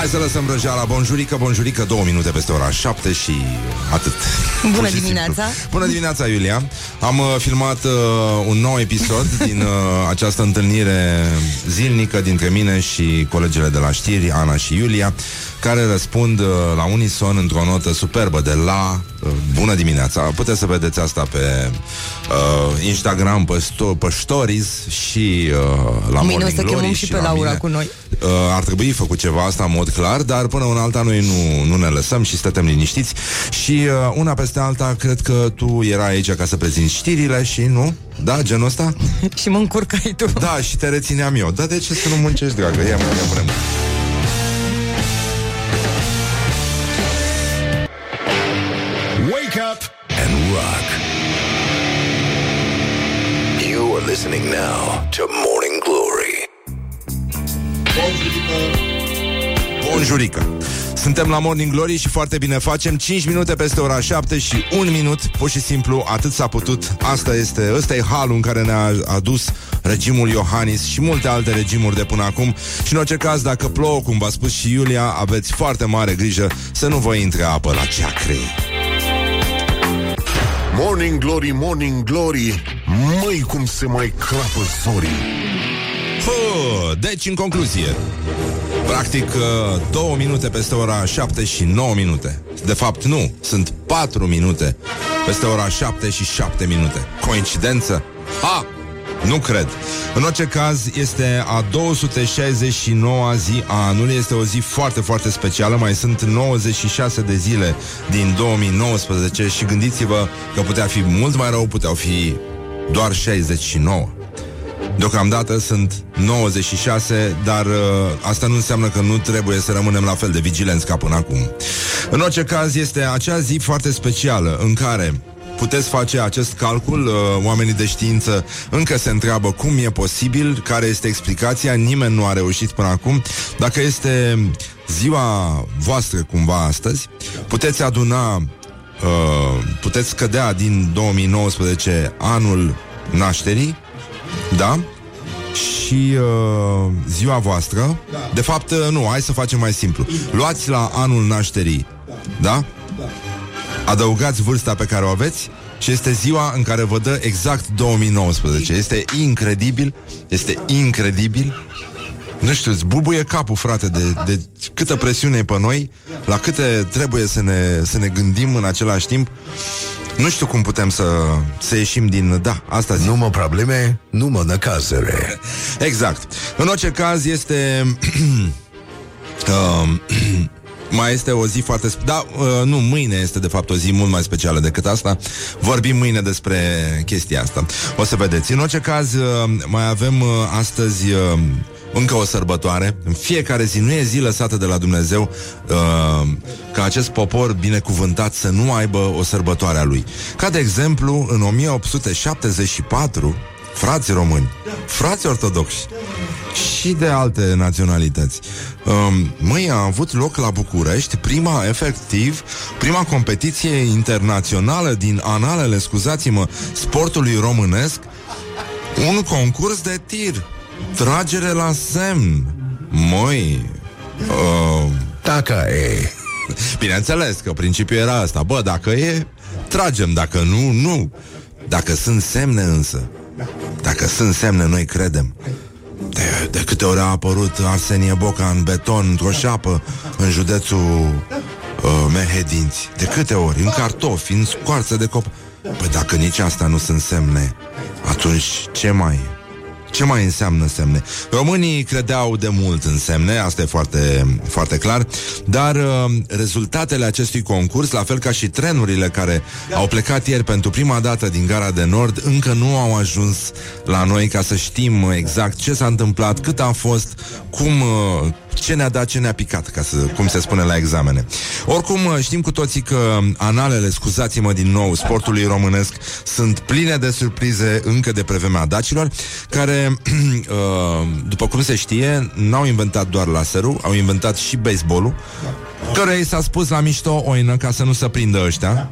Hai să lăsăm răjeala. Bonjurică, bonjurică, două minute peste ora 7 și atât. Bună dimineața. Bună dimineața, Iulia. Am uh, filmat uh, un nou episod Din uh, această întâlnire zilnică Dintre mine și colegele de la știri Ana și Iulia care răspund uh, la unison într-o notă superbă de la uh, Bună dimineața. Puteți să vedeți asta pe uh, Instagram, pe, sto- pe Stories și uh, la Mâine Morning o să Glory chemăm și pe la Laura mine. cu noi. Uh, ar trebui făcut ceva asta în mod clar, dar până una alta noi nu, nu ne lăsăm și stătem liniștiți. Și uh, una peste alta, cred că tu erai aici ca să prezinți știrile și nu? Da, genul ăsta? și mă încurcai tu. Da, și te rețineam eu. Da, de ce să nu muncești, dragă? Ia, ia vrem. Wake and rock. You are listening now to Morning Glory. Bonjurică! Suntem la Morning Glory și foarte bine facem 5 minute peste ora 7 și 1 minut Pur și simplu, atât s-a putut Asta este, ăsta e halul în care ne-a adus Regimul Iohannis și multe alte regimuri de până acum Și în orice caz, dacă plouă, cum v-a spus și Iulia Aveți foarte mare grijă să nu vă intre apă la ceacrei Morning Glory, Morning Glory, măi cum se mai crapă zorii. Hă, Deci, în concluzie Practic, uh, două minute peste ora 7 și 9 minute De fapt, nu, sunt 4 minute Peste ora 7 și 7 minute Coincidență? Ha! Nu cred. În orice caz, este a 269-a zi a anului. Este o zi foarte, foarte specială. Mai sunt 96 de zile din 2019 și gândiți-vă că putea fi mult mai rău, puteau fi doar 69. Deocamdată sunt 96, dar uh, asta nu înseamnă că nu trebuie să rămânem la fel de vigilenți ca până acum. În orice caz, este acea zi foarte specială în care puteți face acest calcul, uh, oamenii de știință încă se întreabă cum e posibil, care este explicația, nimeni nu a reușit până acum. Dacă este ziua voastră cumva astăzi, puteți aduna, uh, puteți scădea din 2019 anul nașterii, da? Și uh, ziua voastră De fapt, uh, nu, hai să facem mai simplu Luați la anul nașterii Da? Adăugați vârsta pe care o aveți și este ziua în care vă dă exact 2019 Este incredibil Este incredibil nu știu, îți bubuie capul, frate, de, de câtă presiune e pe noi, la câte trebuie să ne, să ne gândim în același timp. Nu știu cum putem să, să ieșim din... Da, asta zic. Nu mă probleme, nu mă năcazere. Exact. În orice caz este... uh, mai este o zi foarte... sp- Da, uh, nu, mâine este de fapt o zi mult mai specială decât asta. Vorbim mâine despre chestia asta. O să vedeți. În orice caz, uh, mai avem uh, astăzi... Uh, încă o sărbătoare. În fiecare zi nu e zi lăsată de la Dumnezeu uh, ca acest popor binecuvântat să nu aibă o sărbătoare a lui. Ca de exemplu, în 1874, frați români, frați ortodoxi și de alte naționalități. Um, măi, a avut loc la București prima, efectiv, prima competiție internațională din analele, scuzați-mă, sportului românesc, un concurs de tir. Tragere la semn. Măi, uh, Dacă e. Bineînțeles că principiul era asta Bă, dacă e, tragem Dacă nu, nu Dacă sunt semne însă Dacă sunt semne, noi credem de, de câte ori a apărut Arsenie Boca în beton Într-o șapă În județul uh, Mehedinți. De câte ori, în cartofi, în scoarță de cop. Păi dacă nici asta nu sunt semne Atunci ce mai e? Ce mai înseamnă semne? Românii credeau de mult în semne, asta e foarte, foarte clar, dar uh, rezultatele acestui concurs, la fel ca și trenurile care au plecat ieri pentru prima dată din Gara de Nord, încă nu au ajuns la noi ca să știm exact ce s-a întâmplat, cât a fost, cum, uh, ce ne-a dat, ce ne-a picat, ca să, cum se spune la examene. Oricum, uh, știm cu toții că analele, scuzați-mă din nou, sportului românesc sunt pline de surprize încă de pe vremea dacilor, care, uh, după cum se știe, n-au inventat doar laserul, au inventat și baseballul, care i s-a spus la mișto oină ca să nu se prindă ăștia.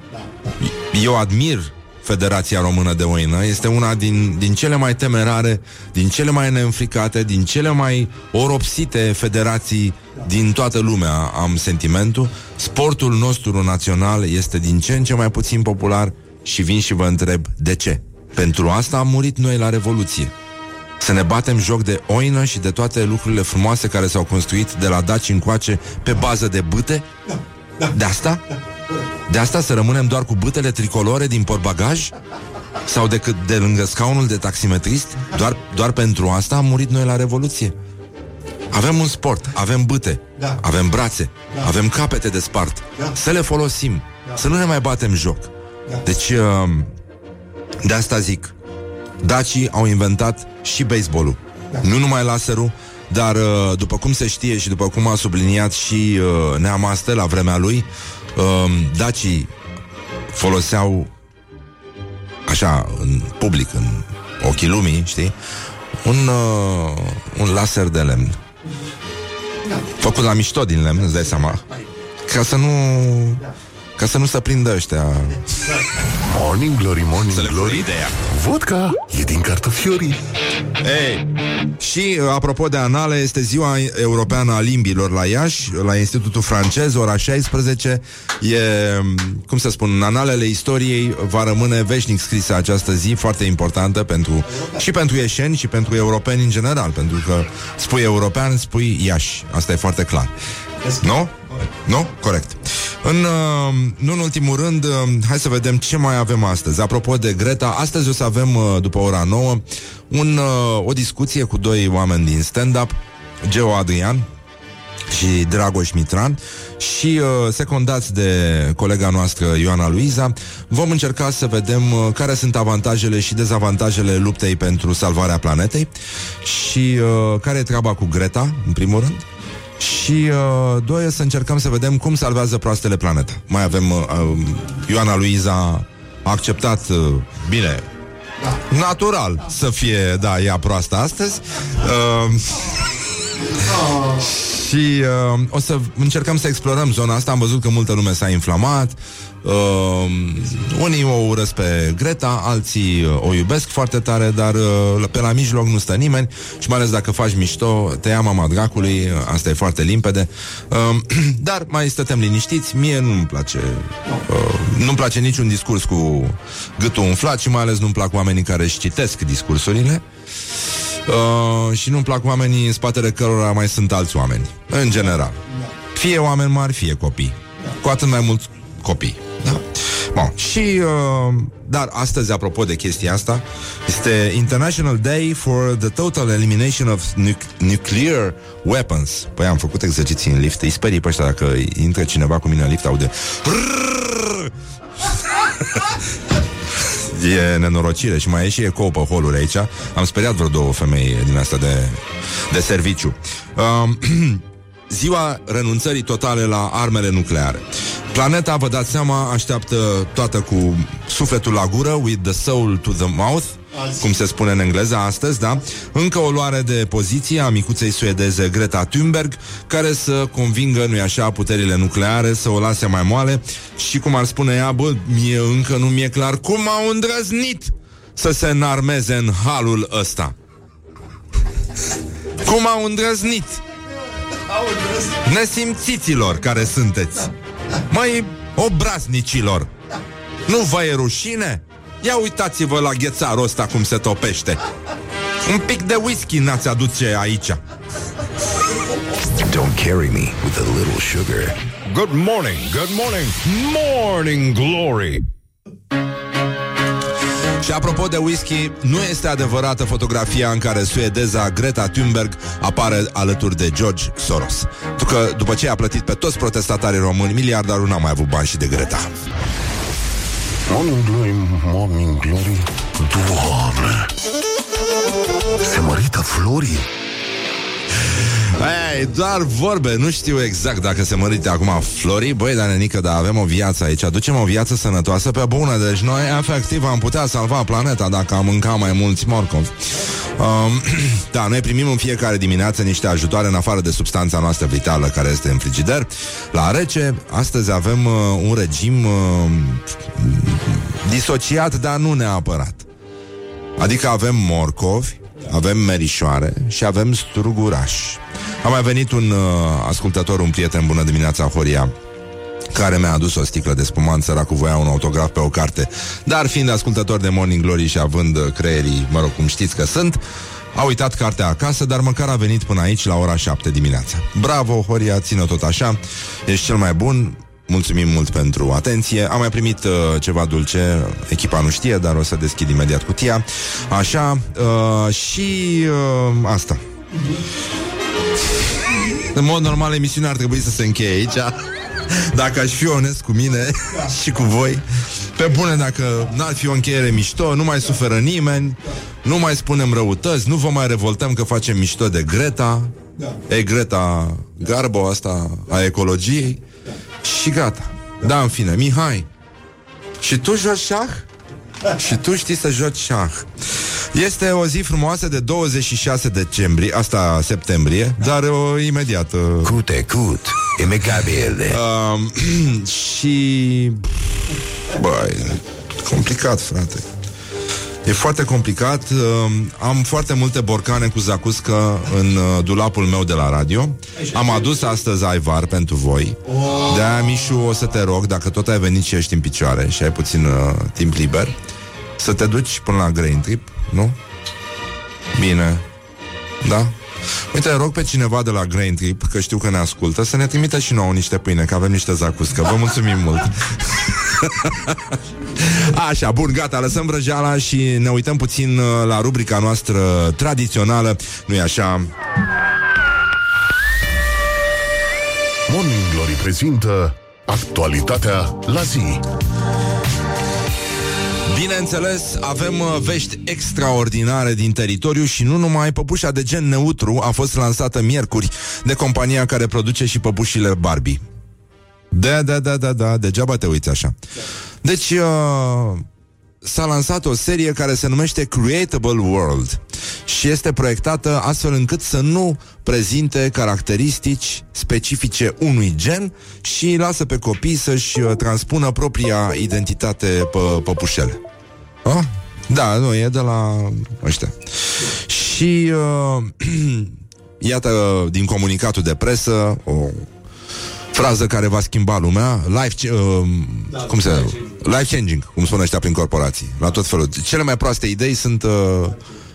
Eu admir Federația Română de Oină. Este una din, din cele mai temerare, din cele mai neînfricate, din cele mai oropsite federații din toată lumea, am sentimentul. Sportul nostru național este din ce în ce mai puțin popular și vin și vă întreb de ce. Pentru asta am murit noi la Revoluție. Să ne batem joc de oină și de toate lucrurile frumoase care s-au construit de la Daci încoace pe bază de bâte? De asta? De asta să rămânem doar cu bâtele tricolore din portbagaj? Sau decât de lângă scaunul de taximetrist? Doar, doar pentru asta am murit noi la Revoluție. Avem un sport, avem bâte, Da. avem brațe, avem capete de spart. Să le folosim, să nu ne mai batem joc. Deci, uh, de asta zic, dacii au inventat și baseballul. Nu numai laserul, dar uh, după cum se știe și după cum a subliniat și uh, Neamaste la vremea lui, uh, dacii foloseau așa, în public, în ochii lumii, știi, un, uh, un laser de lemn. Făcut la mișto din lemn, îți dai seama. Ca să nu... Ca să nu se prindă ăștia Morning Glory, Morning Să le fure Glory ideea. Vodka e din cartofiorii Ei, și uh, apropo de anale, este ziua europeană a limbilor la Iași, la Institutul Francez, ora 16. E, cum să spun, în analele istoriei va rămâne veșnic scrisă această zi, foarte importantă pentru, și pentru ieșeni și pentru europeni în general, pentru că spui european, spui Iași. Asta e foarte clar. Nu? Nu? Corect. În, uh, nu în ultimul rând, uh, hai să vedem ce mai avem astăzi. Apropo de Greta, astăzi o să avem, uh, după ora 9, un, uh, o discuție cu doi oameni din stand-up, Geo Adrian și Dragoș Mitran și uh, secundați de colega noastră Ioana Luiza, vom încerca să vedem uh, care sunt avantajele și dezavantajele luptei pentru salvarea planetei și uh, care e treaba cu Greta, în primul rând. Și uh, doi, o să încercăm să vedem cum salvează proastele planeta. Mai avem uh, uh, Ioana Luiza a acceptat uh, bine natural să fie, da, ea proastă astăzi. Uh, și uh, o să încercăm să explorăm zona asta. Am văzut că multă lume s-a inflamat. Uh, unii o urăsc pe Greta, alții uh, o iubesc foarte tare, dar uh, pe la mijloc nu stă nimeni și mai ales dacă faci mișto, te ia mama dracului, uh, asta e foarte limpede. Uh, dar mai stătem liniștiți, mie nu-mi place uh, nu-mi place niciun discurs cu gâtul umflat și mai ales nu-mi plac oamenii care își citesc discursurile. Uh, și nu-mi plac oamenii în spatele cărora mai sunt alți oameni, în general. Fie oameni mari, fie copii. Cu atât mai mulți copii. Da? Bun. Și, uh, dar astăzi, apropo de chestia asta, este International Day for the Total Elimination of nuc- Nuclear Weapons. Păi am făcut exerciții în lift, îi sperii pe ăștia dacă intră cineva cu mine în lift, aude E nenorocire și mai e și ecou pe holuri aici Am speriat vreo două femei din asta de, de serviciu um, Ziua renunțării totale la armele nucleare Planeta, vă dați seama, așteaptă toată cu sufletul la gură With the soul to the mouth cum se spune în engleză astăzi, da? Încă o luare de poziție a micuței suedeze Greta Thunberg, care să convingă, nu-i așa, puterile nucleare să o lase mai moale și, cum ar spune ea, bă, mie încă nu mi-e clar cum au îndrăznit să se înarmeze în halul ăsta. Cum au îndrăznit? Nesimțiților care sunteți. Mai obraznicilor. Nu vă e rușine? Ia uitați-vă la ghețarul ăsta cum se topește. Un pic de whisky n-ați aduce aici. Don't carry me with a little sugar Good morning, good morning, morning glory. Și apropo de whisky, nu este adevărată fotografia în care suedeza Greta Thunberg apare alături de George Soros. Pentru că după ce a plătit pe toți protestatarii români, miliardarul n-a mai avut bani și de Greta. Morning Glory, Morning Glory Doamne Se mărită florii Ei, doar vorbe, nu știu exact dacă se mărite acum florii Băi, dar nenică, dar avem o viață aici. Aducem o viață sănătoasă pe bună. Deci noi, efectiv, am putea salva planeta Dacă am mâncat mai mulți morcovi um, Da, noi primim în fiecare dimineață Niște ajutoare în afară de substanța noastră vitală Care este în frigider. La rece, astăzi avem uh, un regim uh, Disociat, dar nu neapărat. Adică avem morcovi avem merișoare și avem struguraș. A mai venit un uh, ascultător, un prieten, bună dimineața, Horia, care mi-a adus o sticlă de spumant, săracul voia un autograf pe o carte, dar fiind ascultător de Morning Glory și având uh, creierii, mă rog, cum știți că sunt, a uitat cartea acasă, dar măcar a venit până aici la ora 7 dimineața. Bravo, Horia, ține tot așa, ești cel mai bun, Mulțumim mult pentru atenție. Am mai primit uh, ceva dulce, echipa nu știe, dar o să deschid imediat cutia. Așa, uh, și uh, asta. În mod normal, emisiunea ar trebui să se încheie aici. Dacă aș fi onest cu mine și cu voi Pe bune, dacă n-ar fi o încheiere mișto Nu mai suferă nimeni Nu mai spunem răutăți Nu vă mai revoltăm că facem mișto de Greta da. E Greta Garbo asta A ecologiei și gata. Da, în fine, Mihai. Și tu joci șah? Și tu știi să joci șah. Este o zi frumoasă de 26 decembrie, asta septembrie, dar o imediat. Uh... Cute, cut, imecabil. Uh, și... Băi, complicat, frate. E foarte complicat. Am foarte multe borcane cu zacuscă în uh, dulapul meu de la radio. Am adus astăzi aivar pentru voi. De-aia, Mișu, o să te rog, dacă tot ai venit și ești în picioare și ai puțin uh, timp liber, să te duci până la Grain Trip, nu? Bine. Da? Uite, rog pe cineva de la Grain Trip, că știu că ne ascultă, să ne trimită și nouă niște pâine, că avem niște zacuscă. Vă mulțumim mult! Așa, bun, gata, lăsăm vrăjeala și ne uităm puțin uh, la rubrica noastră tradițională, nu-i așa? Morning Glory prezintă actualitatea la zi. Bineînțeles, avem uh, vești extraordinare din teritoriu și nu numai păpușa de gen neutru a fost lansată miercuri de compania care produce și păpușile Barbie. Da, da, da, da, da, degeaba te uiți așa. Deci, uh, s-a lansat o serie care se numește Creatable World și este proiectată astfel încât să nu prezinte caracteristici specifice unui gen și lasă pe copii să-și uh, transpună propria identitate pe păpușele. A? Da, nu, e de la ăștia. Și uh, iată, din comunicatul de presă, o frază care va schimba lumea, life, uh, da, cum se life changing, cum spun ăștia prin corporații, la tot felul. Cele mai proaste idei sunt uh,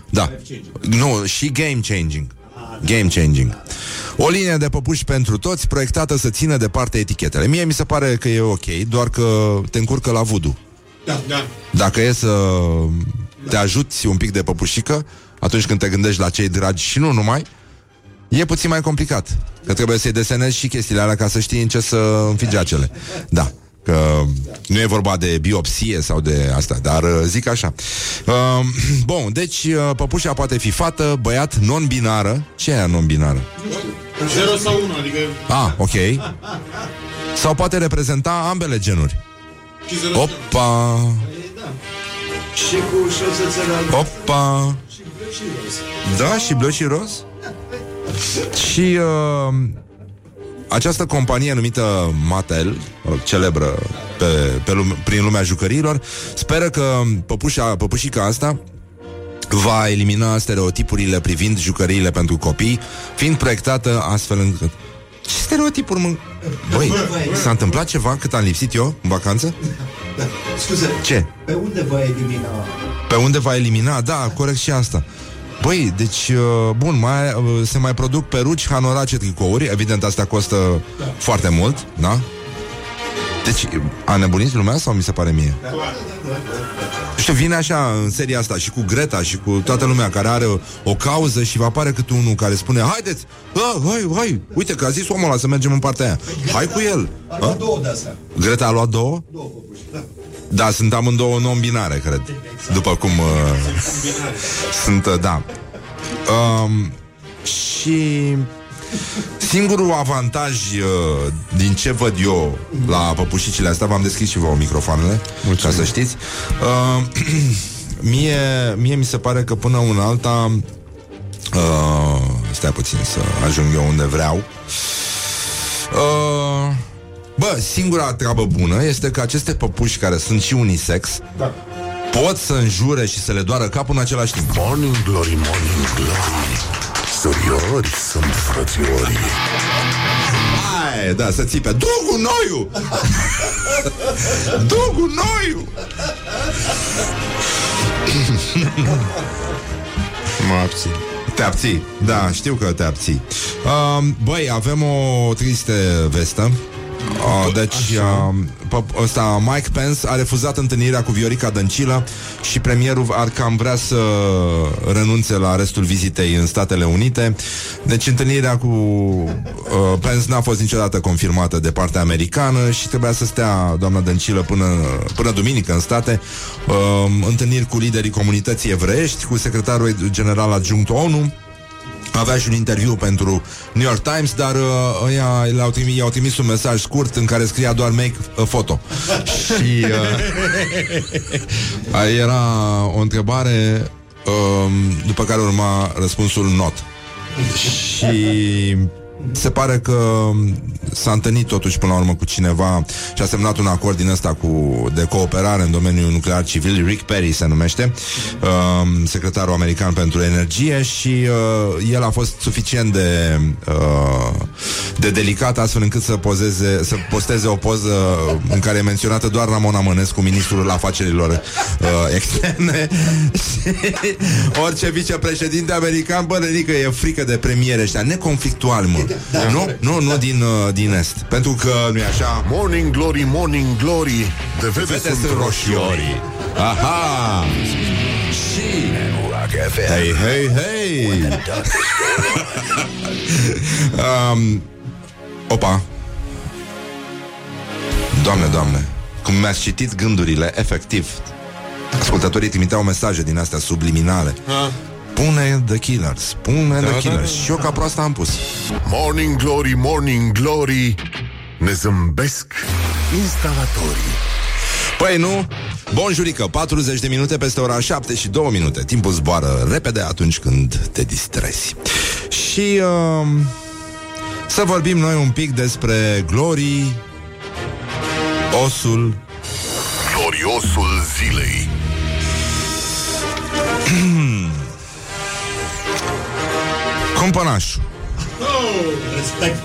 da. Nu, și game changing. Game changing. O linie de păpuși pentru toți, proiectată să țină departe etichetele. Mie mi se pare că e ok, doar că te încurcă la vudu. Da, da. Dacă e să te ajuți un pic de păpușică, atunci când te gândești la cei dragi și nu numai, E puțin mai complicat Că trebuie să-i desenezi și chestiile alea Ca să știi în ce să înfige acele Da Că nu e vorba de biopsie sau de asta, dar uh, zic așa. Uh, bun, deci uh, păpușa poate fi fată, băiat, non-binară. Ce e non-binară? 0 sau 1, adică... Ah, ok. Sau poate reprezenta ambele genuri. Opa! Și cu șosețele Opa! Da, și bleu și roz? Și uh, această companie numită Mattel, celebră pe, pe lume, prin lumea jucăriilor, speră că păpușa, păpușica asta va elimina stereotipurile privind jucăriile pentru copii, fiind proiectată astfel încât... Ce stereotipuri, mă? Băi, s-a întâmplat ceva cât am lipsit eu în vacanță? Da. Scuze. Ce? Pe unde va elimina? Pe unde va elimina? Da, corect și asta. Băi, deci, uh, bun, mai, uh, se mai produc peruci, hanorace, tricouri Evident, astea costă da. foarte mult Da? Deci, a nebunit lumea sau mi se pare mie? Da. Știu, vine așa în seria asta și cu Greta și cu toată lumea care are o, o cauză și va apare câte unul care spune Haideți, a, hai, hai, uite că a zis omul ăla să mergem în partea aia. Hai cu el. A luat două de astea. Greta a luat două? Două păpuși, da. Da, sunt amândouă non-binare, cred. După cum uh, sunt, uh, da. Um, și singurul avantaj uh, din ce văd eu la păpușicile astea, v-am deschis și vouă microfoanele, ca să știți, uh, mie, mie mi se pare că până una alta uh, stai puțin să ajung eu unde vreau uh, Bă, singura treabă bună este că aceste păpuși care sunt și unisex Da. pot să înjure și să le doară capul în același timp. Morning Glory, Morning Glory Suriori sunt frățiorii Hai, da, să țipe. Du cu noiu! du cu noiu! Mă abțin. Te abții, da, știu că te abții. Uh, băi, avem o triste vestă. Uh, deci, uh, pă- ăsta, Mike Pence a refuzat întâlnirea cu Viorica Dăncilă și premierul ar cam vrea să renunțe la restul vizitei în Statele Unite. Deci, întâlnirea cu uh, Pence n-a fost niciodată confirmată de partea americană și trebuia să stea doamna Dăncilă până, până duminică în state. Uh, întâlniri cu liderii comunității evreiești, cu secretarul general adjunct ONU, avea și un interviu pentru New York Times, dar uh, ăia le-au trimis, i-au trimis un mesaj scurt în care scria doar make a photo. și uh, era o întrebare um, după care urma răspunsul not. și se pare că s-a întâlnit totuși până la urmă cu cineva și a semnat un acord din ăsta cu, de cooperare în domeniul nuclear civil, Rick Perry se numește, uh, secretarul american pentru energie și uh, el a fost suficient de, uh, de delicat astfel încât să pozeze, să posteze o poză în care e menționată doar Ramona Mănescu, ministrul afacerilor uh, externe și orice vicepreședinte american, bă, nenică, e frică de premiere ăștia, neconflictual, mă. Da, nu, corect. nu, nu din, uh, din est. Pentru că nu e așa. Morning Glory, Morning Glory De vede Fete sunt sunt roșiorii roșiorii. Aha! Și... Hei, hei, hei! um, opa! Doamne, doamne! Cum mi-ați citit gândurile, efectiv. Ascultătorii trimiteau mesaje din astea subliminale. Pune The Killers, pune The Killers. Și eu ca proasta am pus. Morning Glory, Morning Glory Ne zâmbesc instalatorii Păi nu? Bonjurică, 40 de minute peste ora 7 și 2 minute. Timpul zboară repede atunci când te distrezi. Și uh, să vorbim noi un pic despre glorii, osul, Gloriosul zilei cumpănașul. Respect.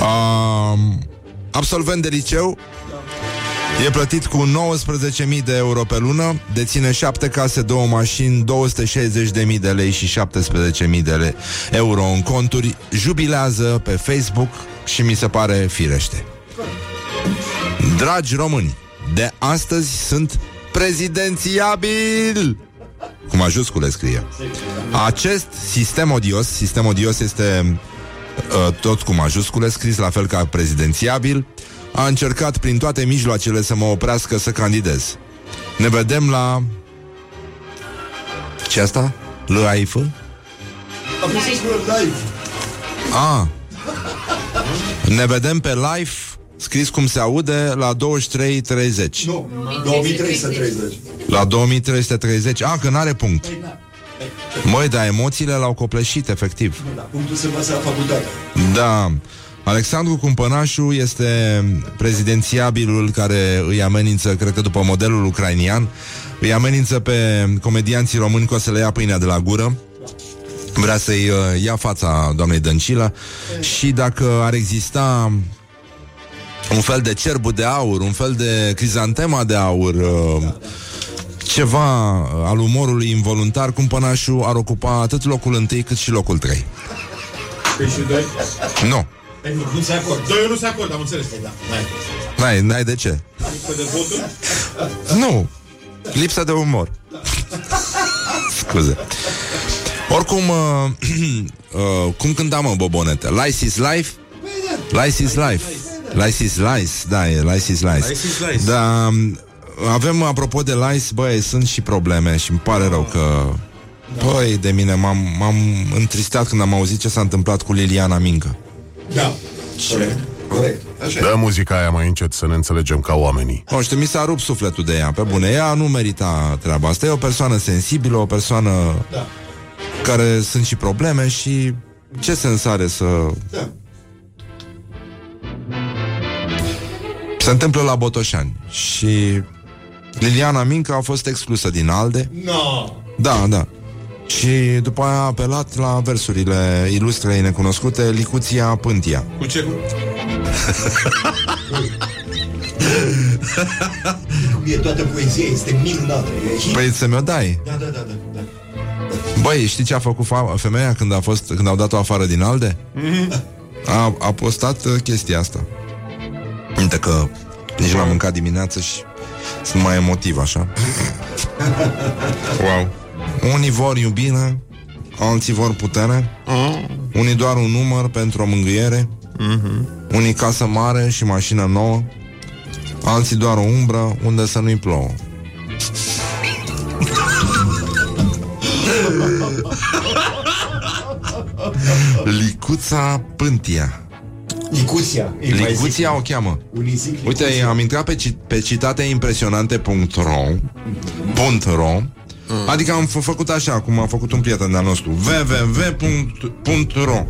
Uh, absolvent de liceu, E plătit cu 19.000 de euro pe lună, deține 7 case, 2 mașini, 260.000 de lei și 17.000 de lei euro în conturi, jubilează pe Facebook și mi se pare firește. Dragi români, de astăzi sunt prezidențiabil! Cu majuscule scrie. Acest sistem odios, sistem odios este uh, tot cu majuscule, scris la fel ca prezidențiabil, a încercat prin toate mijloacele să mă oprească să candidez. Ne vedem la... ce asta? L-AIF? Am pus live. A. Ne vedem pe live, scris cum se aude, la 23.30. Nu, 2330. La 2330. A, că n-are punct. Măi, dar emoțiile l-au copleșit, efectiv. Da, punctul se baza la facultate. Da. Alexandru Cumpănașu este prezidențiabilul care îi amenință, cred că după modelul ucrainian, îi amenință pe comedianții români că o să le ia pâinea de la gură. Vrea să-i uh, ia fața doamnei Dăncilă și dacă ar exista un fel de cerbu de aur, un fel de crizantema de aur, uh, ceva uh, al umorului involuntar, Cumpănașul ar ocupa atât locul întâi cât și locul trei. Păi și doi? Nu. Păi nu, nu se acord. Doi nu se acordă, am înțeles. Da. N-ai, n-ai de ce. Lipsă de voturi? Nu. Lipsa de umor. Scuze. Oricum, uh, uh, cum cântam, mă, Bobonete? Lice is life? Lice is life. Lice is lice, da, e lice is lice. Lice is lice. Da, um, avem, apropo de lice, băi, sunt și probleme și îmi pare rău că Păi, de mine, m-am, m-am întristat când am auzit ce s-a întâmplat cu Liliana Mincă. Da. Corect. Corect. Așa e. Dă muzica aia mai încet să ne înțelegem ca oamenii. Nu știu, mi s-a rupt sufletul de ea, pe bune. Ea nu merita treaba asta. E o persoană sensibilă, o persoană Da. care sunt și probleme și ce sens are să... Da. Se întâmplă la Botoșani și Liliana Mincă a fost exclusă din ALDE. No. Da, da. Și după aia a apelat la versurile ilustrei necunoscute Licuția Pântia. Cu ce? Cum e toată poezia, este minunată. E hit. Păi să mi-o dai. Da, da, da, da. da. Băi, știi ce a făcut fa- femeia când a fost când au dat-o afară din ALDE? A, a postat uh, chestia asta. Uite că nici n-am mâncat dimineață și sunt mai emotiv așa. Wow. Unii vor iubire, alții vor putere, unii doar un număr pentru o mângâiere, unii casă mare și mașină nouă, alții doar o umbră unde să nu-i plouă. Licuța Pântia. Licuția. îi mai zic. Licuția o cheamă. Unii zic Uite, Licuția. am intrat pe, ci- pe citateimpresionante.ro .ro Adică am f- făcut așa, cum a făcut un prieten de-al nostru www.ro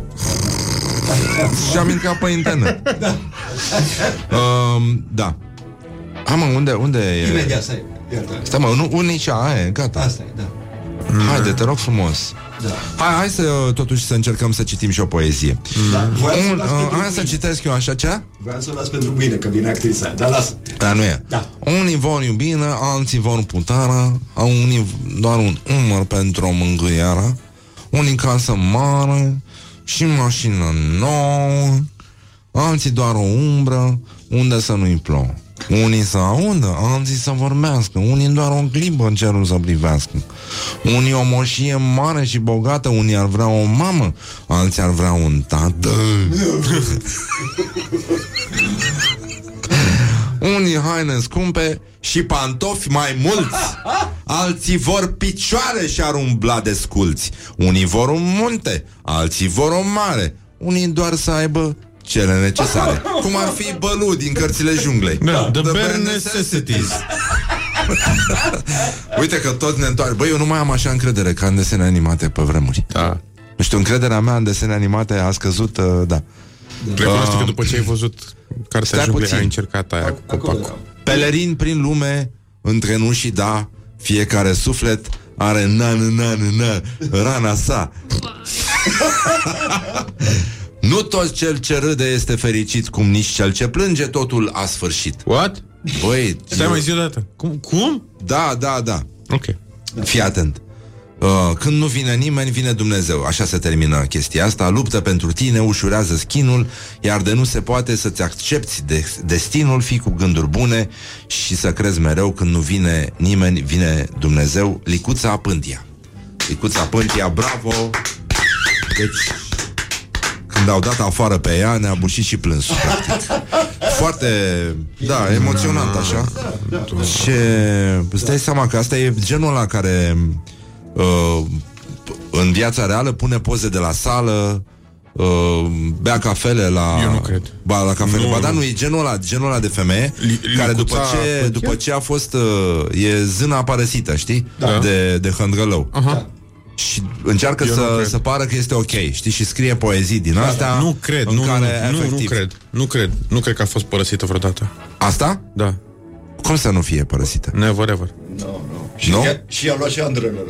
Și am intrat pe internet um, Da Am mă, unde, unde e? Imediat, stai. Iată. Stai mă, nu, unici, aia e, gata Asta e, da. Haide, te rog frumos Da. Hai, hai să totuși să încercăm să citim și o poezie Da. Voiam să Un, las uh, pentru Hai să mâine. citesc eu așa ce? Voiam să o las pentru mâine, că vine actrița. Dar lasă. Da, nu e. Da. Unii vor iubire, alții vor putere, unii doar un umăr pentru o mângâiere, unii casă mare și mașină nouă, alții doar o umbră unde să nu-i plouă. Unii să audă, alții să vorbească, unii doar o clipă în cerul să privească. Unii o moșie mare și bogată, unii ar vrea o mamă, alții ar vrea un tată. Unii haine scumpe și pantofi mai mulți Alții vor picioare și ar umbla de sculți Unii vor un munte, alții vor o mare Unii doar să aibă cele necesare Cum ar fi bălu din cărțile junglei Da, the bare necessities. Uite că tot ne întoarce Băi, eu nu mai am așa încredere ca în desene animate pe vremuri Da. Nu știu, încrederea mea în desene animate a scăzut, uh, da Recunoaște că după ce ai văzut cartea Stai junglei, puțin. ai încercat aia cu Acolo copacul. eram. Pelerin prin lume, între nu și da, fiecare suflet are na na na na na rana sa. nu tot cel ce râde este fericit, cum nici cel ce plânge, totul a sfârșit. What? Băi, Stai eu- mai zi o dată. Cum? Cum? da, da, da. Ok. Fii atent. Uh, când nu vine nimeni, vine Dumnezeu. Așa se termină chestia asta. Luptă pentru tine, ușurează schinul, iar de nu se poate să-ți accepti de- destinul, fii cu gânduri bune și să crezi mereu când nu vine nimeni, vine Dumnezeu. Licuța Pântia. Licuța Pântia, bravo! Deci, când au dat afară pe ea, ne-a bușit și plânsul, practic. Foarte, da, emoționant, așa. Și îți dai seama că asta e genul ăla care uh, în viața reală pune poze de la sală, uh, bea cafele la... Eu nu cred. Ba, la cafele. Nu, ba, da, nu. nu, e genul ăla, genul ăla de femeie Li- care după licuța ce, pântia? după ce a fost... Uh, e zâna părăsită, știi? Da. De, de hândrălău. Aha. Și încearcă Eu nu să, cred. să pară că este ok, știi? Și scrie poezii din astea Nu cred, în nu, care, nu, nu, nu efectiv, cred. Nu cred. Nu cred că a fost părăsită vreodată. Asta? Da. Cum să nu fie părăsită? Never ever. Nu, nu. Și, Nu? ea, și a luat și Andrelără.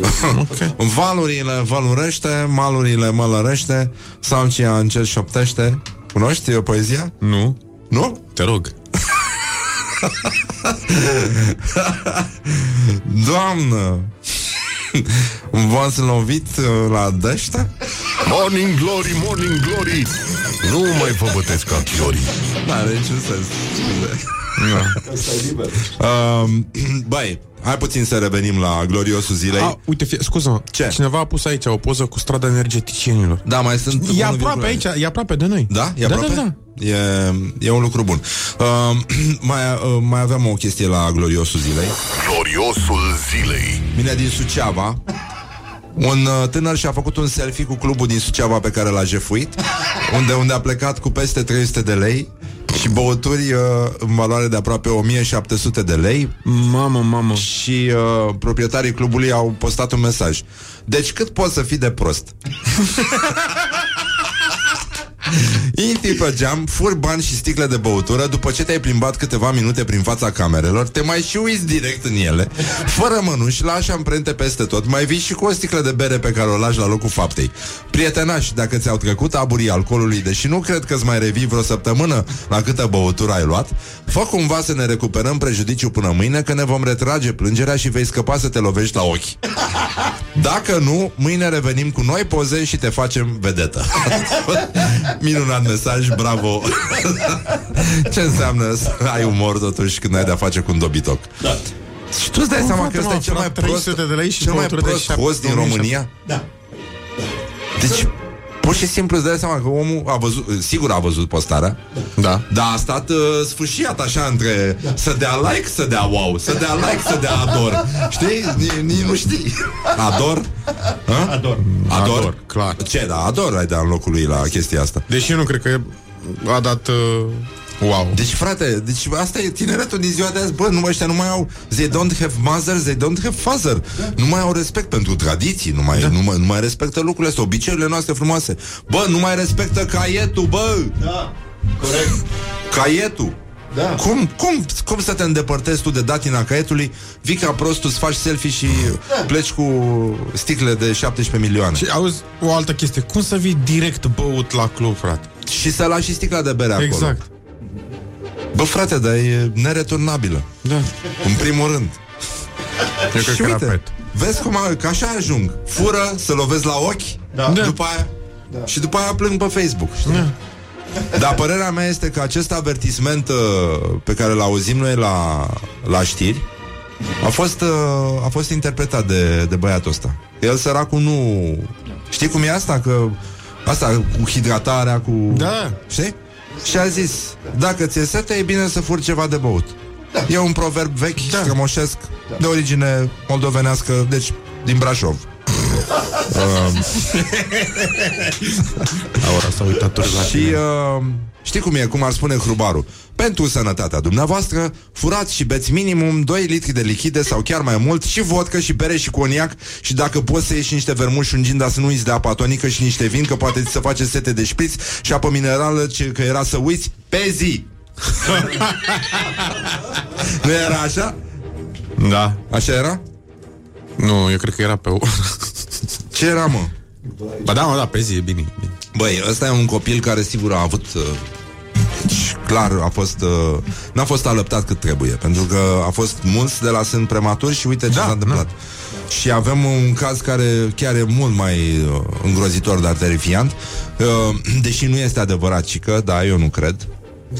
Ok. Valurile vălurește, malurile mălărește, salcia încet șoptește. Cunoști o poezia? Nu. Nu? Te rog. Doamnă, v-ați lovit uh, la dăște? Morning Glory, Morning Glory Nu mai vă bătesc ca chiorii N-are niciun sens. Asta e liber. Um, băi, hai puțin să revenim la gloriosul zilei. A, uite, fie, scuză Ce? Cineva a pus aici o poză cu strada energeticienilor. Da, mai sunt... E 1,1. aproape aici, e aproape de noi. Da? E da, aproape? da, da. E, e un lucru bun. Uh, mai, uh, mai aveam o chestie la gloriosul zilei. Gloriosul zilei Vine din Suceava Un uh, tânăr și-a făcut un selfie cu clubul din Suceava pe care l-a jefuit, unde, unde a plecat cu peste 300 de lei și băuturi uh, în valoare de aproape 1700 de lei Mamă, mamă. și uh, proprietarii clubului au postat un mesaj. Deci cât poți să fii de prost? Intri pe geam, furi bani și sticle de băutură După ce te-ai plimbat câteva minute prin fața camerelor Te mai și uiți direct în ele Fără mănuși, lași amprente peste tot Mai vii și cu o sticlă de bere pe care o lași la locul faptei. Prietenași, dacă ți-au trecut aburii alcoolului Deși nu cred că-ți mai revii vreo săptămână La câtă băutură ai luat Fă cumva să ne recuperăm prejudiciul până mâine Că ne vom retrage plângerea și vei scăpa să te lovești la ochi. Dacă nu, mâine revenim cu noi poze și te facem vedetă Minunat mesaj, bravo Ce înseamnă să ai umor totuși când ai de-a face cu un dobitoc Da. Și tu îți dai Cum, seama frate, că ăsta e m-am cel mai furat prost 300 de lei și Cel mai băutură de prost șapte- host din 2007. România Da. Deci Pur și simplu îți dai seama că omul a văzut, sigur a văzut postarea, Da. dar a stat uh, sfâșiat așa între să dea like, să dea wow, să dea like, să dea ador. Știi? Ni- Nici nu știi. Ador? Ha? Ador. Ador? Ador, clar. Ce, da, ador ai da în locul lui la chestia asta. Deși eu nu cred că a dat... Uh, wow. Deci, frate, deci asta e tineretul din ziua de azi. Bă, nu ăștia nu mai au... They don't have mother, they don't have father. Nu mai au respect pentru tradiții, nu mai, nu, mai, nu mai respectă lucrurile astea, obiceiurile noastre frumoase. Bă, nu mai respectă caietul, bă! Da. Corect. Caietul! Da. Cum, cum, cum să te îndepărtezi tu de datina caietului Vii ca prostul, îți faci selfie și pleci cu sticle de 17 milioane Și auzi o altă chestie. Cum să vii direct băut la club, frate? Și să lași și sticla de bere acolo Exact. Bă, frate, dar e nereturnabilă Da. În primul rând Eu cred Și că era uite, pet. vezi cum a, că așa ajung Fură, să lovesc la ochi Da. După aia da. Și după aia plâng pe Facebook știi? Da. Dar părerea mea este că acest avertisment uh, Pe care l auzim noi la, la știri A fost, uh, a fost interpretat de, de băiatul ăsta El săracul nu Știi cum e asta? Că Asta cu hidratarea cu... Da. Știi? Și a zis Dacă ți-e sete, e bine să furi ceva de băut da. E un proverb vechi, da. strămoșesc da. De origine moldovenească Deci din Brașov Aura s-a uitat tot la Și uh, știi cum e, cum ar spune Hrubaru Pentru sănătatea dumneavoastră Furați și beți minimum 2 litri de lichide Sau chiar mai mult Și vodcă și bere și coniac Și dacă poți să ieși niște vermuși și un gin Dar să nu uiți de apă tonică și niște vin Că poate ți să face sete de șpriț Și apă minerală ce, Că era să uiți pe zi Nu era așa? Da. Așa era? Nu, eu cred că era pe o... Ce era, mă? Ba da, mă, da, pe zi, e bine. bine. Băi, ăsta e un copil care sigur a avut uh, și clar a fost uh, n-a fost alăptat cât trebuie, pentru că a fost mulți de la sân prematur și uite ce Da, s-a întâmplat. Și avem un caz care chiar e mult mai uh, îngrozitor, dar terifiant. Uh, deși nu este adevărat, ci că, da, eu nu cred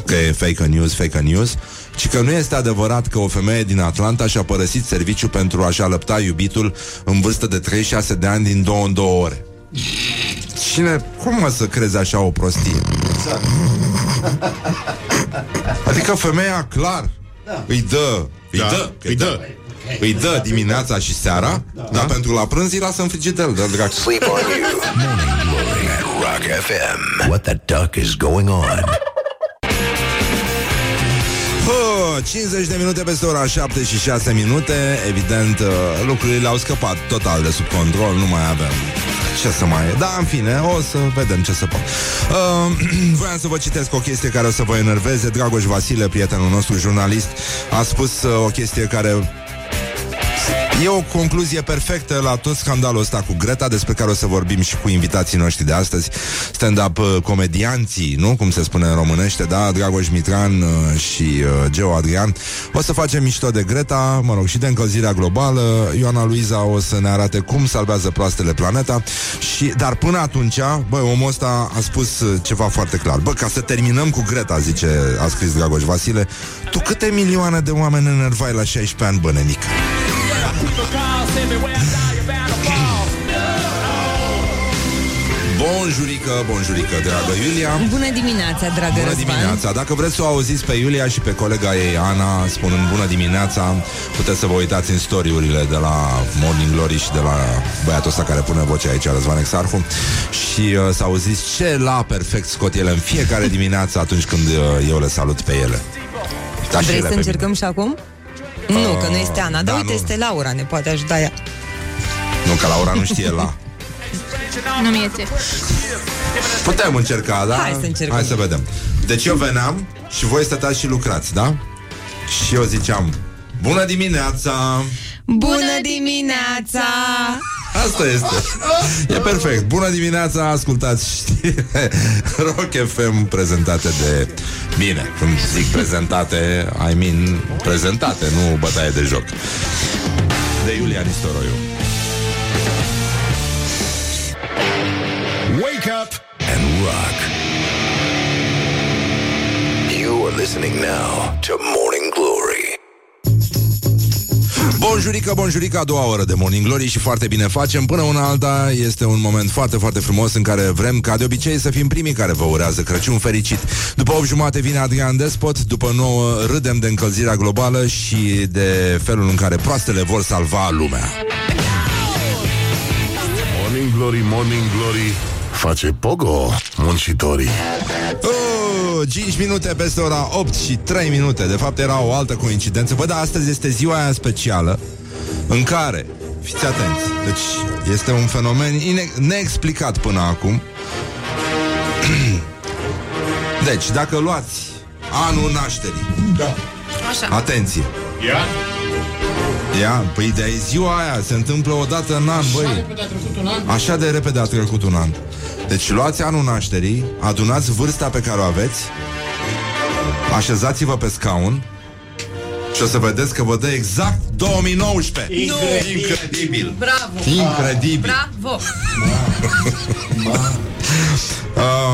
că e fake news, fake news, ci că nu este adevărat că o femeie din Atlanta și-a părăsit serviciu pentru a-și alăpta iubitul în vârstă de 36 de ani din două în două ore. Cine, cum mă să crezi așa o prostie? Adică femeia, clar, da. îi dă, îi Da, dă, îi dă. îi dă dimineața și seara, da. dar pentru la prânz îi lasă în frigider, de drag. Sleep on you. Morning Glory at Rock FM. What the duck is going on? Hă, 50 de minute peste ora 7 și 6 minute Evident, uh, lucrurile au scăpat total de sub control Nu mai avem ce să mai... Da, în fine, o să vedem ce să fac. Uh, Voiam să vă citesc o chestie care o să vă enerveze. Dragoș Vasile, prietenul nostru jurnalist A spus uh, o chestie care E o concluzie perfectă la tot scandalul ăsta cu Greta, despre care o să vorbim și cu invitații noștri de astăzi, stand-up uh, comedianții, nu? Cum se spune în românește, da? Dragoș Mitran uh, și uh, Geo Adrian. O să facem mișto de Greta, mă rog, și de încălzirea globală. Ioana Luiza o să ne arate cum salvează proastele planeta. Și, dar până atunci, bă, omul ăsta a spus uh, ceva foarte clar. Bă, ca să terminăm cu Greta, zice, a scris Dragoș Vasile, tu câte milioane de oameni enervai la 16 ani, bă, nenică? Bonjurică, bonjurică, dragă Iulia Bună dimineața, dragă Bună Răzvan. dimineața Dacă vreți să o auziți pe Iulia și pe colega ei Ana Spunând bună dimineața Puteți să vă uitați în storiurile de la Morning Glory Și de la băiatul ăsta care pune vocea aici Răzvan Exarhu Și uh, să auziți ce la perfect scot ele în fiecare dimineață Atunci când uh, eu le salut pe ele Dar și Vrei ele să pe încercăm mine. și acum? Nu, că nu este Ana, da, dar uite, nu. este Laura, ne poate ajuta ea. Nu, că Laura nu știe la Nu-mi iese. Putem încerca, da? Hai să încercăm. Hai să vedem. Deci eu veneam și voi stăteați și lucrați, da? Și eu ziceam, bună dimineața! Bună dimineața! Asta este. E perfect. Bună dimineața, ascultați știrile Rock FM prezentate de... Bine, când zic prezentate, I mean prezentate, nu bătaie de joc. De Iulia Nistoroiu. Wake up and rock. You are listening now to Morning Bonjurică, bonjurică, a doua oră de Morning Glory și foarte bine facem. Până una alta este un moment foarte, foarte frumos în care vrem, ca de obicei, să fim primii care vă urează Crăciun fericit. După 8 jumate vine Adrian Despot, după 9 râdem de încălzirea globală și de felul în care proastele vor salva lumea. Morning Glory, Morning Glory Face pogo muncitorii Oh, 5 minute peste ora 8 și 3 minute. De fapt era o altă coincidență. Bă, dar astăzi este ziua aia specială În care, fiți atenți Deci este un fenomen ine- neexplicat până acum. Deci, dacă luați anul nașterii Da. Așa. Atenție. Ia Ia, păi de ziua aia Se întâmplă o dată în an, băi. Așa de repede a trecut un an. Deci luați anul nașterii Adunați vârsta pe care o aveți Așezați-vă pe scaun Și o să vedeți că vă dă exact 2019 Incredibil. Incredibil. Bravo. Incredibil. Bravo.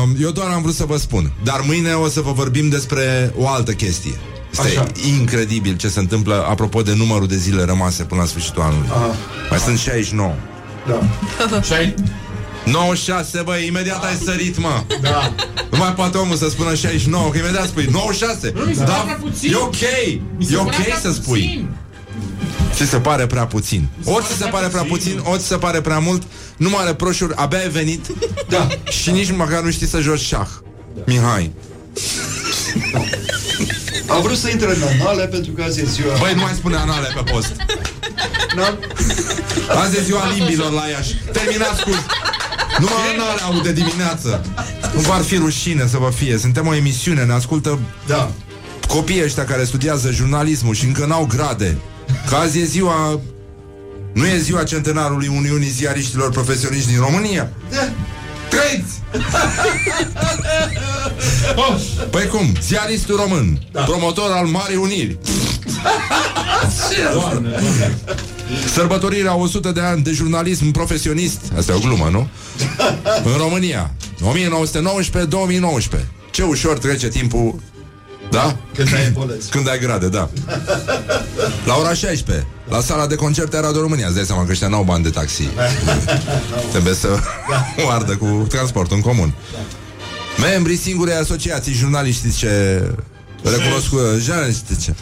Um, Eu doar am vrut să vă spun Dar mâine o să vă vorbim despre o altă chestie este Așa. incredibil ce se întâmplă Apropo de numărul de zile rămase până la sfârșitul anului. Mai sunt 69 Da. Și ai 96, băi, imediat ai sărit, mă. Da. Nu mai poate omul să spună 69 Că imediat spui 96 Da, e ok. E ok să spui. Ți se pare prea puțin. Ori ți se pare prea puțin, ori ți se pare prea mult. Nu mai reproșuri, abia ai venit. Da. Și nici măcar nu știi să joci șah. Mihai Am vrut să intre în anale pentru că azi e ziua... Băi, nu mai spune anale pe post N-am... Azi e ziua limbilor la Iași Terminați cu numai anale au de dimineață Nu v-ar fi rușine să vă fie Suntem o emisiune, ne ascultă Da. copiii ăștia care studiază jurnalismul și încă n-au grade. Că azi e ziua... Nu e ziua centenarului Uniunii Ziariștilor Profesioniști din România? Da. Trăiți! Păi cum? Ziaristul român, da. promotor al Marii Uniri. Sărbătorirea 100 de ani de jurnalism profesionist Asta e o glumă, nu? În România 1919-2019 Ce ușor trece timpul Da? Când ai ebolezi. Când ai grade, da. La ora 16 La sala de concerte a Radio România. Îți dai seama că ăștia n-au bani de taxi. Trebuie să o ardă cu transportul în comun. Membrii singurei asociații jurnalistice Recunoscut jurnalistice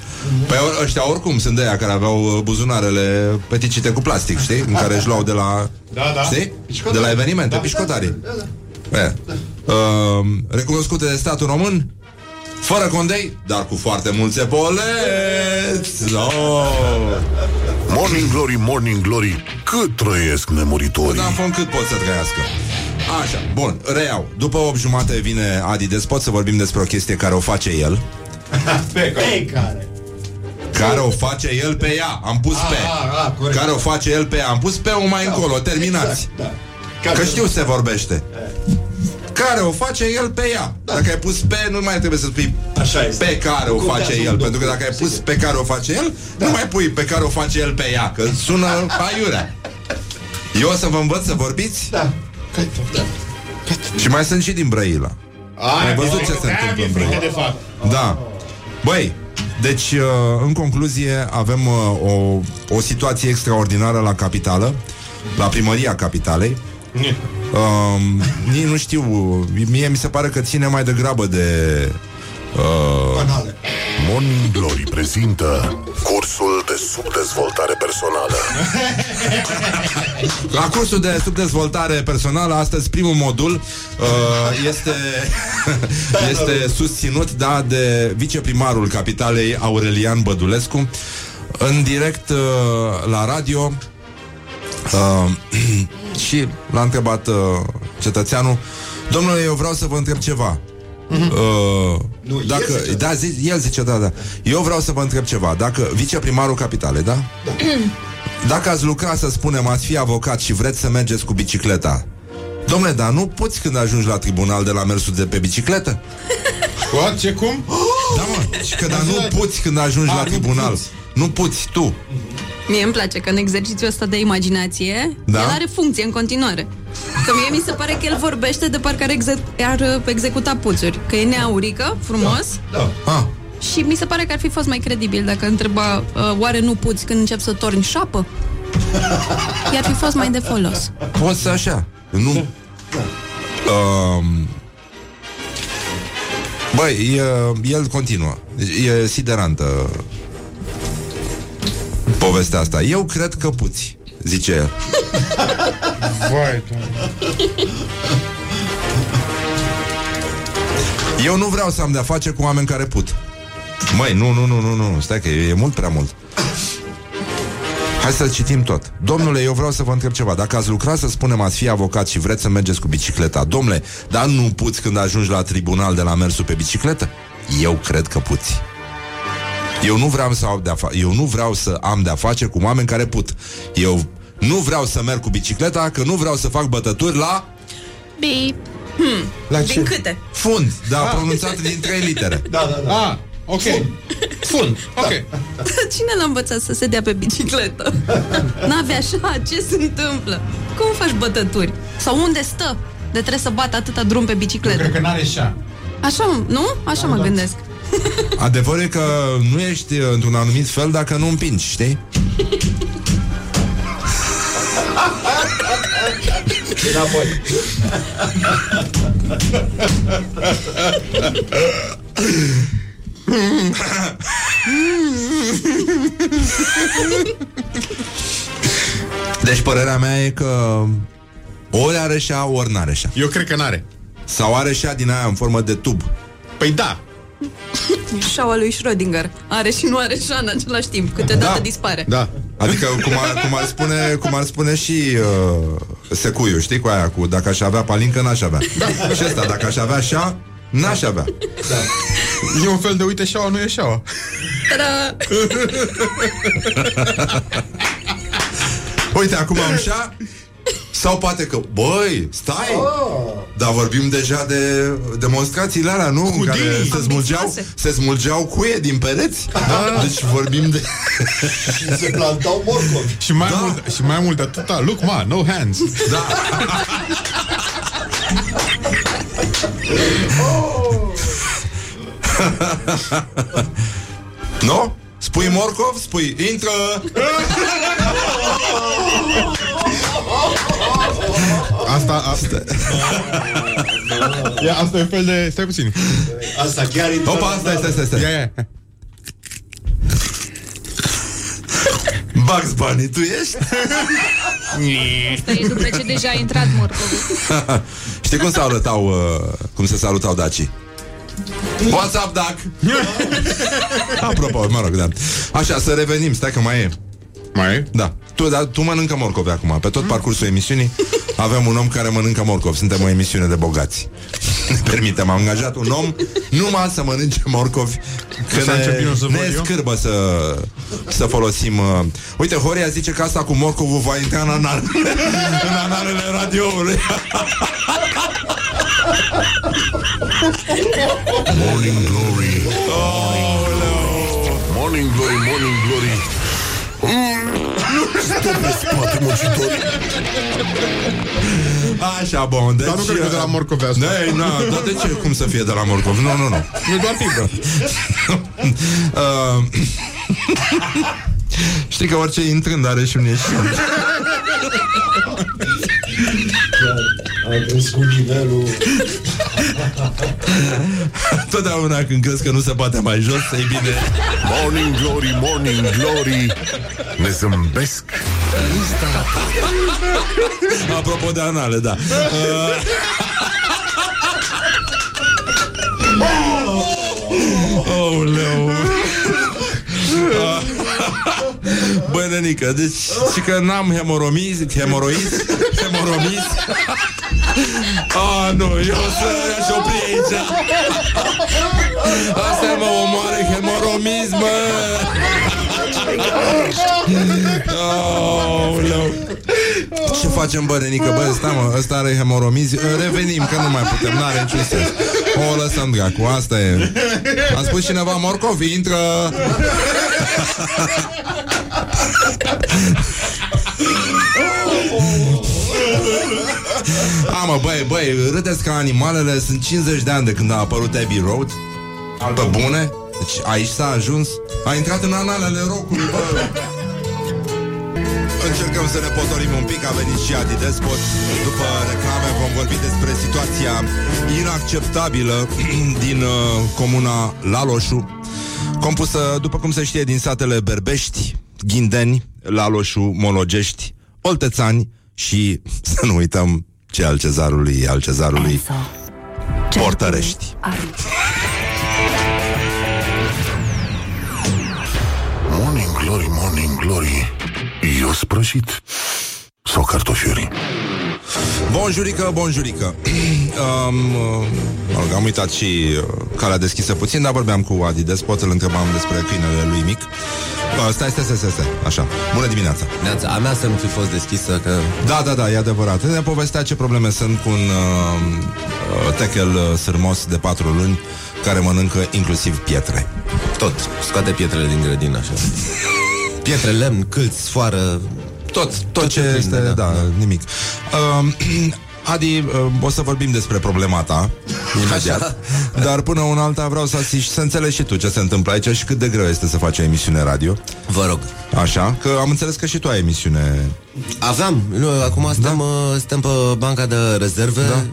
Păi or- ăștia oricum sunt de aia care aveau uh, buzunarele peticite cu plastic, știi? În care își luau de la... Da, da. Știi? De la evenimente, pișcotarii. E. Uh, recunoscute de statul român fără condei, dar cu foarte mulți epoleți oh. Morning Glory, Morning Glory Cât trăiesc nemuritorii. Da, fond cât pot să trăiască. Așa, bun, reiau. După 8 jumate vine Adi Despot Să vorbim despre o chestie care o face el. Pe care? Care? O face el pe ea Am pus pe. A, a, corect. Care o face el pe ea Am pus pe o mai încolo, terminați. Exact, da. Că știu se vorbește care o face el pe ea. Dacă ai pus pe, nu mai trebuie să spui Așa este. pe care o Contează face un el. lucru, Pentru că dacă ai pus sigur. pe care o face el, nu mai pui pe care o face el pe ea, că sună aiurea. Eu o să vă învăț să vorbiți Da. și mai sunt și din Brăila. Ai văzut ce se întâmplă în Brăila? de fapt. Da. Băi, deci, uh, în concluzie, avem uh, o, o situație extraordinară la capitală, la primăria capitalei, Um, nici nu știu, mie mi se pare că ține mai degrabă de... Uh, Banale. Morning Glory prezintă cursul de subdezvoltare personală. La cursul de subdezvoltare personală, astăzi primul modul uh, este, este susținut da, de viceprimarul capitalei Aurelian Bădulescu în direct uh, la radio uh, și l-a întrebat uh, cetățeanul Domnule, eu vreau să vă întreb ceva Uh, Nu, el dacă, zice. da, zi, el zice, da, da. Eu vreau să vă întreb ceva. Dacă viceprimarul capitalei, da? Dacă ați lucra, să spunem, ați fi avocat și vreți să mergeți cu bicicleta, Domnule, dar nu poți când ajungi la tribunal de la mersul de pe bicicletă? What? Ce cum? Da, mă. Și că dar nu puți când ajungi A, la nu tribunal. puți. Nu puți tu. Mie îmi place că în exercițiul ăsta de imaginație Da? El are funcție în continuare Că mie mi se pare că el vorbește de parcă ar, exec- ar uh, executa puțuri Că e neaurică, frumos Da. Ah, Și mi se pare că ar fi fost mai credibil Dacă întreba uh, Oare nu puți când încep să torni șapă? I-ar fi fost mai de folos poți să așa. Nu. Um, Băi, e, el continuă. E siderantă povestea asta. Eu cred că puți, zice el. Vai, doamne. Eu nu vreau să am de-a face cu oameni care put. Măi, nu, nu, nu, nu, nu, stai că e, e mult prea mult. Hai să citim tot. Domnule, eu vreau să vă întreb ceva. Dacă ați lucrat, să spunem, ați fi avocat și vreți să mergeți cu bicicleta, domnule, dar nu puți când ajungi la tribunal de la mersul pe bicicletă? Eu cred că puți. Eu nu vreau să am de-a fa- eu nu vreau să am de-a face cu oameni care put. Eu nu vreau să merg cu bicicleta, că nu vreau să fac bătături la Bip. La Din ce? câte? fund, dar pronunțat din trei litere. Da, da, da. Ah, ok. Fund. Ok. Cine l-a învățat să se dea pe bicicletă? N-avea așa, ce se întâmplă? Cum faci bătături? Sau unde stă? De trebuie să bată atâta drum pe bicicletă Cred că n-are șa. Așa, nu? Așa mă gândesc Adevărul e că nu ești uh, într-un anumit fel dacă nu împingi, știi? Înapoi. Deci părerea mea e că ori are șa, ori n-are șa. Eu cred că n-are. Sau are șa din aia în formă de tub. Păi da. Șaua lui Schrödinger Are și nu are șa în același timp Câteodată Da. dispare Da. Adică cum ar, cum ar, spune, cum ar spune și uh, secuiu, știi, cu aia cu dacă aș avea palincă, n-aș avea. Și ăsta, dacă aș avea șa, n-aș avea. E un fel de uite șaua, nu e șaua. Ta-da! Uite, acum am șa sau poate că, băi, stai Dar vorbim deja de demonstrațiile alea, nu? În care dinii. se smulgeau, Ambițioase. se smulgeau cuie din pereți da. Deci vorbim de... Și se plantau morcovi. Și mai, Da. mult, și mai mult de atâta, look, ma, no hands. Da. Nu? Spui morcov? Spui intră Asta, asta. Ia, asta e un fel de... Stai puțin. Asta chiar intră Opa, stai, stai, stai, stai. Ia, ia. Bugs Bunny, tu ești? Asta e după ce deja a intrat morcovul. Știi cum se salutau, uh, cum se salutau dacii? What's up, Duck? Apropo, mă rog, da. Așa, să revenim, stai că mai e. Mai e? Da. Tu, da, tu mănâncă morcovi acum. Pe tot parcursul emisiunii avem un om care mănâncă morcovi. Suntem o emisiune de bogați. Ne permitem, am angajat un om numai să mănânce morcovi. Că Să încep eu să ne, văd ne eu? scârbă să, să folosim... Uh... Uite, Horia zice că asta cu morcovul va intra în, anal, în analele radioului. Morning Glory Morning Glory, Morning Glory Stă pe spate muncitori Așa, bun. Deci, Dar nu cred că de la morcovi asta. Nu, nu, dar de ce? Cum să fie de la morcov? Nu, nu, nu. Nu doar fibră. Uh, Știi că orice intrând are și un ieșit. A crescut nivelul Totdeauna când crezi că nu se poate mai jos, e bine. Morning Glory, Morning Glory Ne zâmbesc Apropo de anale, da. Uh... Oh, leu. Băi, nenică, deci și că n-am hemoromiz, hemoroiz, hemoromiz. Ah, nu, eu să aș opri aici. Asta mă omoare hemoromiz, mă. Oh, leu. Ce facem, bă, nenică? Bă, stai, mă, ăsta are hemoromizi. Revenim, că nu mai putem, n-are niciun sens O lăsăm, dracu, asta e. A spus cineva, morcov, intră. A, mă, băi, băi, râdeți ca animalele Sunt 50 de ani de când a apărut Abbey Road. Pe bune Deci aici s-a ajuns. A intrat în analele rocului, bă. Încercăm să ne potorim un pic, a venit și Adi Despot. După reclame vom vorbi despre situația inacceptabilă din uh, comuna Laloșu. Compusă, după cum se știe, din satele Berbești, Ghindeni, Laloșu, Mologești, Oltețani și, să nu uităm, ce al cezarului, al cezarului, Portărești Glory, Morning Glory Eu sprășit. Sau cartofiuri Bonjurică, bonjurică um, uh, mă rog, Am uitat și uh, calea deschisă puțin Dar vorbeam cu Adi Despot Îl întrebam despre câinele lui mic. Uh, Stai, stai, stai, stai, stai, așa. Bună dimineața. Neața, a mea să nu fi fost deschisă că... Da, da, da, e adevărat. Ne povestea ce probleme sunt cu un uh, uh, techel uh, sârmos de patru luni Care mănâncă inclusiv pietre. Tot, scoate pietrele din grădină așa. Pietre, lemn, câlți, sfoară Tot, tot, tot ce prinde, este, da, da, da, da. nimic. Uh, Adi, uh, o să vorbim despre problema ta Imediat. Așa. Dar până una alta vreau să asiști Să înțelegi și tu ce se întâmplă aici Și cât de greu este să faci o emisiune radio. Vă rog. Așa, că am înțeles că și tu ai emisiune. Aveam, nu, acum stăm, da? stăm pe banca de rezerve. Da.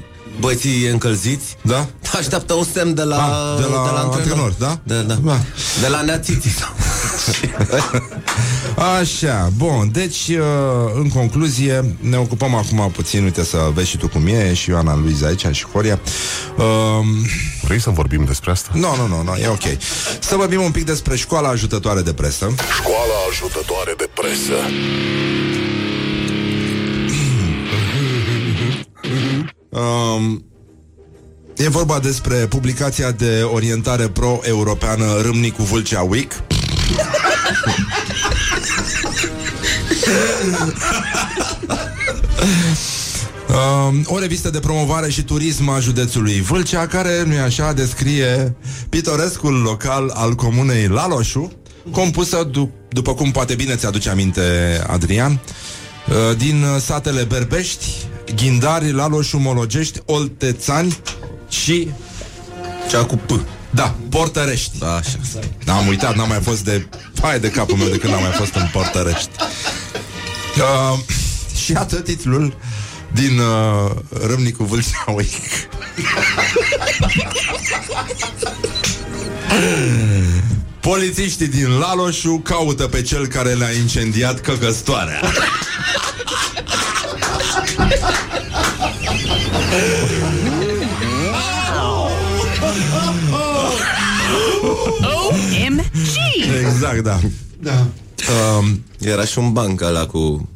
Băieții încălziți Da? Așteaptă un semn de la, Ah, de la antrenor, da? Da, da. Da. De la neațiții Așa, bun, deci uh, în concluzie ne ocupăm acum puțin, uite să vezi și tu cum e și Ioana Luiza aici și Horia um, Vrei să vorbim despre asta? Nu, nu, nu, nu, e ok Să vorbim un pic despre școala ajutătoare de presă Școala ajutătoare de presă um, E vorba despre publicația de orientare pro-europeană Râmnicu Vâlcea Week. Um, o revistă de promovare și turism a județului Vâlcea, care, nu-i așa, descrie pitorescul local al comunei Laloșu, compusă, du- după cum poate bine ți-aduce aminte, Adrian, uh, din uh, satele Berbești, Ghindari, Laloșu, Mologești, Oltețani și... Cea cu P Da, Portărești. Așa Da, am uitat, n-am mai fost de... Hai de capul meu de când am mai fost în Portărești. Uh, și atât titlul din uh, Râmnicu Vâlcea Week. Polițiștii din Laloșu caută pe cel care le-a incendiat căcăstoarea. OMG! Exact, da. Da. um, Era și un banc ăla cu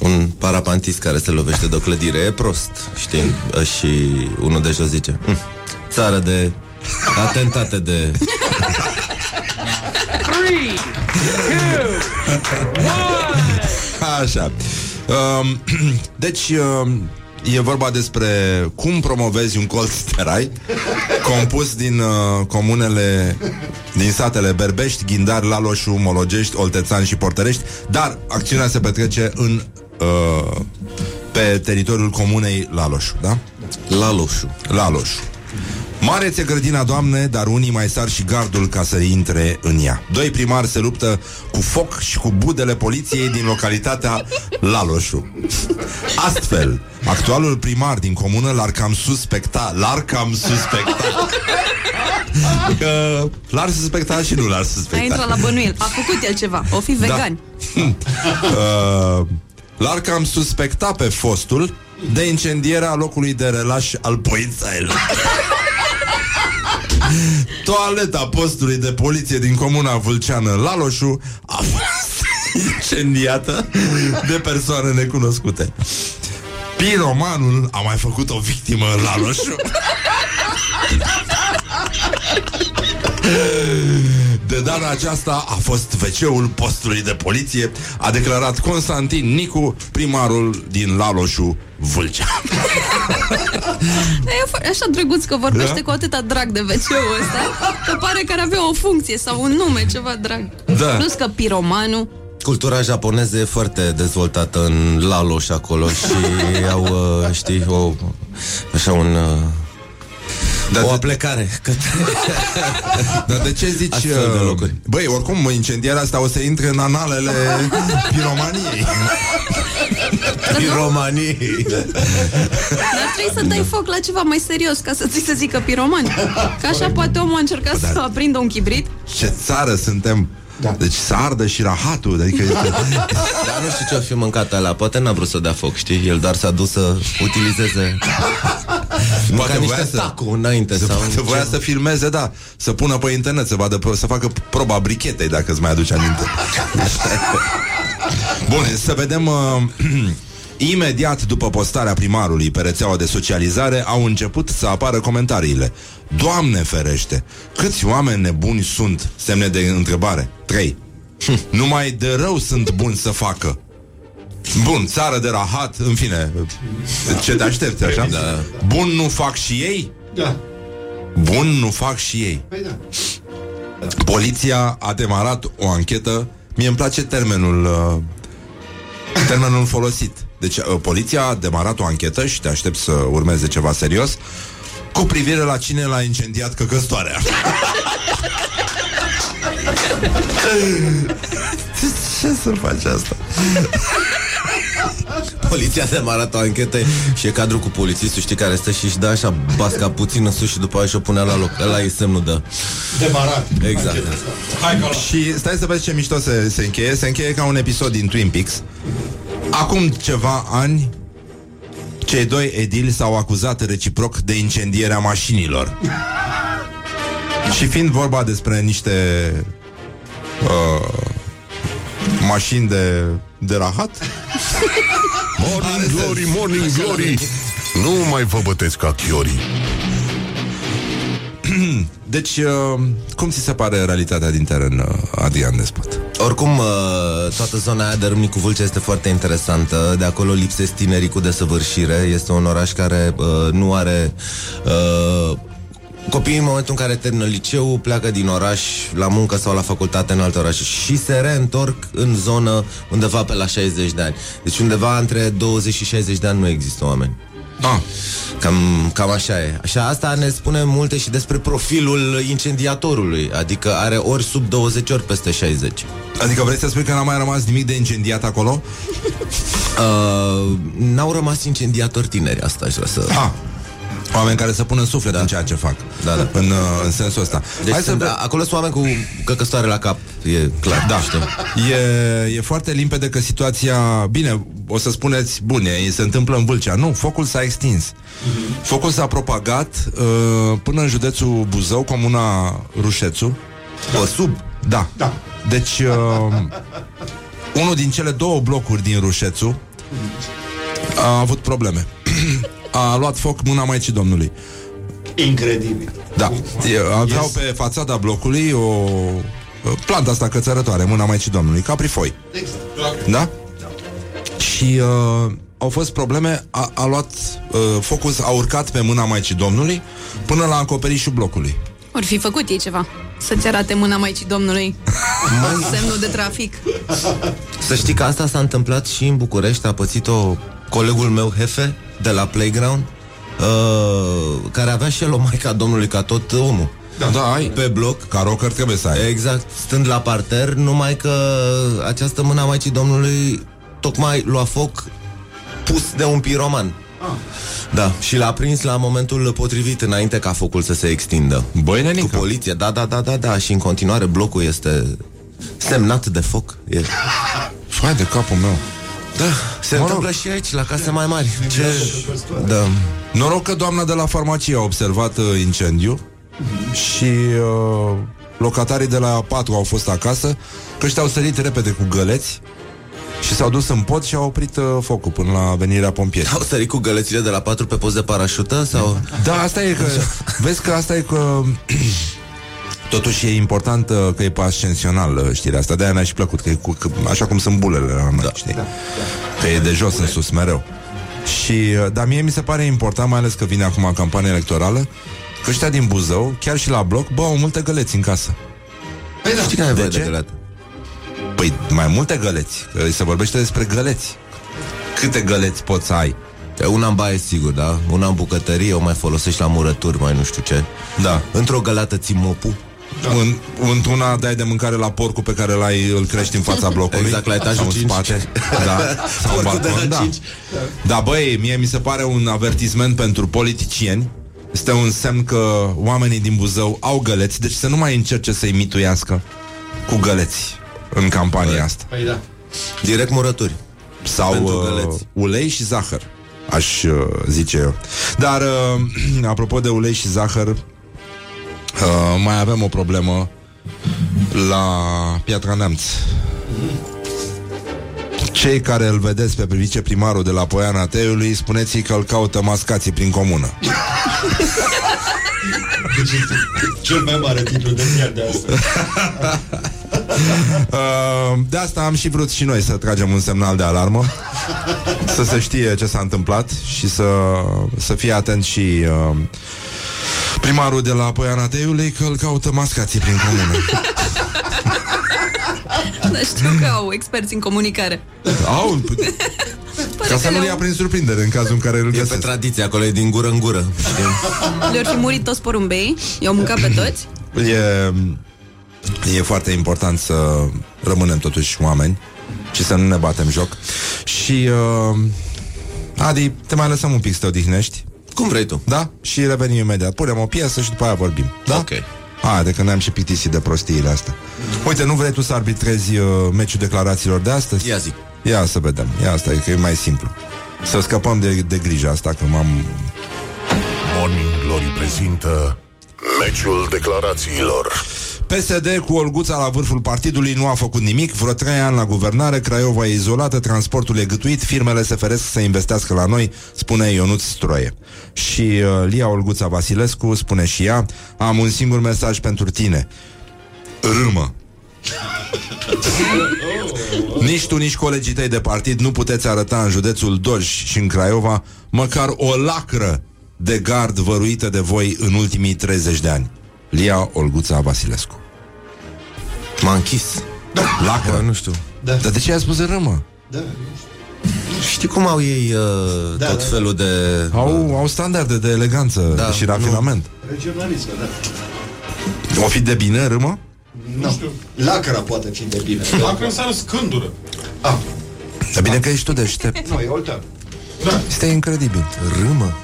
un parapantist care se lovește de o clădire E prost, știi? Și unul de jos zice hm, Țară de atentate de... Așa. Um, deci, um, e vorba despre cum promovezi un colț de rai compus din uh, comunele din satele Berbești, Ghindar, Laloșu, Mologești, Oltețani și Portărești, dar acțiunea se petrece în uh, pe teritoriul comunei Laloșu, da? Laloșu Laloșu. Mare ți grădina, doamne, dar unii mai sar și gardul ca să intre în ea. Doi primari se luptă cu foc și cu budele poliției din localitatea Laloșu. Astfel, actualul primar din comună l-ar cam suspecta, l-ar cam suspecta. Că l-ar suspecta și nu l-ar A suspecta. intrat la bănuiel. A făcut el ceva. O fi vegan. Uh, l-ar cam suspecta pe fostul de incendierea locului de relaș al polițailor. Toaleta postului de poliție din comuna Vâlceană Laloșu a fost incendiată de persoane necunoscute. Piromanul a mai făcut o victimă în Laloșu. De data aceasta a fost wc postului de poliție, a declarat Constantin Nicu, primarul din Laloșu, Vâlcea. E fo- așa drăguț că vorbește Da? cu atâta drag de wc-ul ăsta Că pare că ar avea o funcție sau un nume, ceva drag Da. Plus că piromanul Cultura japoneză e foarte dezvoltată în Laloș acolo și au, uh, știi, o, așa un... Uh, Dar o de- aplecare către... Dar de ce zici... Astfel de uh, locuri. Băi, oricum, incendiarea asta o să intre în analele piromaniei. Piromanii. Dar trebuie să dai foc la ceva mai serios Ca să ți se zică piroman Că așa poate omul a încercat da. să aprindă un chibrit Ce țară suntem! Da. Deci să ardă și rahatul Adică este... Dar nu știu ce o fi mâncat alea Poate n-a vrut să dea foc, știi? El doar s-a dus să utilizeze Mânca voia niște să- taco înainte sau Poate voia ceva. să filmeze, da. Să pună pe internet, să vadă, să facă proba brichetei Dacă îți mai aduce aminte. Bun, să vedem uh, Imediat după postarea primarului pe rețeaua de socializare Au început să apară comentariile. Doamne ferește Câți oameni nebuni sunt? Semne de întrebare. 3 Numai de rău sunt buni să facă Bun, țară de rahat, în fine Ce te aștepți, așa? Da. Bun nu fac și ei? Da. Bun nu fac și ei Păi da. Poliția a demarat o anchetă Mie îmi place termenul uh, Termenul folosit Deci uh, poliția a demarat o anchetă Și te aștept să urmeze ceva serios Cu privire la cine l-a incendiat căcăstoarea Ce să faci asta? Poliția a demarat o anchetă și e cadru cu polițistul, știi, care stă și își dă așa basca puțin în sus și după aia și o pune la loc. Ăla e semnul de... Demarat. Exact. Și stai să vezi ce mișto se, se încheie Se încheie ca un episod din Twin Peaks Acum ceva ani Cei doi edili s-au acuzat reciproc de incendierea mașinilor Și fiind vorba despre niște uh, Mașini de, de rahat Morning glory, morning glory Nu mai vă bătesc ca chiorii Deci, uh, cum ți se pare realitatea din teren, uh, Adrian Despot? Oricum, uh, toată zona aia de Râmnicu Vâlcea este foarte interesantă. De acolo lipsesc tinerii cu desăvârșire. Este un oraș care uh, nu are... Uh, Copiii în momentul în care termină liceul pleacă din oraș la muncă sau la facultate în alte orașe și se reîntorc în zonă undeva pe la 60 de ani. Deci undeva între 20 și 60 de ani nu există oameni. Ah, Cam, cam așa e. Așa, asta ne spune multe și despre profilul incendiatorului. Adică are ori sub 20, ori peste 60. adică vrei să spui că n-a mai rămas nimic de incendiat acolo? Uh, n-au rămas incendiatori tineri, asta aș vrea să... Ah, oameni care să pună suflet da. în ceea ce fac Da, da. În, uh, în sensul ăsta Deci Hai sunt, să... acolo sunt oameni cu căcăstoare la cap, e clar. Da, știu. e, e foarte limpede că situația Bine, o să spuneți Bune, se întâmplă în Vâlcea Nu, focul s-a extins Focul s-a propagat uh, Până în județul Buzău Comuna Rușețu O sub. Da, Da. Deci uh, Unul din cele două blocuri din Rușețu A avut probleme A luat foc mâna Maicii Domnului Incredibil. Da, E, aveau pe fațada blocului o uh, planta asta cățărătoare, mâna Maicii Domnului, caprifoi. Exact. Da? Și uh, au fost probleme, a, a luat uh, focus, a urcat pe mâna Maicii Domnului până la acoperișul blocului. Or fi făcut ei ceva Să-ți arate mâna Maicii Domnului Semnul de trafic Să știi că asta s-a întâmplat și în București, a pățit-o colegul meu Hefe de la Playground. uh, care avea și el o maică a domnului ca tot omul. Da, da, ai. Pe bloc. Ca rocker trebuie să ai. Exact, stând la parter, numai că această mână a Maicii Domnului tocmai lua foc pus de un piroman. Da, și l-a prins la momentul potrivit înainte ca focul să se extindă. Băi, Cu nenică. poliție, da, da, da, da, da, și în continuare blocul este semnat de foc. E. Fai de capul meu. Da, se Mă întâmplă rog. și aici, la case mai mari. Ce? Da. Noroc că doamna de la farmacie a observat uh, incendiu și uh, locatarii de la 4 au fost acasă, că ăștia au sărit repede cu găleți și s-au dus în pod și au oprit uh, focul până la venirea pompierilor. Au sărit cu gălețile de la 4 pe post de parașută sau... Da, asta e că... Vezi că asta e că... Totuși e important uh, că e pe ascensional uh, știrea asta De-aia mi-a și plăcut că e cu, că, Așa cum sunt bulele la noi, da. știi? Că e de jos în sus mereu și, uh, Dar mie mi se pare important Mai ales că vine acum campania electorală Că ăștia din Buzău, chiar și la bloc Bă, au multe găleți în casă Știi care e De nevoie de ce? găleată? Păi mai multe găleți că Se vorbește despre găleți Câte găleți poți să ai? E Una în baie, sigur, da? Una în bucătărie, o mai folosești la murături, mai nu știu ce. Da Într-o gălată ții mopul. În, într-una dai de mâncare la porcul pe care l-ai, îl crești în fața blocului Exact, la etajul sau în 5. spate da, sau în Porcul de balcon, la da. 5. da, băi, mie mi se pare un avertisment pentru politicieni este un semn că oamenii din Buzău au găleți, deci să nu mai încerce să-i mituiască cu găleți în campania asta. Păi da. Direct murături. Sau Pentru uh, găleți. ulei și zahăr, aș uh, zice eu. Dar, uh, apropo de ulei și zahăr, uh, mai avem o problemă la Piatra Neamț. Cei care îl vedeți pe viceprimarul de la Poiana Teiului, spuneți-i că îl caută mascații prin comună. Deci este cel mai mare titlu de ziar de asta. Uh, de asta am și vrut și noi să tragem un semnal de alarmă Să se știe ce s-a întâmplat Și să, să fie atent și uh, Primarul de la Poiana Teiului Că îl caută mascații prin comună Dar știu că au experți în comunicare. Au, Pare ca să că nu-l le-au- ia prin surprindere În cazul în care îl E pe găsesc tradiție, acolo e din gură în gură. Știi? Le-au fi murit toți porumbei, i-au mâncat pe toți. e, e foarte important să rămânem totuși oameni Și să nu ne batem joc Și uh, Adi, te mai lăsăm un pic să te odihnești Cum vrei tu? Da? Și revenim imediat. Punem o piesă și după aia vorbim. Da? Ok. Haide, că ne-am și plictisit de prostiile astea. Uite, nu vrei tu să arbitrezi uh, meciul declarațiilor de astăzi? Ia zi. Ia să vedem. Ia asta e că e mai simplu. Să scăpăm de, de grija asta, că m-am... Morning Glory prezintă Meciul declarațiilor PSD cu Olguța la vârful partidului nu a făcut nimic. Vreo trei ani la guvernare, Craiova e izolată, transportul e gâtuit, firmele se feresc să investească la noi, spune Ionuț Stroie. Și uh, Lia Olguța Vasilescu spune și ea, am un singur mesaj pentru tine. Râmă. Nici tu, nici colegii tăi de partid nu puteți arăta în județul Dolj și în Craiova măcar o lacră de gard văruită de voi în ultimii 30 de ani. Lia Olguța Vasilescu. M-a închis. Lacră? Bă, nu știu. Da. Dar de ce ai spus râmă? Da. Știi cum au ei uh, Da, tot da. felul de... Au, au standarde de eleganță Da, și nu. rafinament. Regionalism, da. O fi de bine râmă? Nu. Lacra poate fi de bine. Dacă înseamnă scândură. Ah, Dar bine că ești tu deștept. nu, e oltean. Este incredibil. Râmă.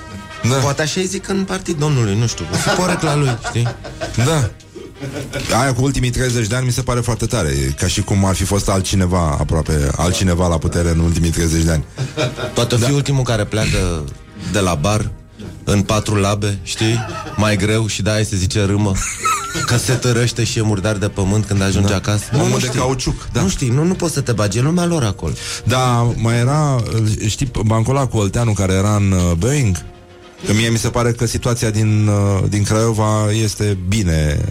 Da. Poate așa îi zic în partid domnului, nu știu. O fi porecla lui, știi? Da. Aia cu ultimii 30 de ani mi se pare foarte tare E Ca și cum ar fi fost altcineva Aproape altcineva la putere în ultimii 30 de ani Poate fi ultimul care pleacă de la bar în patru labe, știi? Mai greu și de-aia se zice râmă. Că se tărăște și e murdar de pământ când ajunge da. acasă. Omul de știi. cauciuc, da. Nu știi, nu, nu poți să te bagi, e lumea lor acolo. Da, mai era Știi bancul ăla cu Olteanu care era în uh, Boeing? Că mie mi se pare că situația din, uh, din Craiova este bine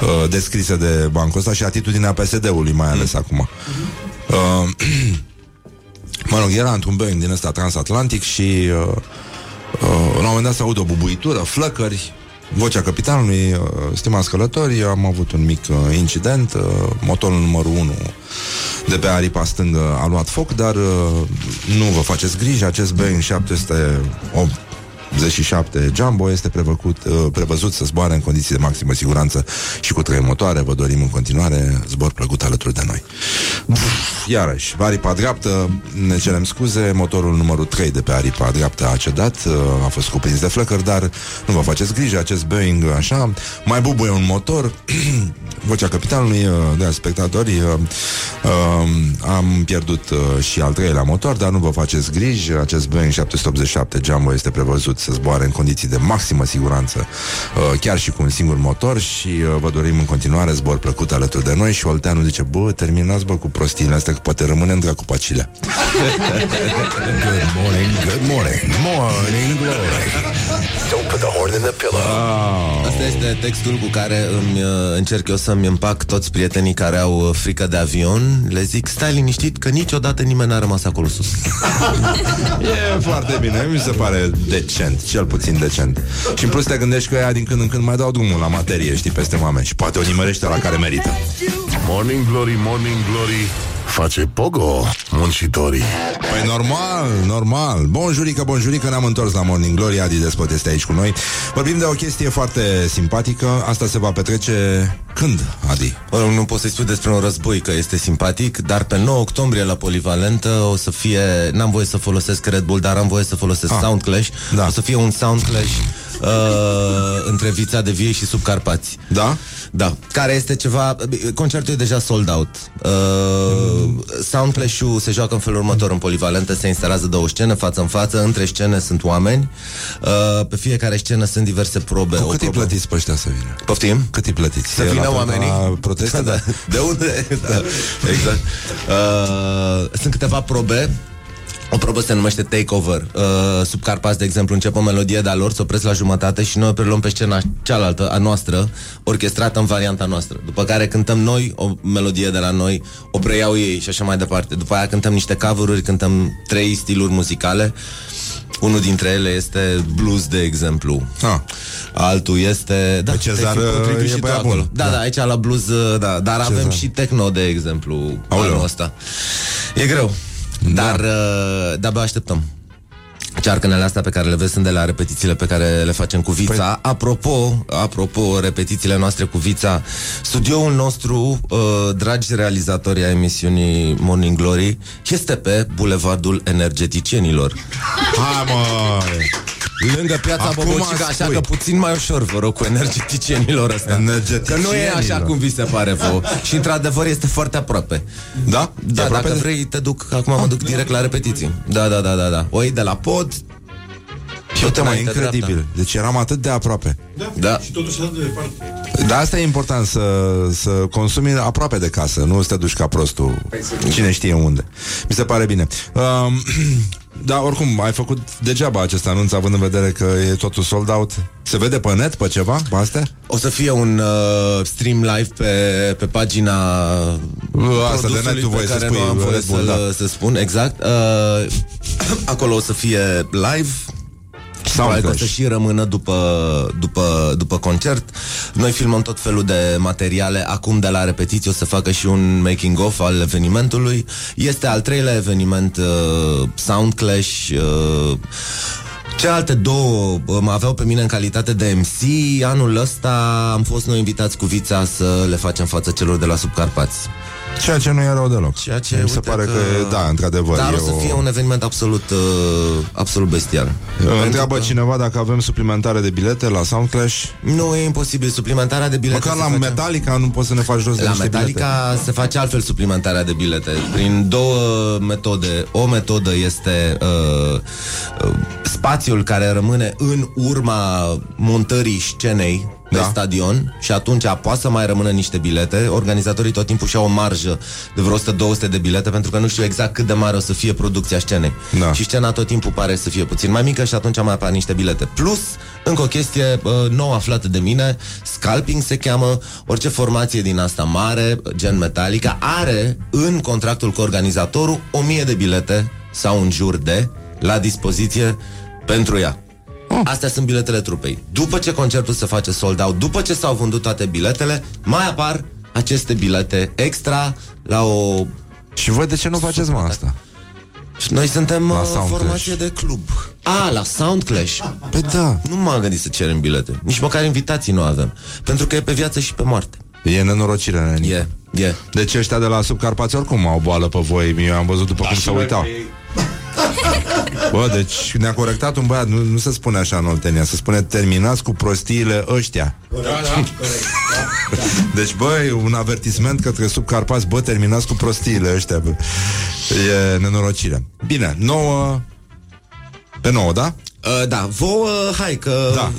uh, descrisă de bancul ăsta și atitudinea PSD-ului mai ales acum. Uh, mă rog, era într-un Boeing din ăsta transatlantic și uh, uh, la un moment dat se audă o bubuitură, flăcări, vocea capitanului, uh, stimați călători, am avut un mic uh, incident, uh, motorul numărul 1 de pe aripa stângă a luat foc, dar uh, nu vă faceți griji, acest Boeing 708 87 Jumbo este prevăcut, uh, prevăzut să zboare în condiții de maximă siguranță și cu trei motoare. Vă dorim în continuare zbor plăcut alături de noi. Uf, iarăși, aripa dreaptă, ne cerem scuze, motorul numărul 3 de pe aripa dreaptă a cedat, uh, a fost cuprins de flăcări, dar nu vă faceți griji, acest Boeing așa, mai bubuie un motor, vocea capitanului, uh, de spectatori, uh, uh, am pierdut uh, și al treilea motor, dar nu vă faceți griji, acest Boeing 787 Jumbo este prevăzut să zboare în condiții de maximă siguranță, uh, chiar și cu un singur motor și uh, vă dorim în continuare zbor plăcut alături de noi și Olteanu zice, bă, terminați bă cu prostiile astea, că poate rămâne în cu pacilea. Good morning, good morning, morning glory. Don't put the horn in the pillow. Asta este textul cu care îmi uh, încerc eu să-mi împac toți prietenii care au uh, frică de avion. Le zic, stai liniștit că niciodată nimeni n-a rămas acolo sus. E foarte bine, mi se pare decent, cel puțin decent. Și în plus te gândești că ea din când în când mai dau drumul la materie, știi, peste oameni și poate o nimerește la care merită. Morning Glory, Morning Glory Face pogo muncitorii Păi normal, normal. Bonjurică, bonjurică, ne-am întors la Morning Glory. Adi Despot este aici cu noi. Vorbim de o chestie foarte simpatică. Asta se va petrece când, Adi? Bă, nu pot să-i spun despre un război că este simpatic, dar pe 9 octombrie la Polivalentă o să fie, n-am voie să folosesc Red Bull, dar am voie să folosesc Ah, Sound Clash. da. O să fie un Sound Clash uh, între Vița de Vie și Subcarpați. Da? Da, care este ceva... Concertul e deja sold out. Uh, Sound Clash-ul se joacă în felul următor în polivalentă, se instalează două scene față în față, între scene sunt oameni, uh, pe fiecare scenă sunt diverse probe. Cu o cât îi probă- plătiți pe ăștia să vină? Poftim? Cât îi plătiți? Să E vină la- oamenii La proteste? da. De unde? da. Exact uh, Sunt câteva probe o probă se numește Takeover. Uh, sub Carpați, de exemplu, începe o melodie de-a lor, se opresc la jumătate și noi o preluăm pe scena cealaltă, a noastră, orchestrată în varianta noastră. După care cântăm noi o melodie de la noi, o preiau ei și așa mai departe. După aia cântăm niște cover cântăm trei stiluri muzicale. Unul dintre ele este blues, de exemplu. Ah. Altul este... Da, Pe Cezar, te-ai fi potrivit e și tu băiat acolo. bun. Da, Da. da, aici la blues, uh, da. Dar avem Cezar. și techno, de exemplu, Aoleu. anul ăsta. E greu. Dar uh, de-abia așteptăm. Cearcănele astea pe care le vezi sunt de la repetițiile pe care le facem cu Vița. Păi... Apropo, apropo, repetițiile noastre cu Vița, studioul nostru, uh, dragi realizatori ai emisiunii Morning Glory, este pe Bulevardul Energeticienilor. Hai, mă! Lângă piața Acum Bobocica, așa spui. că puțin mai ușor, vă rog, cu energeticienilor ăsta. Că nu e Energeticienilor. așa cum vi se pare vouă. Și într-adevăr este foarte aproape. Da? E Da, aproape dacă de- vrei, te duc, acum mă duc direct la repetiții. Da, da, da, da, da. O iei de la pod, Uite, mă, înainte, incredibil. dreapta. Deci eram atât de aproape. Da. Și totuși atât de departe. Dar asta e important, să, să consumi aproape de casă, nu să te duci ca prostul, cine știe unde. Mi se pare bine. Um, da, oricum, ai făcut degeaba acest anunț, având în vedere că e totul sold out. Se vede pe net, pe ceva, pe astea? O să fie un uh, stream live pe, pe pagina Asta de produsului net tu pe voi să care spui, nu am voie Red Bull, să, da. să spun, exact. Uh, acolo o să fie live, Probabil că o să Clash. și rămână după, după, după concert. Noi filmăm tot felul de materiale. Acum de la repetiție o să facă și un making-of al evenimentului. Este al treilea eveniment uh, Sound Clash. Uh, Celelalte două uh, mă aveau pe mine în calitate de MC. Anul ăsta am fost noi invitați cu Vița să le facem față celor de la Subcarpați. Ceea ce nu e rău deloc. Ceea ce, Mi se uite pare că, da, într-adevăr, Dar e o să fie o... un eveniment absolut, uh, absolut bestial. Întreabă Pentru că- cineva dacă avem suplimentare de bilete la Soundclash. Nu e imposibil. Suplimentarea de bilete Măcar se la face- Metallica nu poți să ne faci jos de La niște Metallica bilete. se face altfel suplimentarea de bilete Prin două metode O metodă este uh, uh, Spațiul care rămâne în urma Montării scenei pe Da. stadion și atunci poate să mai rămână niște bilete. Organizatorii tot timpul și-au o marjă de vreo 100-200 de bilete pentru că nu știu exact cât de mare o să fie producția scenei. Da. Și scena tot timpul pare să fie puțin mai mică și atunci mai apar niște bilete. Plus, încă o chestie uh, nouă aflată de mine, scalping se cheamă, orice formație din asta mare, gen Metallica, are în contractul cu organizatorul 1000 de bilete sau în jur de la dispoziție pentru ea. Astea sunt biletele trupei. După ce concertul se face sold out, după ce s-au vândut toate biletele, mai apar aceste bilete extra la o... Și voi de ce nu faceți mă asta? Și noi suntem La uh, Sound formație de club. A, la Sound Clash. Păi da. Nu m-am gândit să cerem bilete. Nici măcar invitații nu avem. Pentru că e pe viață și pe moarte. E nenorocire, nenică. E, e. Deci ăștia de la Subcarpați oricum au boală pe voi Eu am văzut după cum se uitau Bă, deci ne-a corectat un băiat Nu, nu se spune așa în Oltenia Se spune terminați cu prostiile ăștia Da, da, corect. Deci, băi, un avertisment către Subcarpați Bă, terminați cu prostiile ăștia bă. E nenorocire Bine, nouă Pe nouă, da? Uh, da, vouă, hai că... Da.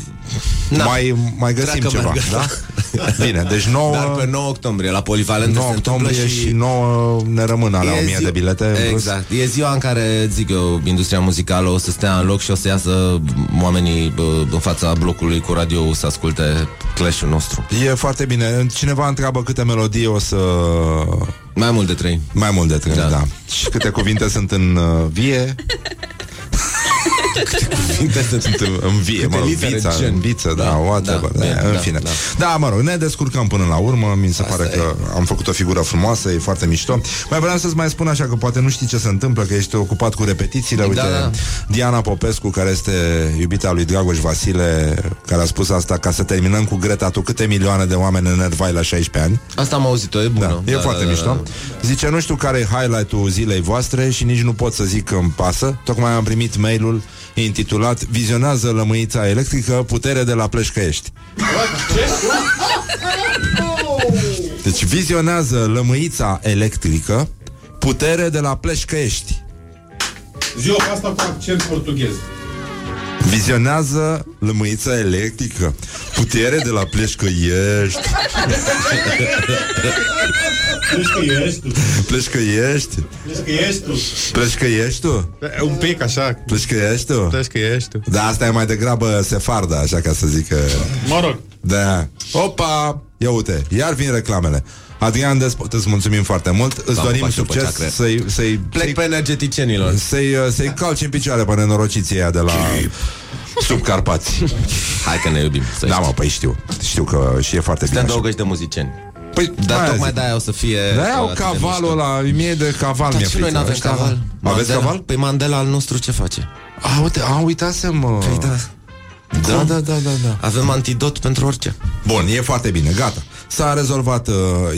Na. Mai, mai găsim Treacă ceva, merg. da? Bine, deci 9 Dar pe 9 octombrie, la Polivalente 9 se întâmplă octombrie și 9 ne rămân alea E 1000 zi- de bilete în plus. Exact. E ziua în care, zic eu, industria muzicală o să stea în loc și o să iasă oamenii bă, în fața blocului cu radio să asculte clash-ul nostru. E foarte bine. Cineva întreabă câte melodii o să... Mai mult de trei. Mai mult de trei, da. Da. da. Și câte cuvinte sunt în uh, vie. Cuvinte sunt Sunt în, în vie, mă rog, litere vița, gen. în viță, da, Da, whatever. da, Da, bine, în da, fine. Da. da. da, mă rog, ne descurcăm până la urmă. Mi se Asta pare e. că am făcut o figură frumoasă, e foarte mișto. Mai vreau să-ți mai spun așa că poate nu știi ce se întâmplă, că ești ocupat cu repetițiile. Uite, Da, da. Diana Popescu, care este iubita lui Dragoș Vasile, care a spus asta ca să terminăm cu Greta, tu câte milioane de oameni enervai la 16 ani. Asta am auzit-o, e bună. Da, e foarte mișto. Zice, nu știu care e highlight-ul zilei voastre și nici nu pot să zic că îmi pasă. Tocmai am primit mailul intitulat Vizionează lămâița electrică, putere de la Pleșcăiești. Deci vizionează lămâița electrică, putere de la Pleșcăiești. Zi-o pe asta cu accent portughez. Vizionează lămâița electrică, putere de la Pleșcăiești. Crezi că ești tu? Pleșcăiești? Crezi că ești tu? Pleșcăiești tu? Un pic așa, Pleșcăiești tu? Crezi că ești tu. Da, asta e mai degrabă sefarda, așa ca să zic că... Mă rog. Da. Opa! Ia uite, iar vin reclamele. Adrian Despot, îți mulțumim foarte mult. Îți Da, dorim faci după succes ce a creat. să-i, să-i, Plec să-i, pe energeticienilor. să-i, uh, să-i calci în picioare pe nenorociții aia de la Subcarpați. Hai că ne iubim. Să Da, știi. mă, păi știu. Știu că și e foarte Suntem bine. așa. 20 de muzicieni. Păi, Dar aia tocmai zic. de-aia o să fie... De aia au atât de cavalul mișto. ăla, mie de caval Dar mi-e și noi frică. n-avem Ăștia- caval. Aveți Mandela- caval? Păi Mandela al nostru ce face? A, uite, a, uitasem, mă. Păi da. Da, Cum? da, da, da, da. Avem antidot pentru orice. Bun, e foarte bine, gata. S-a rezolvat, uh,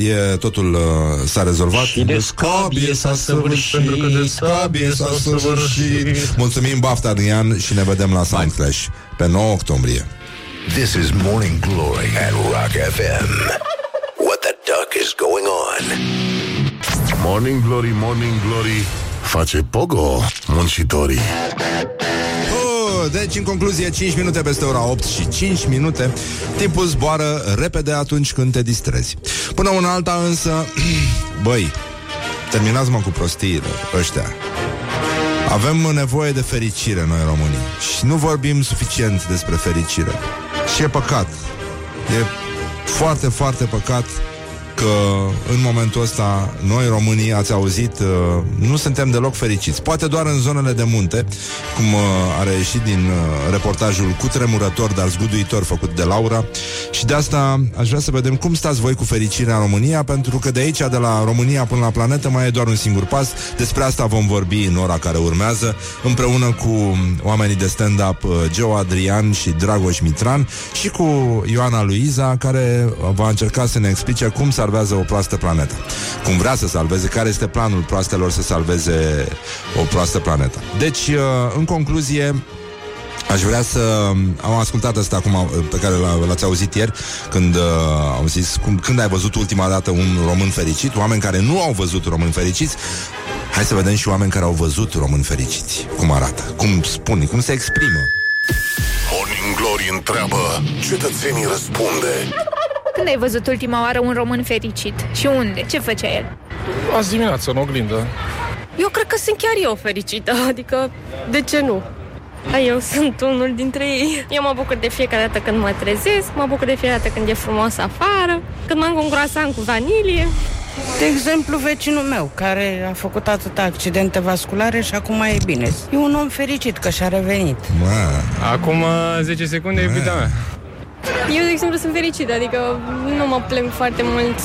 e totul uh, s-a rezolvat. Și de scabie s-a săvârșit. Pentru că de scabie s-a săvârșit. Mulțumim, Bafta, Adrian, și ne vedem la Sound Clash pe 9 octombrie. This is Morning Glory at Rock FM. What the duck is going on? Morning Glory, Morning Glory Face pogo muncitorii Oh, deci, în concluzie, 5 minute peste ora 8 și 5 minute. Timpul zboară repede atunci când te distrezi. Până una alta însă Băi, terminați-mă cu prostiile ăștia. Avem nevoie de fericire noi românii. Și nu vorbim suficient despre fericire. Și e păcat. E foarte, foarte păcat că în momentul ăsta noi românii, ați auzit, uh, nu suntem deloc fericiți. Poate doar în zonele de munte, cum uh, a reieșit din uh, reportajul cu tremurător, dar zguduitor făcut de Laura. Și de asta aș vrea să vedem cum stați voi cu fericirea în România, pentru că de aici, de la România până la planetă, mai e doar un singur pas. Despre asta vom vorbi în ora care urmează, împreună cu oamenii de stand-up uh, Geo Adrian și Dragoș Mitran și cu Ioana Luiza, care va încerca să ne explice cum salvează o proastă planetă. Cum vrea să salveze, care este planul proastelor să salveze o proastă planetă. Deci, uh, în concluzie, Aș vrea să... Am ascultat asta acum uh, pe care l- l-ați auzit ieri Când uh, am zis cum, Când ai văzut ultima dată un român fericit? Oameni care nu au văzut români fericiți? Hai să vedem și oameni care au văzut români fericiți. Cum arată, cum spun, cum se exprimă? Morning Glory întreabă Cetățenii răspunde Când ai văzut ultima oară un român fericit? Și unde? Ce făcea el? Azi dimineață, în oglindă. Eu cred că sunt chiar eu fericită, adică de ce nu? A, eu sunt unul dintre ei. Eu mă bucur de fiecare dată când mă trezesc, mă bucur de fiecare dată când e frumos afară, când mănânc un croissant cu vanilie. De exemplu, vecinul meu, care a făcut atâtea accidente vasculare și acum e bine. E un om fericit că și-a revenit. Acum 10 secunde e iubita mea. Eu, de exemplu, sunt fericită, adică nu mă plâng foarte mult.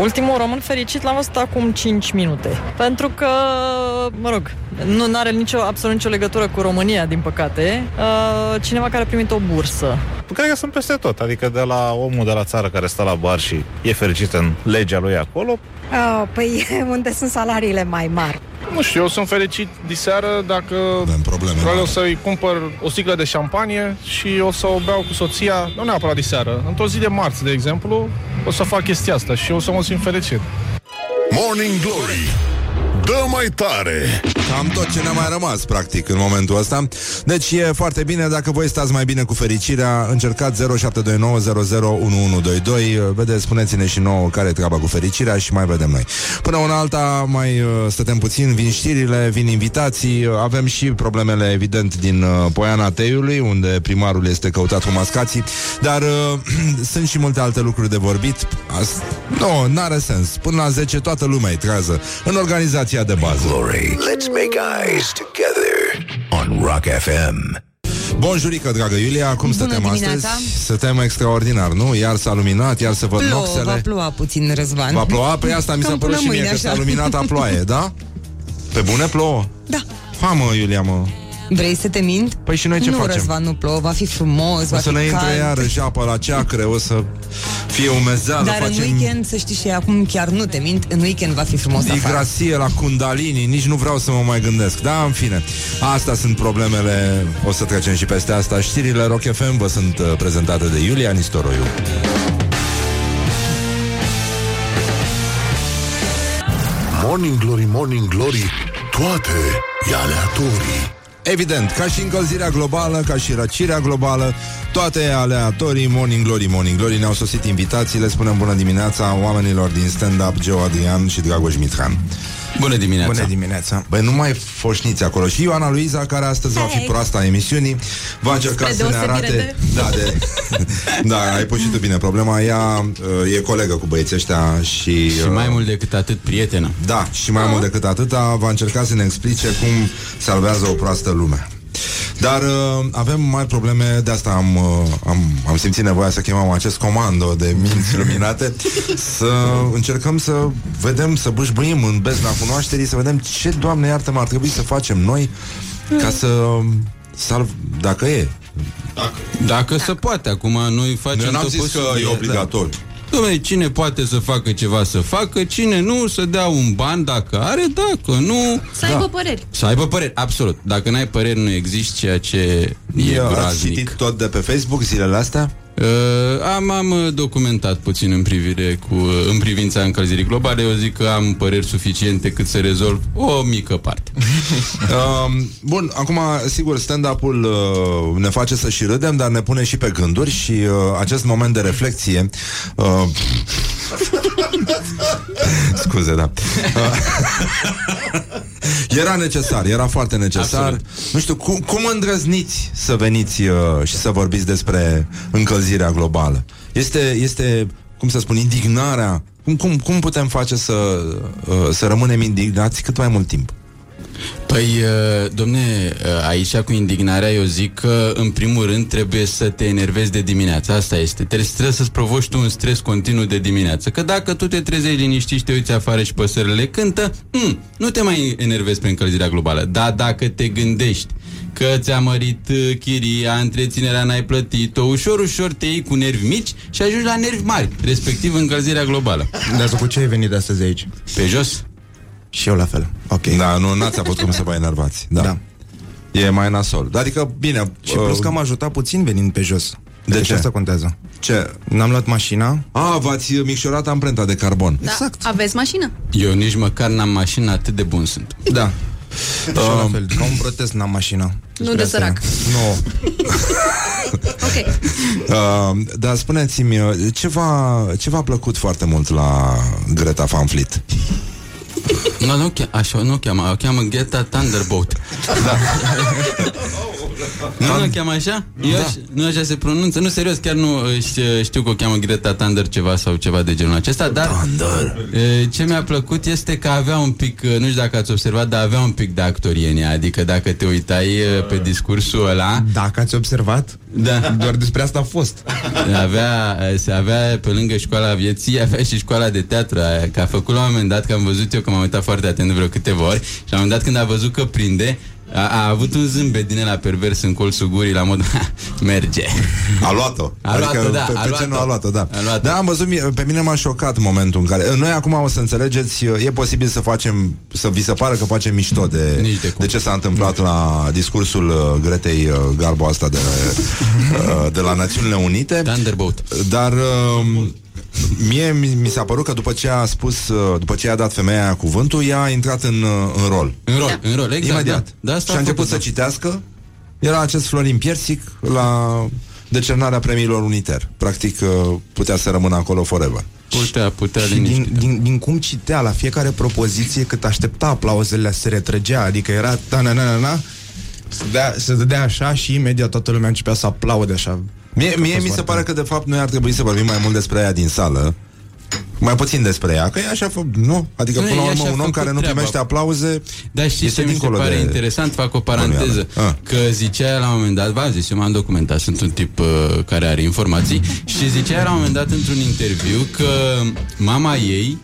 Ultimul român fericit l-am văzut acum 5 minute. Pentru că, mă rog, nu are nicio, absolut nicio legătură cu România, din păcate. Uh, cineva care a primit o bursă. Cred că sunt peste tot, adică de la omul de la țară care stă la bar și e fericit în legea lui acolo, Oh, păi unde sunt salariile mai mari? Nu știu, eu sunt fericit diseară dacă probleme vreau să-i cumpăr o sticlă de șampanie și o să o beau cu soția, nu neapărat diseară, într-o zi de marți, de exemplu, o să fac chestia asta și o să mă simt fericit. Morning Glory Dă mai tare Cam tot ce ne-a mai rămas, practic, în momentul ăsta. Deci e foarte bine, dacă voi stați mai bine cu fericirea, încercați 0729001122. Vedeți, spuneți-ne și nouă care e treaba cu fericirea și mai vedem noi. Până una alta, mai uh, stătem puțin, vin știrile, vin invitații, uh, avem și problemele, evident, din uh, Poiana Teiului, unde primarul este căutat cu mascații, dar uh, sunt și multe alte lucruri de vorbit. As- nu, n-are sens. Până la 10 toată lumea e trează în organizația de bază. Glory. Let's make eyes together on Rock FM. Bonjurică, dragă Iulia, cum Bună stătem dimineața. astăzi? Stătem extraordinar, nu? Iar s-a luminat, iar se văd Plouă, va noxele. ploua puțin, Răzvan. Va ploua? Pe asta mi s-a Cam părut până și mie mâine, că așa. s-a luminat a ploaie, da? Pe bune plouă? Da. Ha, mă, Iulia, mă. Vrei să te mint? Păi și noi ce nu, facem? Răzvan, nu plouă, va fi frumos, O va să fi ne intre cald. iarăși apă la ceacre, o să fie umezeală, Dar în facem weekend, să știi și acum chiar nu te mint, în weekend va fi frumos afară. Digrasie la Kundalini, nici nu vreau să mă mai gândesc. Da, în fine. Asta sunt problemele, o să trecem și peste asta. Știrile Rock FM vă sunt uh, prezentate de Iulia Nistoroiu. Morning Glory, Morning Glory Toate e aleatorii Evident, ca și încălzirea globală, ca și răcirea globală, toate aleatorii, Morning Glory, Morning Glory, ne-au sosit invitații, le spunem bună dimineața oamenilor din stand-up, Geo Adrian și Dragoș Mitran. Bună dimineața! Bună dimineața! Băi, nu mai foșniți acolo. Și Ioana Luiza, care astăzi va fi proasta a emisiunii, va încerca Spre să ne deosebire arate... de- Da, de... da, ai pus și tu bine problema. Ea uh, e colegă cu băieții ăștia și... Și mai mult decât atât, prietenă. Da, și mai mult decât atâta va încerca să ne explice cum salvează o proastă lume. Dar uh, avem mari probleme, de asta am, uh, am, am simțit nevoia să chemăm acest comando de minți luminate să încercăm să vedem, să bâșbâim în bezna cunoașterii, să vedem ce, Doamne iartă ar trebui să facem noi ca să salv, dacă e. Dacă, Dacă se poate, acum noi facem Noi n-am tot zis că posibil, e obligatoriu. Da. Dom'le, cine poate să facă ceva să facă, cine nu, să dea un ban dacă are, dacă nu... Să aibă păreri. Să aibă păreri, absolut. Dacă n-ai păreri, nu există ceea ce e Ia, Ați groaznic. citit tot de pe Facebook zilele astea? Uh, am, am uh, documentat puțin în privire cu, uh, în privința încălzirii globale. Eu zic că am păreri suficiente cât să rezolv o mică parte. Um, bun, acum, sigur, stand-up-ul uh, ne face să și râdem, dar ne pune și pe gânduri și uh, acest moment de reflexie uh, Scuze, da. era necesar, era foarte necesar. Absolut. Nu știu, cum, cum îndrăzniți să veniți uh, și să vorbiți despre încălzirea globală? Este, este cum să spun, indignarea. Cum, cum, cum putem face să, uh, să rămânem indignați cât mai mult timp? Păi, uh, domne, uh, aici cu indignarea eu zic că în primul rând trebuie să te enervezi de dimineață. Asta este. Trebuie, trebuie să-ți provoci tu un stres continuu de dimineață. Că dacă tu te trezești liniștit și te uiți afară și păsările cântă, mm, nu te mai enervezi pe încălzirea globală. Dar dacă te gândești că ți-a mărit uh, chiria, întreținerea n-ai plătit-o, ușor, ușor te iei cu nervi mici și ajungi la nervi mari, respectiv încălzirea globală. Dar cu ce ai venit astăzi aici? Pe jos? Și eu la fel. Ok. Da, nu, n-ați avut cum să vă enervați. Da. da. E mai nasol. Adică, bine... Și plus că am ajutat puțin venind pe jos. De Deci ce? asta contează. Ce? N-am luat mașina. A, v-ați micșorat amprenta de carbon. Da. Exact. Aveți mașină? Eu nici măcar n-am mașină, atât de bun sunt. Da. Și eu la fel, ca un protest n-am mașina. Nu de sărac. Nu. Ok. Uh, dar spuneți-mi, uh, ce v-a, ce v-a plăcut foarte mult la Greta Van Fleet? Nu, nu, che- așa nu o cheamă, o cheamă Greta Thunderbolt. Da. Nu, nu o cheamă așa? Eu Da. aș, nu așa se pronunță? Nu, serios, chiar nu uh, știu, știu că o cheamă Greta Thunder ceva sau ceva de genul acesta, dar uh, ce mi-a plăcut este că avea un pic, uh, nu știu dacă ați observat, dar avea un pic de actorie în ea, adică dacă te uitai uh, pe discursul ăla... Dacă ați observat, da. doar despre asta a fost. Avea, se avea pe lângă școala vieții, avea și școala de teatru, aia, că a făcut la un moment dat, că am văzut eu, că m-am uitat foarte atent de vreo câteva ori, și la un moment dat când a văzut că prinde, a, a avut un zâmbet din ăla pervers în colțul gurii la mod "Ha, merge. A luat-o. A luat-o, da, pe, a pe luat-o. ce nu a luat-o, da. A luat-o. Da, am văzut, mie- pe mine m-a șocat momentul în care... Noi acum o să înțelegeți, e posibil să facem, să vi se pară că facem mișto de, de, de ce s-a întâmplat la discursul uh, Gretei uh, Garbo asta de, uh, de la Națiunile Unite. Thunderbolt. Dar uh, mie mi, mi s-a părut că după ce a spus, uh, după ce a dat femeia aia cuvântul, ea a intrat în, uh, în rol. În rol, în rol, exact. Imediat. Da. Da, asta și a început făcut, să da. citească. Era acest Florin Piersic la decernarea premiilor Uniter. Practic uh, putea să rămână acolo forever. Putea, putea Și din, din, din cum citea la fiecare propoziție cât aștepta aplauzele se retrăgea, adică era ta na na na na se dădea, se dădea așa și imediat toată lumea începea să aplaude așa. Mie, A mie fost mi se foarte- pare că de fapt noi ar trebui să vorbim mai mult despre ea din sală mai puțin despre ea, că e așa, fă, nu? Adică Nu, până la ea urmă și-a un om făcut care nu treaba. primește aplauze Dar știți este ce mi se dincolo pare de... interesant? Fac o paranteză. Ah. Că zicea ea la un moment dat, v-am zis, eu m-am documentat, sunt un tip uh, care are informații și zicea ea la un moment dat într-un interviu că mama ei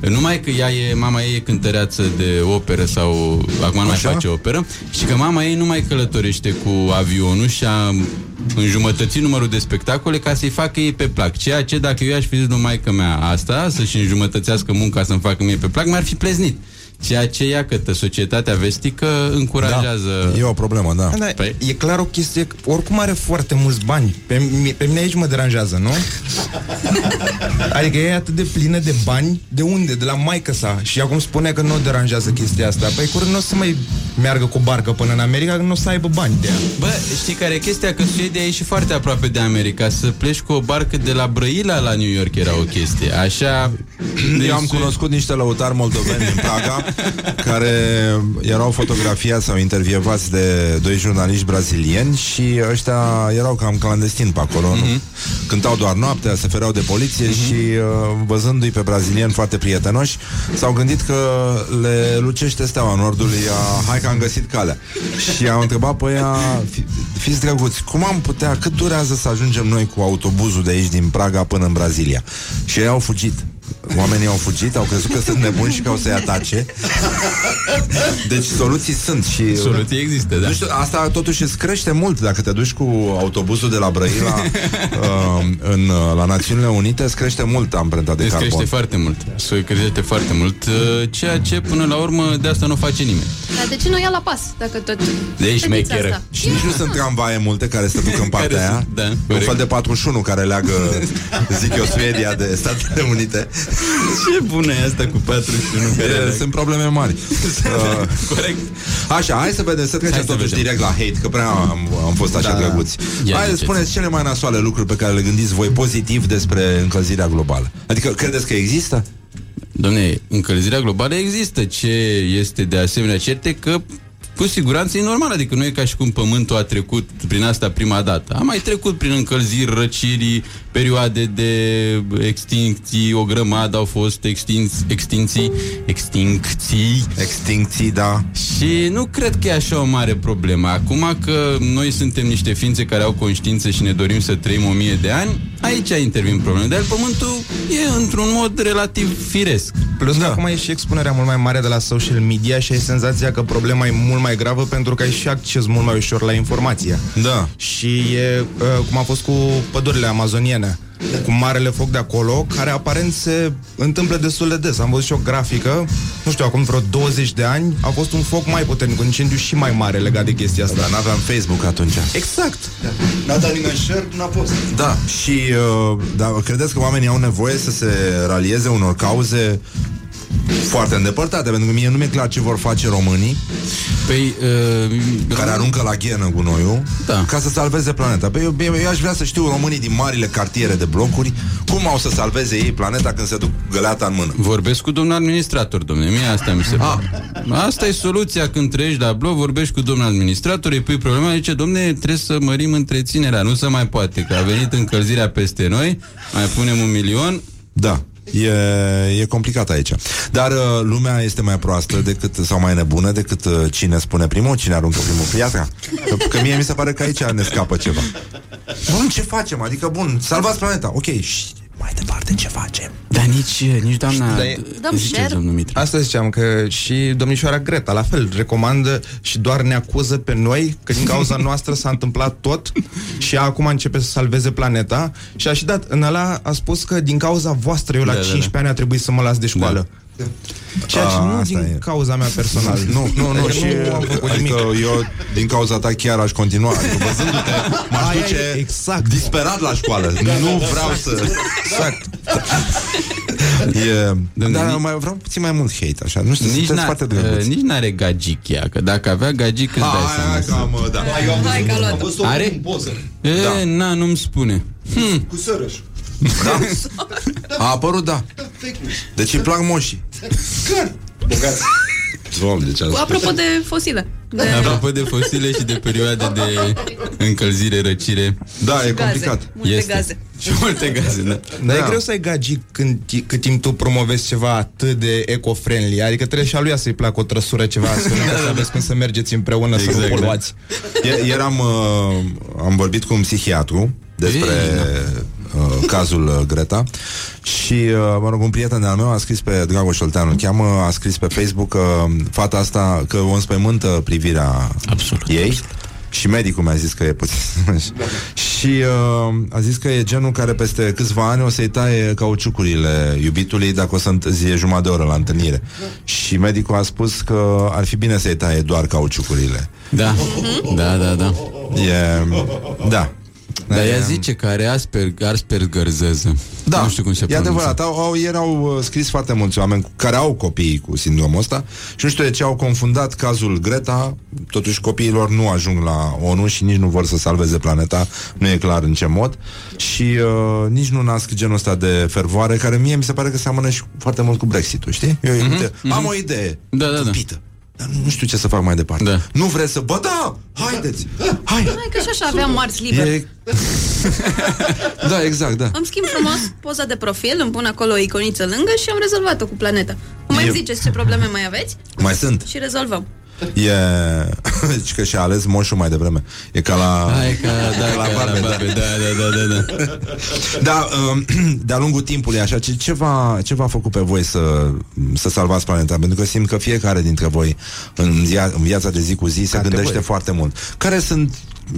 numai că ea e, mama ei e cântăreață de operă sau acum nu mai Așa? face operă și că mama ei nu mai călătorește cu avionul și a înjumătățit numărul de spectacole ca să-i facă ei pe plac. Ceea ce dacă eu aș fi zis lui maică mea asta, să-și înjumătățească munca să-mi facă mie pe plac, mi-ar fi pleznit. Ceea ce, iată, societatea vestică încurajează... Da, e o problemă, da. Da, păi... E clar o chestie, că oricum are foarte mulți bani. Pe, mi- pe mine aici mă deranjează, nu? adică e atât de plină de bani, de unde? De la maică sa. Și acum spune că nu o deranjează chestia asta. Păi curând nu o să mai meargă cu barcă până în America, că nu o să aibă bani de ea. Bă, știi care e chestia? Că Suedia e și foarte aproape de America. Să pleci cu o barcă de la Brăila la New York era o chestie. Așa... Eu am cunoscut niște lăutari moldoveni din Praga care erau fotografiați sau intervievați de doi jurnaliști brazilieni și ăștia erau cam clandestini pe acolo. Mm-hmm. Cântau doar noaptea, se fereau de poliție mm-hmm. și uh, văzându-i pe brazilieni foarte prietenoși, s-au gândit că le lucește steaua nordului, a, hai că am găsit calea. Și au întrebat pe ea, fi, fiți drăguți, cum am putea, cât durează să ajungem noi cu autobuzul de aici din Praga până în Brazilia? Și ei au fugit. Oamenii au fugit, au crezut că sunt nebuni și că o să-i atace. Deci soluții sunt și... Soluții există, da. Nu știu, asta totuși îți crește mult dacă te duci cu autobuzul de la Brăila uh, în, uh, la Națiunile Unite, îți crește mult amprenta de Îți carbon. crește foarte mult. Se crește foarte mult. uh, Ceea ce, până la urmă, de asta nu face nimeni. Dar de ce nu ia la pas, dacă tot... De aici știți șmecheră. asta? Și nici nu sunt tramvaie multe care se duc în partea aia. da, un corect. fel de 41 care leagă, zic eu, Suedia de Statele Unite. Ce bună e asta cu 41 care E, leagă? Sunt probleme mari. Uh, Corect. Așa, hai să vedem, să trecem Hai să totuși vedem. direct la hate, că prea am, am fost așa Da, da. drăguți. Ia Hai să ziceți. spuneți cele mai nasoale lucruri pe care le gândiți voi pozitiv despre încălzirea globală. Adică, credeți că există? Domne, încălzirea globală există. Ce este de asemenea cert e că cu siguranță e normal, adică nu e ca și cum Pământul a trecut prin asta prima dată. A mai trecut prin încălziri, răciri, perioade de extincții, o grămadă au fost extinți, extinții, extincții. Extincții, da. Și nu cred că e așa o mare problemă. Acum că noi suntem niște ființe care au conștiință și ne dorim să trăim o mie de ani, aici intervin probleme. Dar Pământul e într-un mod relativ firesc. Plus da. acum e și expunerea mult mai mare de la social media și ai senzația că problema e mult mai gravă pentru că ai și acces mult mai ușor la informație. Da. Și e uh, cum a fost cu pădurile amazoniene cu marele foc de acolo, care aparent se întâmplă destul de des. Am văzut și o grafică, nu știu, acum vreo 20 de ani, a fost un foc mai puternic, un incendiu și mai mare legat de chestia asta. Dar n-aveam Facebook atunci. Exact. N-a dat nimeni share, n-a fost. Da, și uh, da, credeți că oamenii au nevoie să se ralieze unor cauze foarte îndepărtate, pentru că mie nu mi-e clar ce vor face românii. Păi, uh, care aruncă la ghenă gunoiul Da. ca să salveze planeta. Păi eu, eu, eu aș vrea să știu românii din marile cartiere de blocuri cum au să salveze ei planeta când se duc găleata în mână. Vorbesc cu domnul administrator, domnule. Mie asta mi se pare. Asta e soluția când trăiești la bloc, vorbești cu domnul administrator, îi pui problema, zice, domne, trebuie să mărim întreținerea, nu se mai poate, că a venit încălzirea peste noi, mai punem un milion. Da. E, e complicat aici. Dar uh, lumea este mai proastă decât sau mai nebună decât uh, cine spune primul, cine aruncă primul piatra. Că, că mie mi se pare că aici ne scapă ceva. Bun, ce facem? Adică, bun, salvați planeta. Ok, și mai departe ce facem? Dar nici, nici doamna... Da, e- Dăm zice share. domnul Mitra. Asta ziceam că și domnișoara Greta, la fel, recomandă și doar ne acuză pe noi că din cauza noastră s-a întâmplat tot și ea acum începe să salveze planeta și a și dat, în ăla a spus că din cauza voastră eu la Da, da, da. 15 ani a trebuit să mă las de școală. Ceea ce A, nu asta din e. cauza mea personal. Nu, nu, nu, Adică și nu am făcut nimic. adică eu din cauza ta chiar aș continua Adică văzându-te m-aș Aia duce e, exact. disperat la școală Nu vreau să Exact. e, Dom'le, Dar nici- mai vreau puțin mai mult hate așa Nu știu, Nici, sunteți n-a, foarte uh, drăguți nici n-are gagic ea, că dacă avea gagic îți dai Hai, seama. hai, cam, da. Eu am Hai că a văzut, luat-o. am văzut Are? în poză. E, Da. na, nu-mi spune. Hm. Cu sărăș. A apărut, da Deci îi plac moșii Bogați. Doamne, ce Apropo de fosile. De... Apropo de fosile și de perioade de încălzire, răcire. Da, e Gaze. complicat Multe Este. gaze. Și multe gaze, da. Dar e Da. greu să ai gagic când, ti- cât timp tu promovezi ceva atât de eco-friendly. Adică trebuie și a lui să-i placă o trăsură ceva astfel încât să aveți când să mergeți împreună să Exact, nu da. poluați. I- Eram, uh, am vorbit cu un psihiatru despre uh, cazul uh, Greta și, uh, mă rog, un prieten de-al meu a scris pe Dragoș Olteanu, îl cheamă, a scris pe Facebook că fata asta, că o înspăimântă privirea Absolut, ei absolut. și medicul mi-a zis că e puțin și uh, a zis că e genul care peste câțiva ani o să-i taie cauciucurile iubitului dacă o să întârzie jumătate de oră la întâlnire și medicul a spus că ar fi bine să-i taie doar cauciucurile Da, da, da, da. E, da. Dar E, ea zice că are Asperg, Asperger zeză. Da, Nu știu cum se e pronunță. adevărat. Au, au, ieri au uh, scris foarte mulți oameni cu- care au copii cu sindromul ăsta și nu știu de ce au confundat cazul Greta. Totuși copiilor nu ajung la ONU și nici nu vor să salveze planeta. Nu e clar în ce mod. Și uh, nici nu nasc genul ăsta de fervoare care mie mi se pare că seamănă și foarte mult cu Brexit-ul, știi? Eu Mhm, uite, mhm. am o idee. Da, da, da. Tâmpită. Dar nu știu ce să fac mai departe. Da. Nu vreți să... Bă, da! Haideți! Hai! Hai că și așa aveam marți liber. E... da, exact, da. Îmi schimb frumos poza de profil, îmi pun acolo o iconiță lângă și am rezolvat-o cu planeta. Mai Eu- îmi ziceți ce probleme mai aveți Mai sunt. și rezolvăm. E... Deci că și-a ales moșul mai devreme. E ca la... Hai că, da, la ca la barbe, da. barbe, da, da, da, da, da. Da, um, de-a lungul timpului, așa, ce, ce, v-a, ce v-a făcut pe voi să, să salvați planeta? Pentru că simt că fiecare dintre voi în, zia, în viața de zi cu zi se Categoric. gândește foarte mult. Care sunt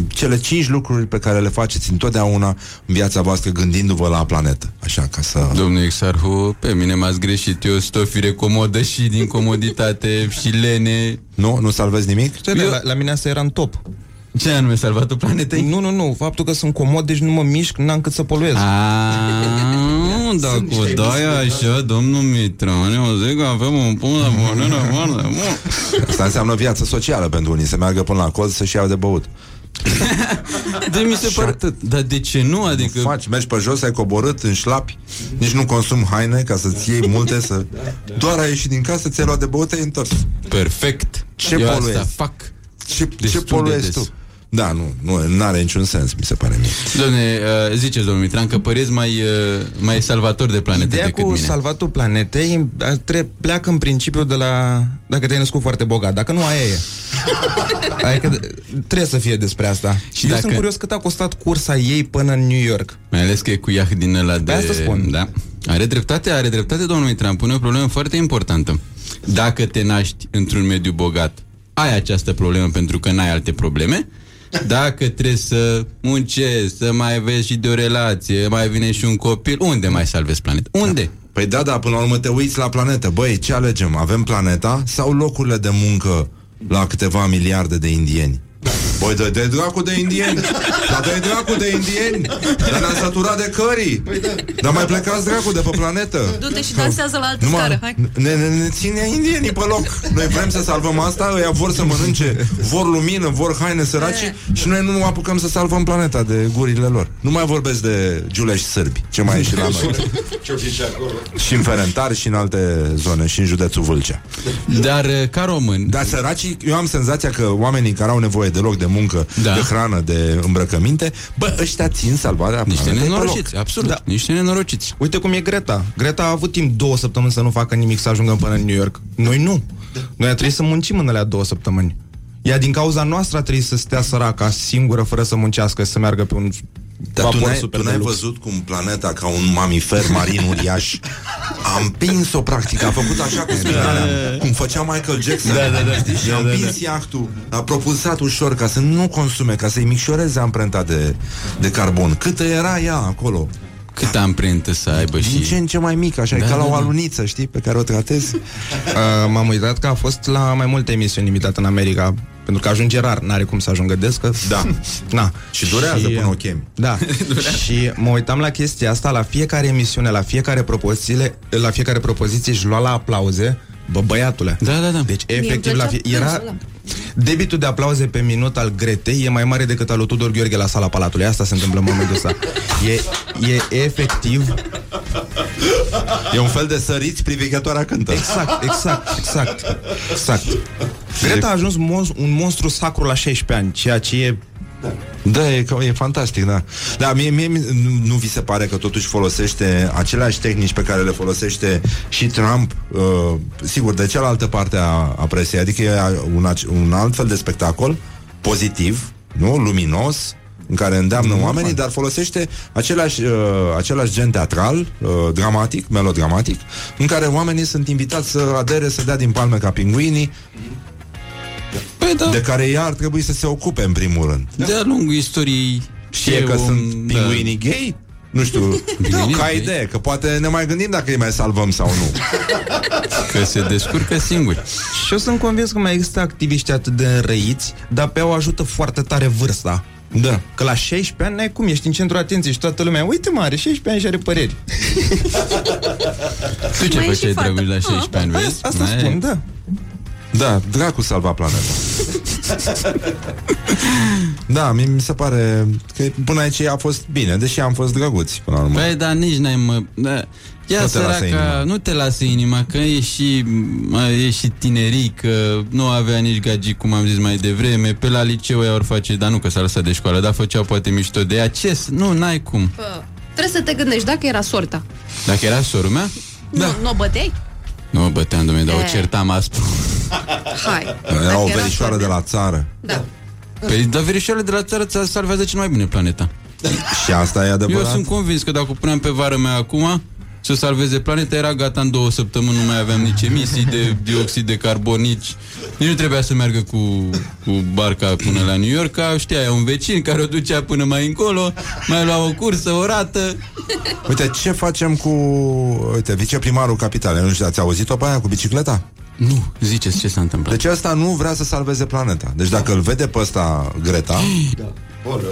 cele cinci lucruri pe care le faceți întotdeauna în viața voastră gândindu-vă la planetă? Așa, ca să... Domnul Exarhu, pe mine m-ați greșit. Eu sunt o fire comodă și din comoditate și lene. Nu? Nu salvezi nimic? Ce, la, la mine asta era în top. Ce anume, salvatul planetei? Nu, nu, nu. Faptul că sunt comod, deci nu mă mișc, n-am cât să poluez. Aaaa, dacă dai așa, domnul Mitrone, o zic că avem un punct de pornire foarte bun. Asta înseamnă viață socială pentru unii, să meargă până la colț să-și iau de băut. De mi se pare... Dar de ce nu? Adică... Nu faci, mergi pe jos, ai coborât în șlapi, nici nu consumi haine ca să-ți iei multe, să... Doar ai ieșit din casă, ți-ai luat de băut, ai întors. Perfect. Ce Eu poluezi? asta fac. Ce, Destul ce de poluezi des. tu? Da, nu, nu are niciun sens, mi se pare mie. Domne, uh, ziceți, domnul Mitran, că păreți mai, uh, mai salvator de planetă Ideea decât cu mine. salvatul planetei a, tre- pleacă în principiu de la dacă te-ai născut foarte bogat. Dacă nu, aia e. adică de- trebuie să fie despre asta. Și Și eu dacă- sunt curios cât a costat cursa ei până în New York. Mai ales că e cu iaht din ăla de... Pe asta spun. Da. Are dreptate, are dreptate, domnul Mitran. Pune o problemă foarte importantă. Dacă te naști într-un mediu bogat, ai această problemă pentru că n-ai alte probleme. Dacă trebuie să muncești, să mai vezi și de o relație, mai vine și un copil, unde mai salvezi planeta? Unde? Păi da, da, până la urmă te uiți la planetă. Băi, ce alegem? Avem planeta sau locurile de muncă la câteva miliarde de indieni? Băi, dă de dracu de indieni. Dar dă dracu de indieni. Dar ne-am săturat de cării. Dar mai plecați dracu de pe planetă. Du-te și dansează la altă Numai scară, hai. ne, ne, ne ține indienii pe loc. Noi vrem să salvăm asta Ăia vor să mănânce. Vor lumină, vor haine săraci Și noi nu apucăm să salvăm planeta de gurile lor. Nu mai vorbesc de giulești sârbi Ce mai e și la noi. Ce-o fi și acolo? Și în Ferentari și în alte zone Și în județul Vâlcea. Dar uh, ca român Dar săracii, eu am senzația că Oamenii care au nevoie de loc de muncă Da. De hrană, de îmbrăcăminte Bă, ăștia țin salvarea Niște planetei pe nenorociți, loc. absolut, da. niște nenorociți Uite cum e Greta. Greta a avut timp două săptămâni să nu facă nimic să ajungă până în New York. Noi nu. Noi a trebuit să muncim în alea două săptămâni. Ea din cauza noastră a trebuit să stea săraca singură fără să muncească, să meargă pe un Dar tu vapor n-ai, super tu de n-ai lux. văzut cum planeta ca un mamifer marin uriaș a împins-o practic, a făcut așa cu spinarea, cum făcea Michael Jackson. Da, da, da. Știi? Și Da, a da, împins iahtul, a propulsat ușor ca să nu consume, ca să-i micșoreze amprenta de, de carbon. Câtă era ea acolo? Cât amprentă să aibă Din și... ce în ce mai mică, așa, Da, e ca la da, o da. aluniță, știi, pe care o tratezi. Uh, m-am uitat că a fost la mai multe emisiuni imitate în America pentru că ajunge rar, n-are cum să ajungă des, că... Da. Na. Și durează până o chemi. Da. și mă uitam la chestia asta, la fiecare emisiune, la fiecare propoziție, la fiecare propoziție și lua la aplauze, bă, băiatule. Da, da, da. Deci, Mie îmi efectiv, la plăcea fie... era... dânsul ăla. Debitul de aplauze pe minut al Gretei e mai mare decât al lui Tudor Gheorghe la sala Palatului. Asta se întâmplă în momentul ăsta. E, e efectiv... E un fel de săriți privighetoarea cântă. Exact, exact, exact. Exact. Greta a ajuns mon- un monstru sacru la 16 ani, ceea ce e Da, e, ca- e fantastic, da. Da, mie, mie mie nu- nu vi se pare că totuși folosește aceleași tehnici pe care le folosește și Trump, uh, sigur, de cealaltă parte a, a presiei, adică e un, ace- un alt fel de spectacol pozitiv, nu? Luminos, în care îndeamnă mm, oamenii, dar folosește același, uh, același gen teatral, uh, dramatic, melodramatic, în care oamenii sunt invitați să adere, să dea din palme ca pinguinii, Păi da, de care ea ar trebui să se ocupe în primul rând. de-a lungul istoriei Știe că un- sunt pinguinii gay? Nu știu, Pinguinii ca gay? idee, că poate ne mai gândim dacă îi mai salvăm sau nu. Că se descurcă singuri Și eu sunt convins că mai există activiști atât de înrăiți, dar pe au ajută foarte tare vârsta. Da. Că la 16 ani n-ai cum, ești în centrul atenției și toată lumea, uite mă, are 16 ani și are păreri. Tu ce Mai e și făceai, fată. dragul, la 16 ani, vezi? Asta N-ai- spun, da. Da, dracu salva planeta. da, mi, mi se pare că până aici a fost bine, deși am fost drăguți până la urmă. Păi, dar nici n-ai mă... Da. Ia Nu te lasă inima. săraca, nu te lasă inima, că e și, mă, e și tinerii, că nu avea nici gagic, cum am zis mai devreme, pe la liceu ea ori face, dar nu că s-a lăsat de școală, dar făceau poate mișto de ea. Ce? s- Nu, n-ai cum. Bă, trebuie să te gândești dacă era sorta. Dacă era sorul mea, Da. Nu, nu o băteai? Nu mă băteam, domnule, dar o E. certam aspru. Hai. Era Dacă o era verișoară de sorta. la țară. Da. Păi, dar verișoarele de la țară ți salvează cel mai bine planeta. Și asta e Eu adevărat? sunt convins că dacă o puneam pe vară mea acum, să salveze planeta, era gata în două săptămâni, nu mai aveam nici emisii de dioxid de carbon, nici... Nici nu trebuia să meargă cu, cu barca până la New York, că știa, un vecin care o ducea până mai încolo, mai lua o cursă, o rată. Uite, ce facem cu... Uite, viceprimarul capitalei, nu știu, ați auzit-o pe aia cu bicicleta? Nu, ziceți ce s-a întâmplat. Deci ăsta nu vrea să salveze planeta. Deci dacă îl vede pe ăsta Greta,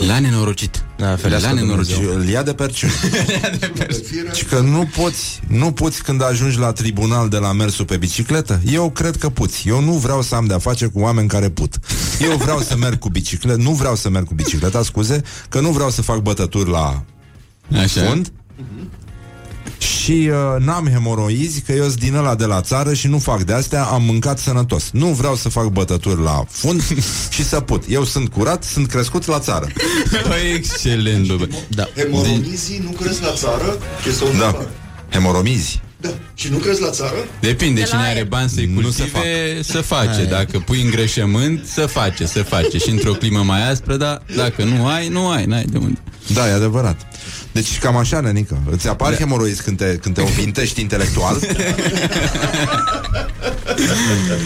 La nenorocit. Da, ferească la Dumnezeu. nenorocit, îl ia de perciuni. Și că nu poți, nu poți când ajungi la tribunal de la mersul pe bicicletă. Eu cred că puți. Eu nu vreau să am de-a face cu oameni care put. Eu vreau să merg cu bicicletă, nu vreau să merg cu bicicleta, scuze, că nu vreau să fac bătături la Așa. fund. Și uh, n-am hemoroizi Că eu sunt din ăla de la țară Și nu fac de astea, am mâncat sănătos Nu vreau să fac bătături la fund Și să put, eu sunt curat Sunt crescut la țară Păi, excelent, bă. Da. Hemoromizii nu cresc la țară? Ce s-au Da, întâmplat? hemoromizi Da. Și nu cresc la țară? Depinde De la cine aer. are bani să-i Nu se cultive, să face. Dacă pui îngrășământ, să face, să face. Și într-o climă mai aspră, dar dacă nu ai, nu ai, n-ai de unde. Da, e adevărat Deci cam așa, nenică Îți apar da. hemoroizi când te, când te opintești intelectual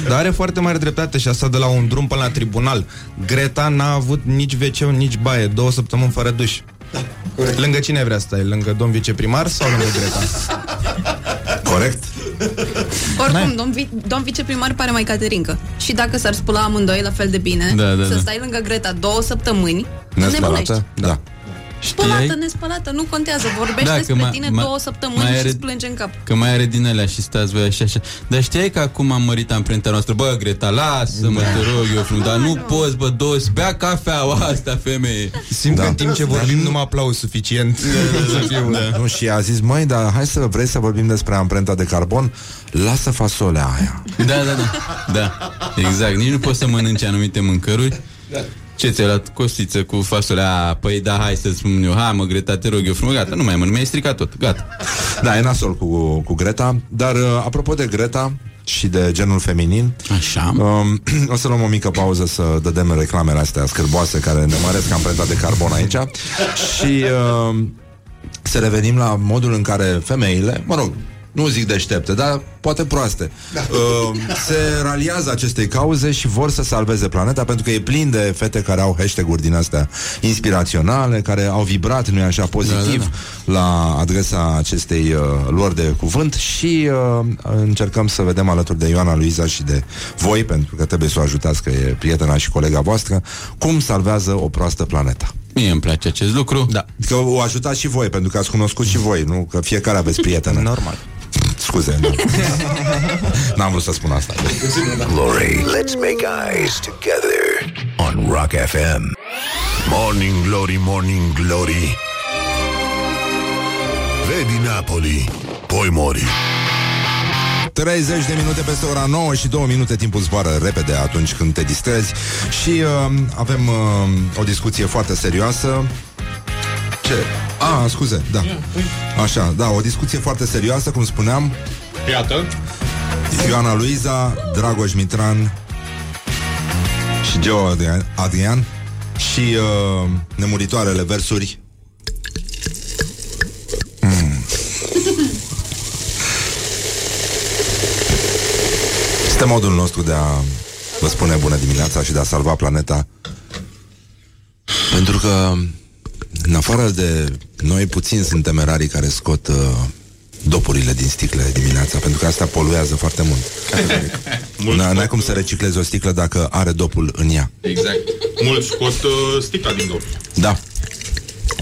Dar are foarte mare dreptate și asta de la un drum până la tribunal. Greta n-a avut nici wc nici baie, două săptămâni fără duș. Corect. Lângă cine vrea să stai? Lângă domn viceprimar sau lângă Greta? Corect Oricum, domn, vi- domn viceprimar pare mai caterincă. Și dacă s-ar spula amândoi la fel de bine, Da, da, să da. stai lângă Greta două săptămâni, nebunești. Nespălată? Da. Spălată, nespălată, nu contează. Vorbește Da, că despre mai- tine mai- două săptămâni mai și are- îți plânge în cap. Că mai are din alea și stați voi așa, așa. Dar știai că acum am mărit amprenta noastră? Bă, Greta, lasă-mă, Da. te rog eu frumos, dar nu poți, bă, dos, bea cafeaua asta, femeie. Simt că în timp ce vorbim nu mă aplauz suficient. Să fiu, da. Nu, și a zis, măi, dar hai să vrei să vorbim despre amprenta de carbon? Lasă fasolea aia. Da, da, da. Da, exact. Nici nu poți să mănânci anumite mâncăruri. Ce ți-ai luat costiță cu fasolea? Păi da, hai să spun eu. Hai mă, Greta, te rog eu frumos. Gata, nu mai mănânc, mi-ai stricat tot, gata. Da, e nasol cu, cu Greta. Dar uh, apropo de Greta și de genul feminin Așa. um, O să luăm o mică pauză să dădem reclamele astea scârboase Care ne măresc amprenta de carbon aici. Și uh, să revenim la modul în care femeile Mă rog, nu zic deștepte, dar poate proaste. Uh, Se raliază acestei cauze și vor să salveze planeta Pentru că e plin de fete care au hashtag-uri din astea inspiraționale Care au vibrat, nu-i așa, pozitiv Da, La adresa acestei uh, lor de cuvânt Și uh, încercăm să vedem alături de Ioana Luiza și de voi Pentru că trebuie să o ajutați, că e prietena și colega voastră Cum salvează o proastă planeta. Mie îmi place acest lucru. Da. Că o ajutați și voi, pentru că ați cunoscut și voi Nu? Că fiecare aveți prietenă. Normal Scuze, nu. N-am vrut să spun asta Glory. Let's make eyes together on Rock FM. Morning Glory, Morning Glory. Vedi Napoli, poi mori. 30 de minute peste ora 9 și 2 minute timpul zboară repede atunci când te distrezi și uh, avem uh, o discuție foarte serioasă. Ce? Ah, scuze, da. Așa, da, o discuție foarte serioasă, cum spuneam. Iată. Ioana Luiza, Dragoș Mitran și Geo Adrian, Adrian și uh, nemuritoarele versuri. Mm. Este modul nostru de a vă spune bună dimineața și de a salva planeta. Pentru că, în afară de noi, puțini sunt temerarii care scot uh, dopurile din sticle dimineața, pentru că asta poluează foarte mult. N- N-ai cum să reciclezi o sticlă dacă are dopul în ea. Exact. Mulți scot uh, sticla din dop. Da.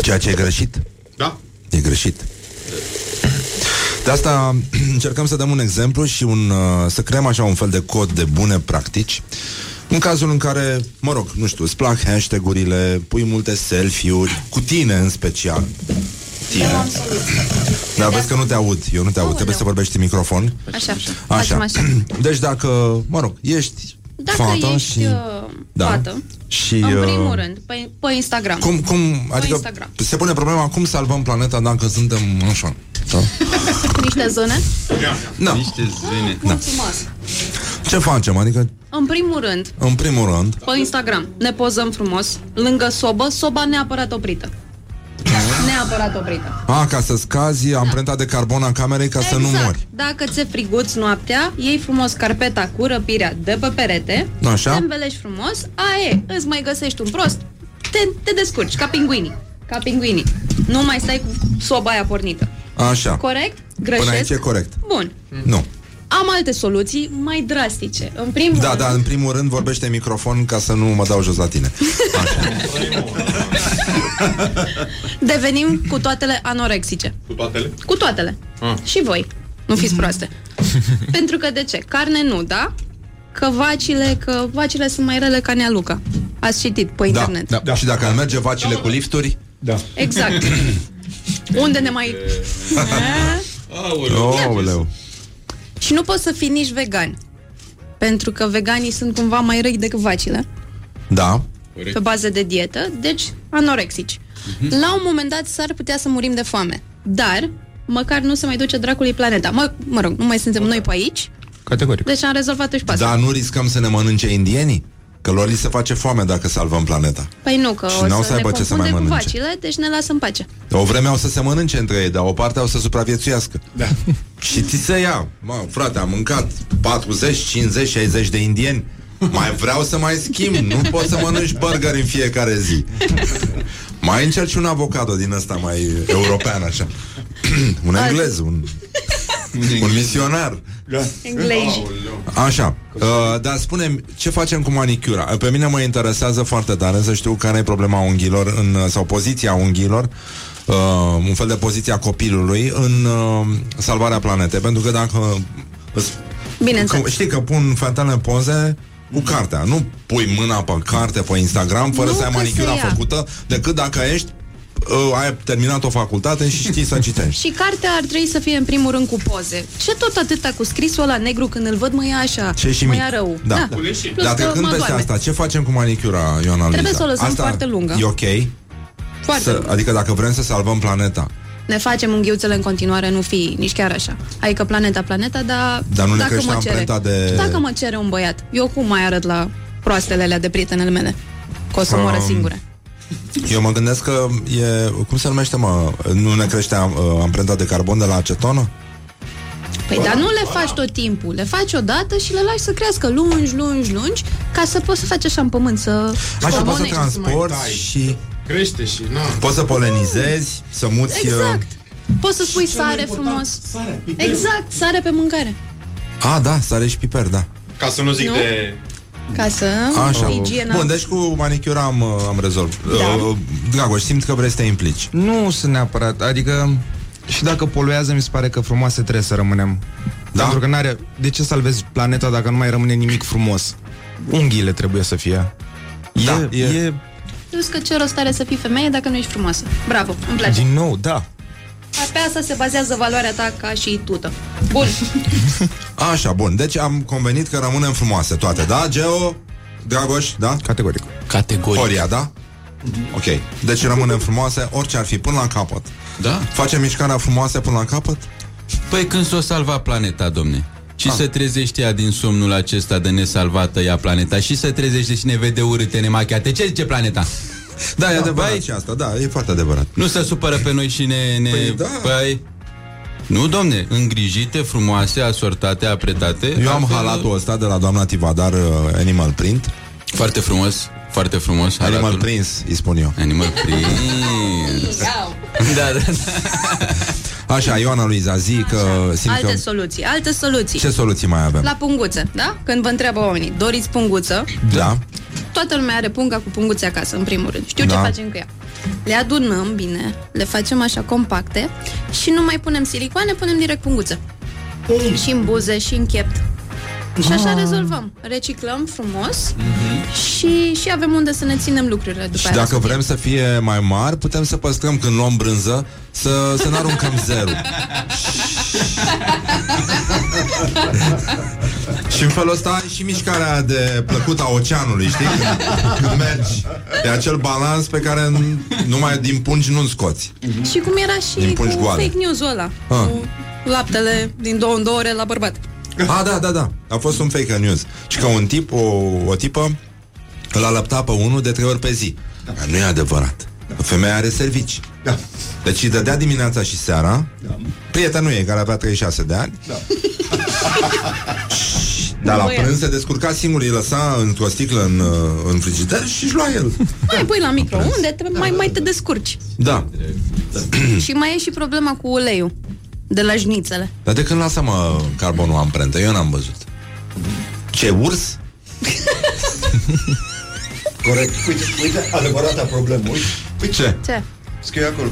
Ceea ce e greșit. Da. E greșit. De asta încercăm să dăm un exemplu și un, uh, să creăm așa un fel de cod de bune practici în cazul în care, mă rog, nu știu, îți plac hashtag-urile, pui multe selfie-uri, cu tine în special. Tine. Da, vezi că nu te aud, eu nu te aud, trebuie să vorbești în microfon. Așa, Așa. facem așa. Deci dacă, mă rog, ești Dacă fată ești și... uh, Da. fată, Și, în uh, primul rând, pe, pe Instagram. Cum, cum, adică Instagram. se pune problema cum salvăm planeta dacă suntem așa. Da? Niște zone. Da. Niște zâne. Da. Mulțumesc. Ce facem? Adică, În primul rând, în primul rând, pe Instagram, ne pozăm frumos, lângă sobă, soba neapărat oprită. Neapărat oprită. a, ca să scazi amprenta de carbon a camerei ca să nu mori. Dacă ți-e friguț noaptea, iei frumos carpeta cu răpirea de pe perete, Așa. te îmbelești frumos, a, e, îți mai găsești un prost, te, te descurci, ca pinguinii. Ca pinguinii. Nu mai stai cu soba aia pornită. Așa. Corect? Până aici Greșesc? e corect. Bun. Nu. Am alte soluții mai drastice. În primul Da, rând, da, în primul rând vorbește în microfon ca să nu mă dau jos la tine. devenim cu toatele anorexice. Cu toatele? Cu toatele. Ah. Și voi. Nu fiți proaste. Pentru că de ce? Carne nu, da? Că vacile, că vacile sunt mai rele ca nealuca. Ați citit pe internet. Da, da. Și dacă ar merge vacile cu lifturi? Da. Exact. Unde ne mai... Aoleu. Și nu poți să fii nici vegan. Pentru că veganii sunt cumva mai răi decât vacile. Da. Pe bază de dietă, deci anorexici. La un moment dat s-ar putea să murim de foame. Dar, măcar nu se mai duce dracului planeta. Mă, mă rog, nu mai suntem noi pe aici, Categoric. deci am rezolvat-o și pe asta. Dar nu riscăm să ne mănânce indienii? Că lor li se face foame dacă salvăm planeta. Păi nu, că Și o n-au să, să aibă ne ce să confunde mai cu mănânce. vacile, deci ne lasă în pace. O vreme o să se mănânce între ei, dar o parte o să supraviețuiască. Da. Și ți se ia. Mă, frate, am mâncat 40, 50, 60 de indieni. Mai vreau să mai schimb. Nu poți să mănânci burger în fiecare zi. Mai încerci un avocado din ăsta mai european, așa. un englez, un... Un misionar. Englezi. Așa, uh, dar spunem ce facem cu manicura. Pe mine mă interesează foarte tare să știu care e problema unghiilor în, sau poziția unghiilor, uh, un fel de poziția copilului în uh, salvarea planetei. Pentru că dacă îți- Bineînțeles. că, știi că pun fetele poze cu cartea. Nu pui mâna pe carte pe Instagram fără Nu să ai că manicura se ia. făcută, decât dacă ești uh, ai terminat o facultate și știi să citești. Și cartea ar trebui să fie în primul rând cu poze. Ce tot atâta cu scrisul ăla negru când îl văd mă ia așa, Ce și mă mic. ia rău. Da. Plus Dar că trecând mă peste doarme. asta, ce facem cu manicura, Ioana Luiza? Trebuie să o lăsăm asta foarte lungă. E ok? Foarte Să, lungă. adică dacă vrem să salvăm planeta. Ne facem unghiuțele în continuare, nu fi nici chiar așa. Adică planeta, planeta, dar, Dar nu ne dacă crește mă cere. amprenta de- Și Dacă mă cere un băiat, eu cum mai arăt la proastele alea de prietenele mele? Că o să moră Um, singure. Eu mă gândesc că e... Cum se numește, mă? Nu ne crește uh, amprenta de carbon de la acetonă? Păi, dar nu le faci tot timpul. Le faci odată și le lași să crească lungi, lungi, lungi, ca să poți să faci așa în pământ, să Așa poți să comonești. transporti și... Crește și, na. Poți să polenizezi, să muți... uh, Exact. Poți să spui sare frumos. Exact, sare pe mâncare. A, da, sare și piper, da. Ca să nu zic Nu? de... Ca să Așa. igiena. Bun, deci cu manicura am, uh, am rezolvat. Da. Uh, Dragoș, simt că vrei să te implici. Nu sunt neapărat, adică și dacă poluează, mi se pare că frumoase trebuie să rămânem. Da? Pentru că n-are... De ce salvezi planeta dacă nu mai rămâne nimic frumos? Unghiile trebuie să fie. Da, e, e- e... Plus că ce rost are să fii femeie dacă nu ești frumoasă. Bravo, îmi place. Din nou, da. Pe asta se bazează valoarea ta ca și tută. Bun. Așa, bun. Deci am convenit că rămânem frumoase toate, da? Geo, Dragoș, da? Categoric. Categoric. Horia, da? Ok. Deci rămânem frumoase, orice ar fi, până la capăt. Da? Facem mișcarea frumoasă până la capăt? Păi când s-o salva planeta, domne și Ah. se trezește ea din somnul acesta de nesalvată ea planeta și se trezește și ne vede urâte, nemachiate. Ce zice planeta? Da, e adevărat Băi, și asta, da, e foarte adevărat. nu se supără pe noi și ne... ne... Păi da. Păi, nu, domne, îngrijite, frumoase, asortate, apretate. Eu am altfel- halatul ăsta de la doamna Tivadar uh, Animal Print. Foarte frumos, foarte frumos. Animal halatul. Prince, îi spun eu. Animal Prince. da, da, da. Așa, Ioana Luiza, zi că simt Alte că... soluții, alte soluții. Ce soluții mai avem? La punguță, da? Când vă întreabă oamenii, doriți punguță? Da. Toată lumea are punga cu punguțe acasă, în primul rând. Știu Da. ce facem cu ea. Le adunăm bine, le facem așa compacte și nu mai punem silicoane, punem direct punguță. Și în buze, și în chept. Și așa Ah. rezolvăm. Reciclăm frumos și, și avem unde să ne ținem lucrurile după Și aia. dacă vrem să fie mai mari, putem să păstrăm când luăm brânză, să, să ne aruncăm zero. și în felul ăsta ai și mișcarea de plăcută a oceanului, știi? Când, când mergi. E acel balans pe care n- numai din pungi nu-l scoți. Și cum era Din și pungi cu goale. fake news-ul ăla. Ah. Cu laptele din două în două ore la bărbat. Ah, da, da, da. A fost un fake news. Și că un tip, o, o tipă, îl alăpta pe unul de trei ori pe zi. Da. Nu e adevărat. Da. Femeia are servici. Da. Deci îi dădea dimineața și seara. Da. Prietenul ei, care avea 36 de ani. Da. Dar la Băiat. prânz se descurca singur, îi lăsa într-o sticlă în, uh, în frigider și își lua el. Mai pui la microunde, te, mai, mai te descurci. Da. și mai e și problema cu uleiul de la jnițele. Dar de când lasă, mă, carbonul amprentă? Eu n-am văzut. Ce, urs? Corect. Uite, uite, adevărata problemă. Uite, uite Ce? Ce? scrie acolo.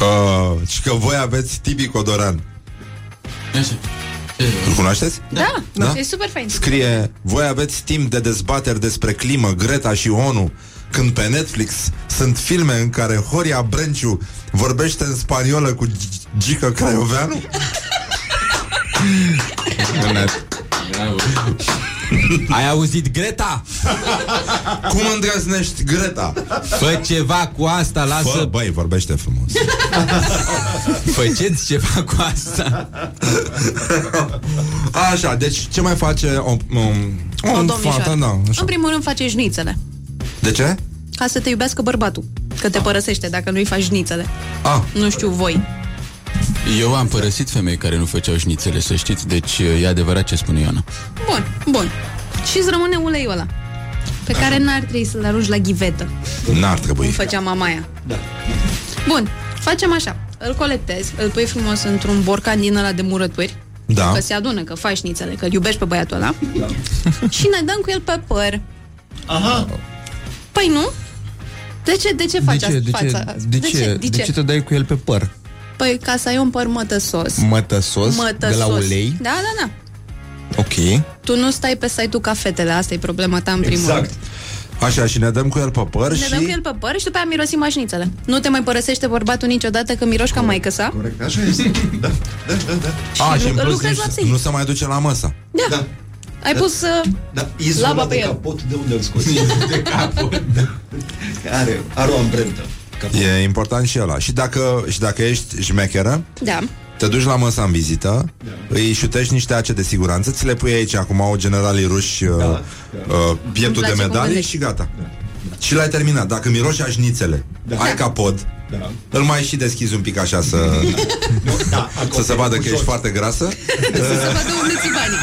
Uh, și că voi aveți Tibi Codoran. Îl cunoașteți? Da, Da? e super fain. Scrie, voi aveți timp de dezbateri despre climă, Greta și ONU, când pe Netflix sunt filme în care Horia Brânciu vorbește în spaniolă cu G- Gică Craioveanu? Ai auzit Greta? Cum îndrăznești, Greta? Fă ceva cu asta, lasă... Fă, băi, vorbește frumos. Făceți ceva cu asta. Așa, deci ce mai face o, o, o, O o domnișoară. fată? Da, așa. În primul rând face jnițele. De ce? Ca să te iubească bărbatul. Că te părăsește dacă nu-i faci jnițele. Ah. Nu știu voi. Eu am părăsit femei care nu făceau șnițele, să știți, deci e adevărat ce spune Ioana. Bun, bun. Și îți rămâne uleiul ăla. Pe care n-ar trebui să-l arunci la ghivetă. N-ar trebui. Cum făcea mamaia. Da. Bun, facem așa. îl colectezi, îl pui frumos într-un borcan din ăla de murături, Da. că se adună, că faci șnițele, că îl iubești pe băiatul ăla, și ne dăm cu el pe păr. Aha. Păi nu? De ce, de ce De faci ce, de fața ce, asta? de, ce, de ce te dai cu el pe păr? Păi ca să ai un păr mătăsos. Mătăsos, Mătăsos. de la ulei? Da, da, da. Ok. Tu nu stai pe site-ul ca fetele, asta e problema ta în primul rând. Exact. Așa, și ne dăm cu el pe păr Ne și... dăm cu el pe păr și după aia mirosim mașnițele. Nu te mai părăsește bărbatul niciodată că miroși ca maică sa. Corect, așa este. Da, da, da, da. A, Și și în lu- plus lucrezi nici, la psihic. nu se mai duce la masă. Da. da. Ai pus uh, Da, laba izolat pe de el. capot, de unde îl scoți? de capot. Are, are o amprentă. E important și ăla. Și dacă, și dacă ești șmecheră, Da. te duci la măsa în vizită, îi șutești niște ace de siguranță, ți le pui aici, acum au generalii ruși uh, uh, pieptul Îmi de place cum medalii gândești. și gata. Și l-ai terminat. Dacă miroși așnițele, ai capod, Da. îl mai și deschizi un pic așa să, Da, să se vadă că ești jos. foarte grasă Să se vadă unde ți banii.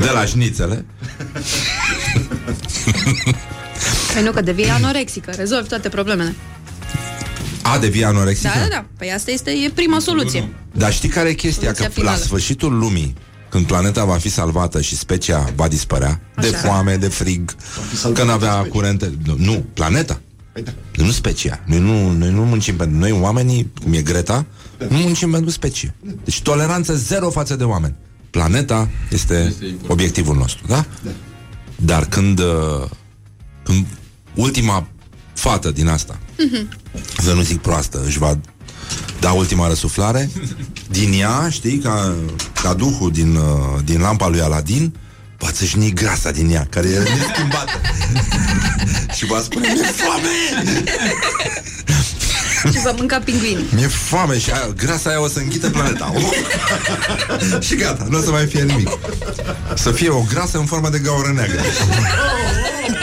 de la șnițele. Păi nu, că devii anorexică, rezolvi toate problemele. A, devii anorexică? Da, da, da. Păi asta este e prima soluție. Dar știi care e chestia? Soluția Că finală. la sfârșitul lumii, când planeta va fi salvată și specia va dispărea, de Așa. foame, de frig, că nu avea curente... Nu, nu, planeta. Păi da. Nu specia. Noi nu, noi nu muncim pentru... Noi oamenii, cum e Greta, nu muncim pentru specie. Deci toleranță zero față de oameni. Planeta este obiectivul nostru, da? Dar când, uh, când ultima fată din asta, Mhm. să nu zic proastă, își va da ultima răsuflare, din ea, știi, ca, ca duhul din, uh, din lampa lui Aladin, va țâșni grasa din ea, care e neschimbată. și va spune, mi-e foame! Și va mânca pinguini. Mi-e foame și aia, grasa aia o să înghite planeta. și gata, nu o să mai fie nimic. Să fie o grasă în formă de gaură neagră.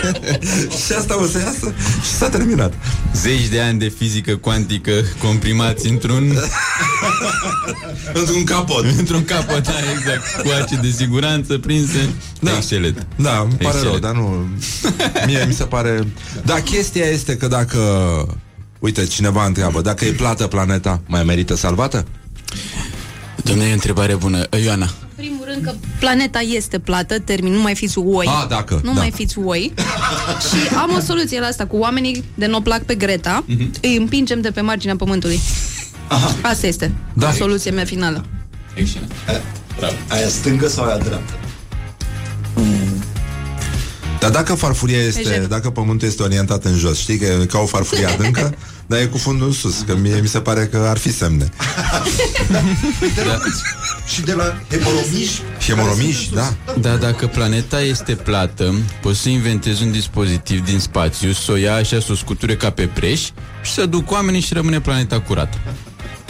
și asta o să iasă și s-a terminat. Zeci de ani de fizică cuantică comprimați într-un... într-un capot. într-un capot, da, exact. Cu ace de siguranță prinse. Da. Excelent. Da, îmi pare Excelent. rău, dar nu... Mie mi se pare... Dar chestia este că dacă... Uite, cineva întreabă, dacă e plată planeta, mai merită salvată? Domnule, e o întrebare bună. Ioana. În primul rând că planeta este plată, termin, nu mai fiți oi. A, dacă, Nu da. mai fiți oi. și am o soluție la asta cu oamenii de nu plac pe Greta, Mhm. îi împingem de pe marginea pământului. Asta este Da. soluția mea finală. Excelent. Aia stângă sau aia dreaptă? Dar dacă farfuria este, Eugeniu. dacă pământul este orientat în jos, știi că e ca o farfurie adâncă, dar e cu fundul în sus, că mie mi se pare că ar fi semne. De la, și de la hemoromiși. Hemoromiși, da. Da, dacă planeta este plată, poți să inventezi un dispozitiv din spațiu, să o ia așa, să o scuture ca pe preș și să duc oamenii și rămâne planeta curată.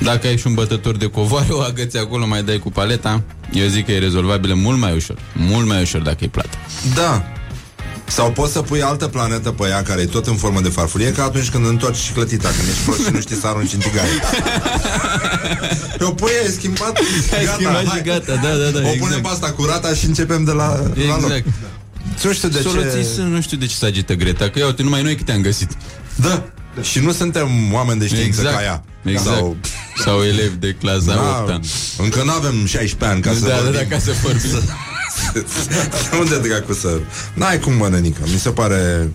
Dacă ai și un bătător de covoare, o agăți acolo, mai dai cu paleta, eu zic că e rezolvabilă mult mai ușor. Mult mai ușor dacă e plată. Da. Sau poți să pui altă planetă pe ea care e tot în formă de farfurie Ca atunci când întorci clătita Când ești prost și nu știi să arunci în tigaie O pui, ai schimbat Ai gata, schimbat hai. și gata, da, da, da, O exact. punem pe asta curata și începem de la, la loc Exact. Nu știu de Soluții ce sunt, nu știu de ce se agită Greta, că ia uite, numai noi câte am găsit. Da. Și nu suntem oameni de știință Exact. ca ea Exact. Sau, Sau elevi de clasa da, 8 -a. Încă nu avem 16 ani ca să Da, da, vorbim. da, ca să vorbim. Unde dracu să... N-ai cum mănănică Mi se pare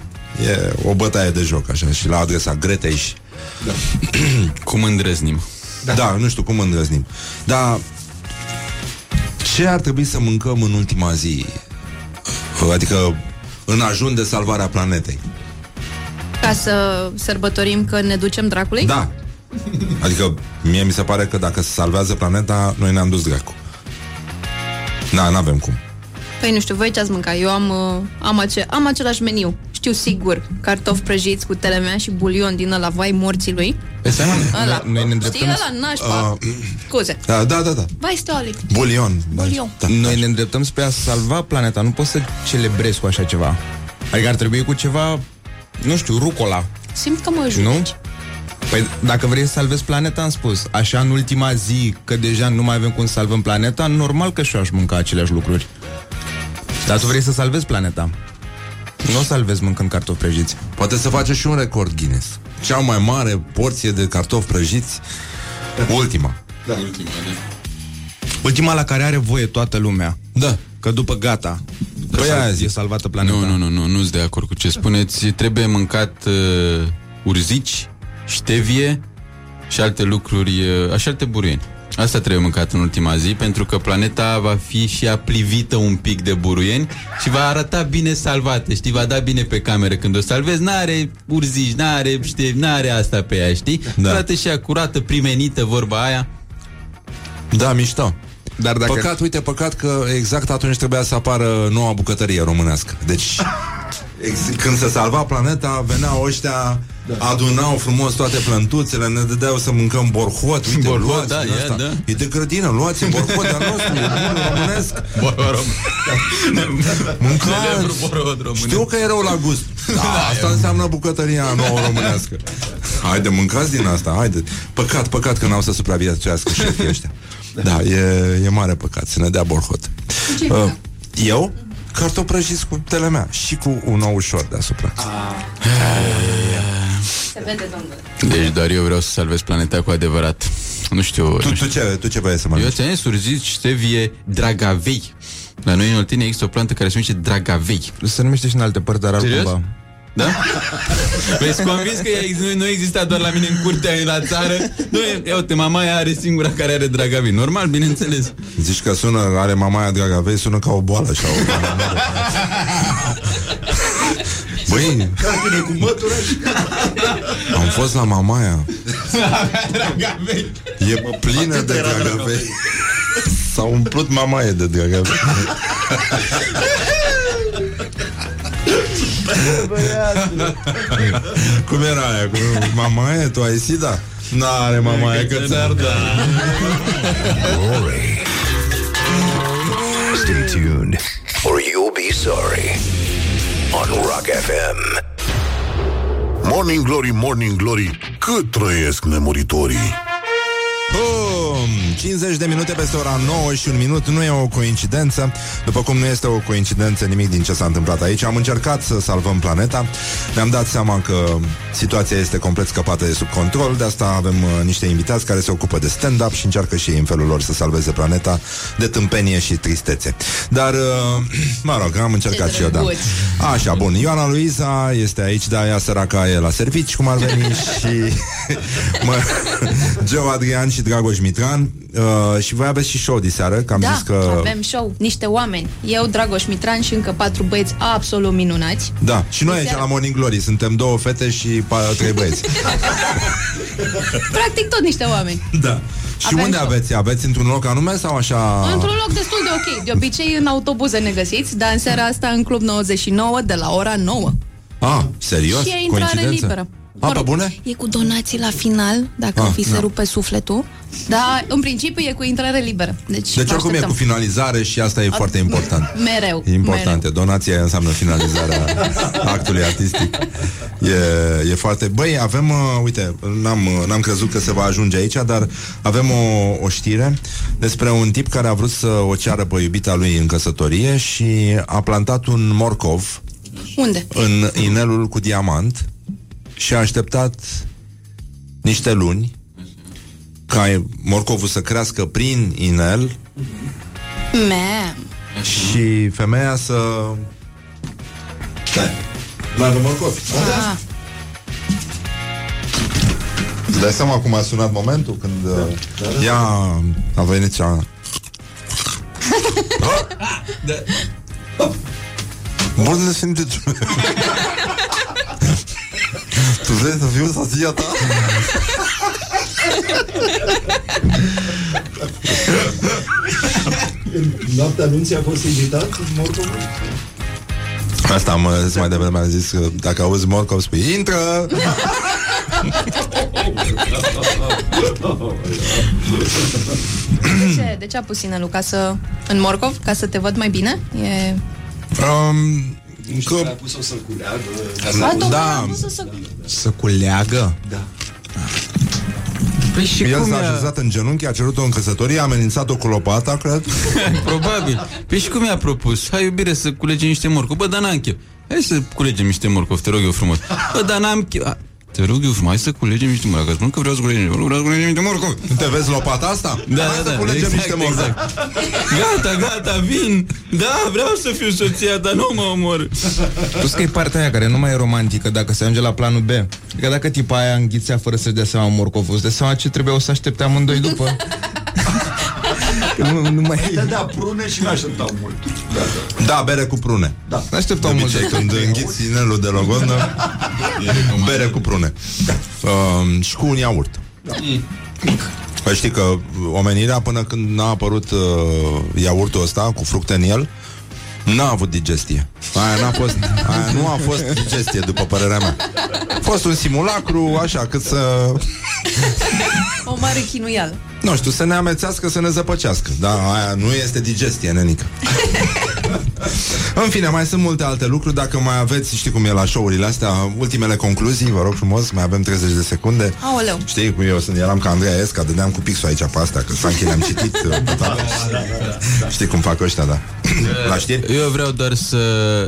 E o bătaie de joc așa Și la adresa Gretei și Cum îndrăznim. da. da, nu știu cum îndrăznim Dar Ce ar trebui să mâncăm în ultima zi? Adică În ajun de salvarea planetei Ca să sărbătorim că ne ducem dracului? Da Adică mie mi se pare că dacă se salvează planeta Noi ne-am dus dracu Da, n-avem cum Păi nu știu, voi ce ați mâncat? Eu am, uh, am, ace- am același meniu. Știu sigur, cartofi prăjiți cu telemea și bulion din ăla vai morții lui. Pe seama, Ăla. noi, noi ne Știi îndreptăm ăla, nașpa? uh, Scuze. da, da, da, da Vai, Steoli. Bulion Bulion. da, Noi ne îndreptăm spre a salva planeta Nu poți să celebrezi cu așa ceva Adică ar trebui cu ceva Nu știu, rucola Simt că mă ajut. Nu? Păi dacă vrei să salvezi planeta, am spus Așa în ultima zi, că deja nu mai avem cum să salvăm planeta Normal că și eu aș mânca aceleași lucruri Dar tu vrei să salvezi planeta Nu o salvezi mâncând cartofi prăjiți Poate să face și un record Guinness cea mai mare porție de cartofi prăjiți, ultima. Da. Ultima, da. Ultima la care are voie toată lumea. Da. Că după gata, că Păi s-a- aia zic. e salvată planeta. Nu, nu, nu, nu, nu sunt de acord cu ce spuneți. Trebuie mâncat uh, urzici, ștevie și alte lucruri, uh, și alte buruieni. Asta trebuie mâncat în ultima zi, pentru că planeta va fi și ea plivită un pic de buruieni și va arăta bine salvată, știi? Va da bine pe cameră când o salvezi. N-are urzici, n-are, știi, n-are asta pe ea, știi? Da. Arată și ea curată, primenită, vorba aia. Da, mișto. Dar dacă... Păcat, uite, păcat că exact atunci trebuia să apară noua bucătărie românească. Deci, ex- când se salva planeta, veneau ăștia, da. adunau frumos toate plântuțele, ne dădeau să mâncăm borhot, uite, Borhot, luați da, din ia, asta. da. E de grădină, luați borhot de-al nostru, e bun românesc. Mâncați. Știu că e rău la gust. Da, asta înseamnă bucătăria nouă românească. Haide, mâncați din asta, haide. Păcat, păcat că n-au să supraviețuiască șefii ăștia. Da, e, e mare păcat să ne dea borhot. Uh, eu? Cartofi prăjiți cu telemea și cu un ou ușor deasupra. Se vede, domnule. Deci doar eu vreau să salvez planeta cu adevărat. Nu știu... Tu, tu, ce, tu ce vrei să mănânci? Eu ți-am zis urzici, ștevie, dragavei. La noi în Oltenia există o plantă care se numește dragavei. Se numește și în alte părți, dar Serios? altcumva. Da? Vezi convins că ea ex- nu, nu exista doar la mine în curtea la țară. Nu, e- ia uite, mama aia are singura care are dragavei. Normal, bineînțeles. Zici că sună, are mamaia Dragavei, sună ca o boală așa. O... Băi, Carne cu mătură și... am fost la mamaia. E plină de Dragavei. S-a umplut mamaie de Dragavei. Cum era aia? Cu mamaie? Tu ai sida? N-are mamaie că ți-ar da. Glory. Stay tuned, or you'll be sorry. On Rock FM. Morning Glory, Morning Glory, cât trăiesc nemuritorii. Bum! 50 de minute peste ora 9 și un minut. Nu e o coincidență. După cum nu este o coincidență nimic din ce s-a întâmplat aici Am încercat să salvăm planeta. Ne-am dat seama că situația este complet scăpată de sub control. De asta avem uh, niște invitați care se ocupă de stand-up Și încearcă și ei în felul lor să salveze planeta De tâmpenie și tristețe. Dar, uh, mă rog, am încercat Ce și eu, da. drăguț. Așa, bun, Ioana Luiza este aici Da, ea săraca e la servici, cum ar veni Și mă, Joe Adrian și Dragoș Mitran uh, Și voi aveți și show de seară Că am da, zis că... avem show, niște oameni. Eu, Dragoș Mitran și încă patru băieți absolut minunați. Da, și noi De aici seară. la Morning Glory Suntem două fete și pa- trei băieți Practic tot niște oameni. Da Și Avem unde show. aveți? Aveți într-un loc anume sau așa? Într-un loc destul de ok. De obicei în autobuze ne găsiți, dar în seara asta în Club 99 de la ora 9. Ah, serios? Și e intrare Coincidență? Liberă. A, pe bune? E cu donații la final, dacă Ah, ah, fi se da. rupe sufletul. Dar în principiu e cu intrare liberă. Deci, Deci vă oricum e așteptăm. cu finalizare și asta e foarte important Mereu. E important, donația înseamnă finalizarea actului artistic e, e foarte... Băi, avem, uh, uite, n-am, uh, n-am crezut că se va ajunge aici Dar avem o, o știre Despre un tip care a vrut să o ceară pe iubita lui în căsătorie Și a plantat un morcov Unde? În inelul cu diamant Și a așteptat niște luni Ca morcovul să crească prin inel Man. și femeia să... Da. Mai avem morcovi. Ah. Îți dai seama cum a sunat momentul când da. Da, ea a venit și a... Bun de Sfinte Tu vrei să fiu soția ta? În noaptea anunții a fost invitat morcovul? Asta am zis mai devreme, am zis că dacă auzi morcov, spui Intră! De ce, de ce a pus inelul? Ca să... În morcov? Ca să te văd mai bine? E... Um, că... a pus-o să culeagă. A, tocmai a da, pus-o să... Să culeagă? Da. Păi și El cum s-a i-a- așezat în genunchi, a cerut-o în căsătorie, a amenințat-o cu lopata, cred. Probabil. Păi și cum i-a propus? Hai, iubire, să culegem niște morcovi. Bă, dar n-am chef. Hai să culegem niște morcovi, te rog eu frumos. Bă, dar n-am chef. A- te rog eu frumos, hai să culegem niște morcovi. Spun că vreau să culegem, vreau să culegem niște morcovi. Te vezi lopata asta? Da, Hai da, să da, culegem exact, niște morcovi. exact. Gata, gata, vin. Da, vreau să fiu soția, dar nu mă omor. Plus că e partea aia care nu mai e romantică dacă se ajunge la planul B. Adică dacă tipa aia înghițea fără să-și dea seama morcovul, îți dai seama ce trebuiau să aștepte amândoi după. Că nu, nu mai... Da, da, prune și n-așteptau mult. Da, da. Da, bere cu prune. Da. Așteptau De mult. obicei, când înghiți inelul de logodnă, bere cu prune. Uh, și cu un iaurt. Păi știi că omenirea, până când n-a apărut uh, iaurtul ăsta cu fructe în el, n-a avut digestie. Aia, n-a fost, aia nu a fost digestie, după părerea mea. A fost un simulacru, așa, cât să... O mare chinuială. Nu știu, să ne amețească, să ne zăpăcească. Da, aia nu este digestie, nenică. În fine, mai sunt multe alte lucruri Dacă mai aveți, știi cum e la show-urile astea Ultimele concluzii, vă rog frumos Mai avem 30 de secunde Aoleu. Știi cum eu sunt, eram ca Andreea Esca Dădeam cu pixul aici pe astea Că Sanchi le-am citit uh, pe toate. Știi cum fac ăștia, da La știri? Eu vreau doar să,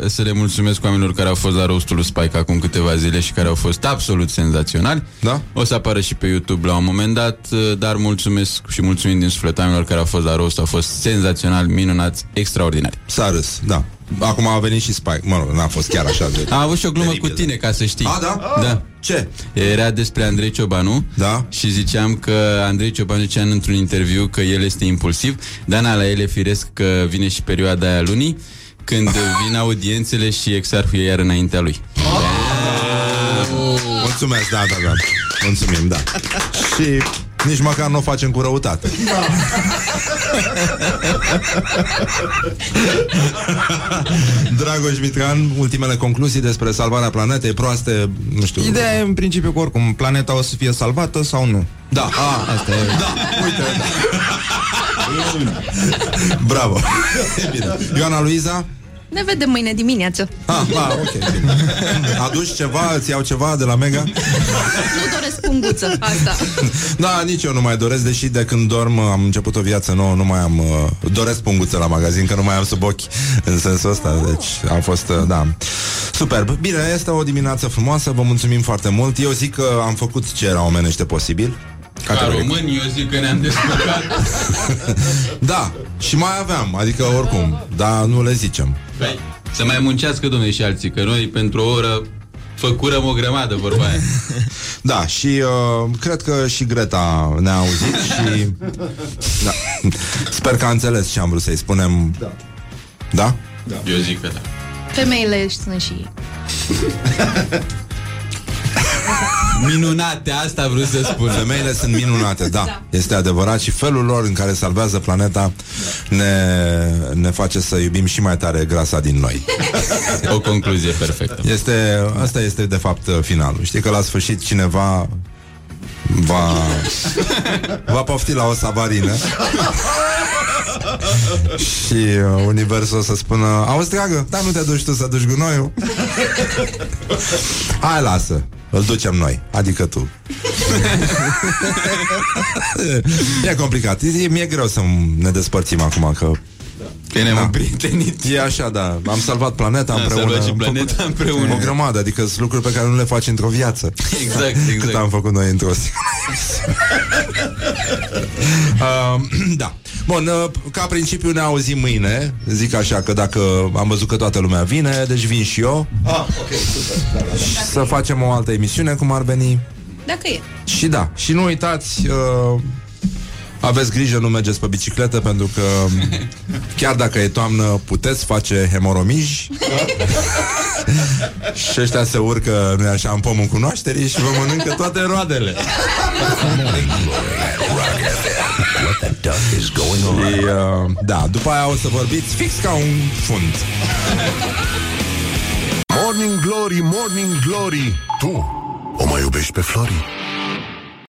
să le mulțumesc oamenilor care au fost la rostul lui Spike acum câteva zile și care au fost absolut senzaționali. Da? O să apară și pe YouTube la un moment dat, dar mulțumesc și mulțumim din suflet oamenilor care au fost la rost, au fost senzaționali, minunați, extraordinari. S-a râs, da Acum a venit și Spike Mă rog, n-a fost chiar așa de... A avut și o glumă Teribil, cu tine, ca să știi. A, da? Da. Ce? Era despre Andrei Ciobanu Da. și ziceam că Andrei Ciobanu zicea într-un interviu că el este impulsiv, dar na, la el e firesc că vine și perioada aia lunii când vin audiențele și exarhul e iar înaintea lui. Mulțumesc, da, da, da Mulțumim, da Și nici măcar nu o facem cu răutate Dragoș Mitran, ultimele concluzii despre salvarea planetei proaste, nu știu. Ideea e în principiu că oricum planeta o să fie salvată sau nu. Da, a, Asta e. da, uite, da. Bravo. E bine. Ioana Luiza? Ne vedem mâine dimineață. Ah, ba, ok. bine. Aduci ceva, îți iau ceva de la Mega? Nu doresc punguță, asta. Da, nici eu nu mai doresc, deși de când dorm am început o viață nouă, nu mai am... Uh, doresc punguță la magazin, că nu mai am sub ochi în sensul ăsta, deci a fost, uh, da. Superb. Bine, este o dimineață frumoasă, vă mulțumim foarte mult. Eu zic că am făcut ce era omenește posibil. Ca români, eu zic că ne-am descurcat. Da, și mai aveam, adică oricum, dar nu le zicem. Păi, să mai muncească, domnule, și alții, că noi pentru o oră făcurăm o grămadă, vorba aia. Da, și uh, cred că și Greta ne-a auzit și da. sper că a înțeles ce am vrut să-i spunem. Da? da? Eu zic că da. Femeile sunt și ei. Minunate, asta vreau să spun. Femeile sunt minunate, da. da. Este adevărat și felul lor în care salvează planeta ne, ne face să iubim și mai tare grasa din noi. O concluzie perfectă. Este, asta este de fapt finalul. Știi că la sfârșit cineva va, va pofti la o savarină și uh, universul o să spună Auzi, dragă, dar nu te duci tu să duci gunoiul? Hai, lasă, îl ducem noi, adică tu. e complicat. E, mi-e greu să ne despărțim acum, că Că ne-am da. prietenit. E așa, da. Am salvat planeta Am împreună. salvat și Am planeta făcut împreună. O grămadă, adică sunt lucruri pe care nu le faci într-o viață. Exact, exact. Cât am făcut noi într-o zi. uh, da. Bun, uh, ca principiu ne auzim mâine. Zic așa că dacă am văzut că toată lumea vine, deci vin și eu. Ah, ok, super. Da, da. Să facem o altă emisiune, cum ar veni. Dacă e. Și da, și nu uitați uh, Aveți grijă, nu mergeți pe bicicletă Pentru că chiar dacă e toamnă Puteți face hemoromiji Și ăștia se urcă Nu așa, în pomul cunoașterii Și vă mănâncă toate roadele What the duck is going on? Și, uh, Da, după aia o să vorbiți Fix ca un fund Morning Glory, Morning Glory Tu o mai iubești pe Flori?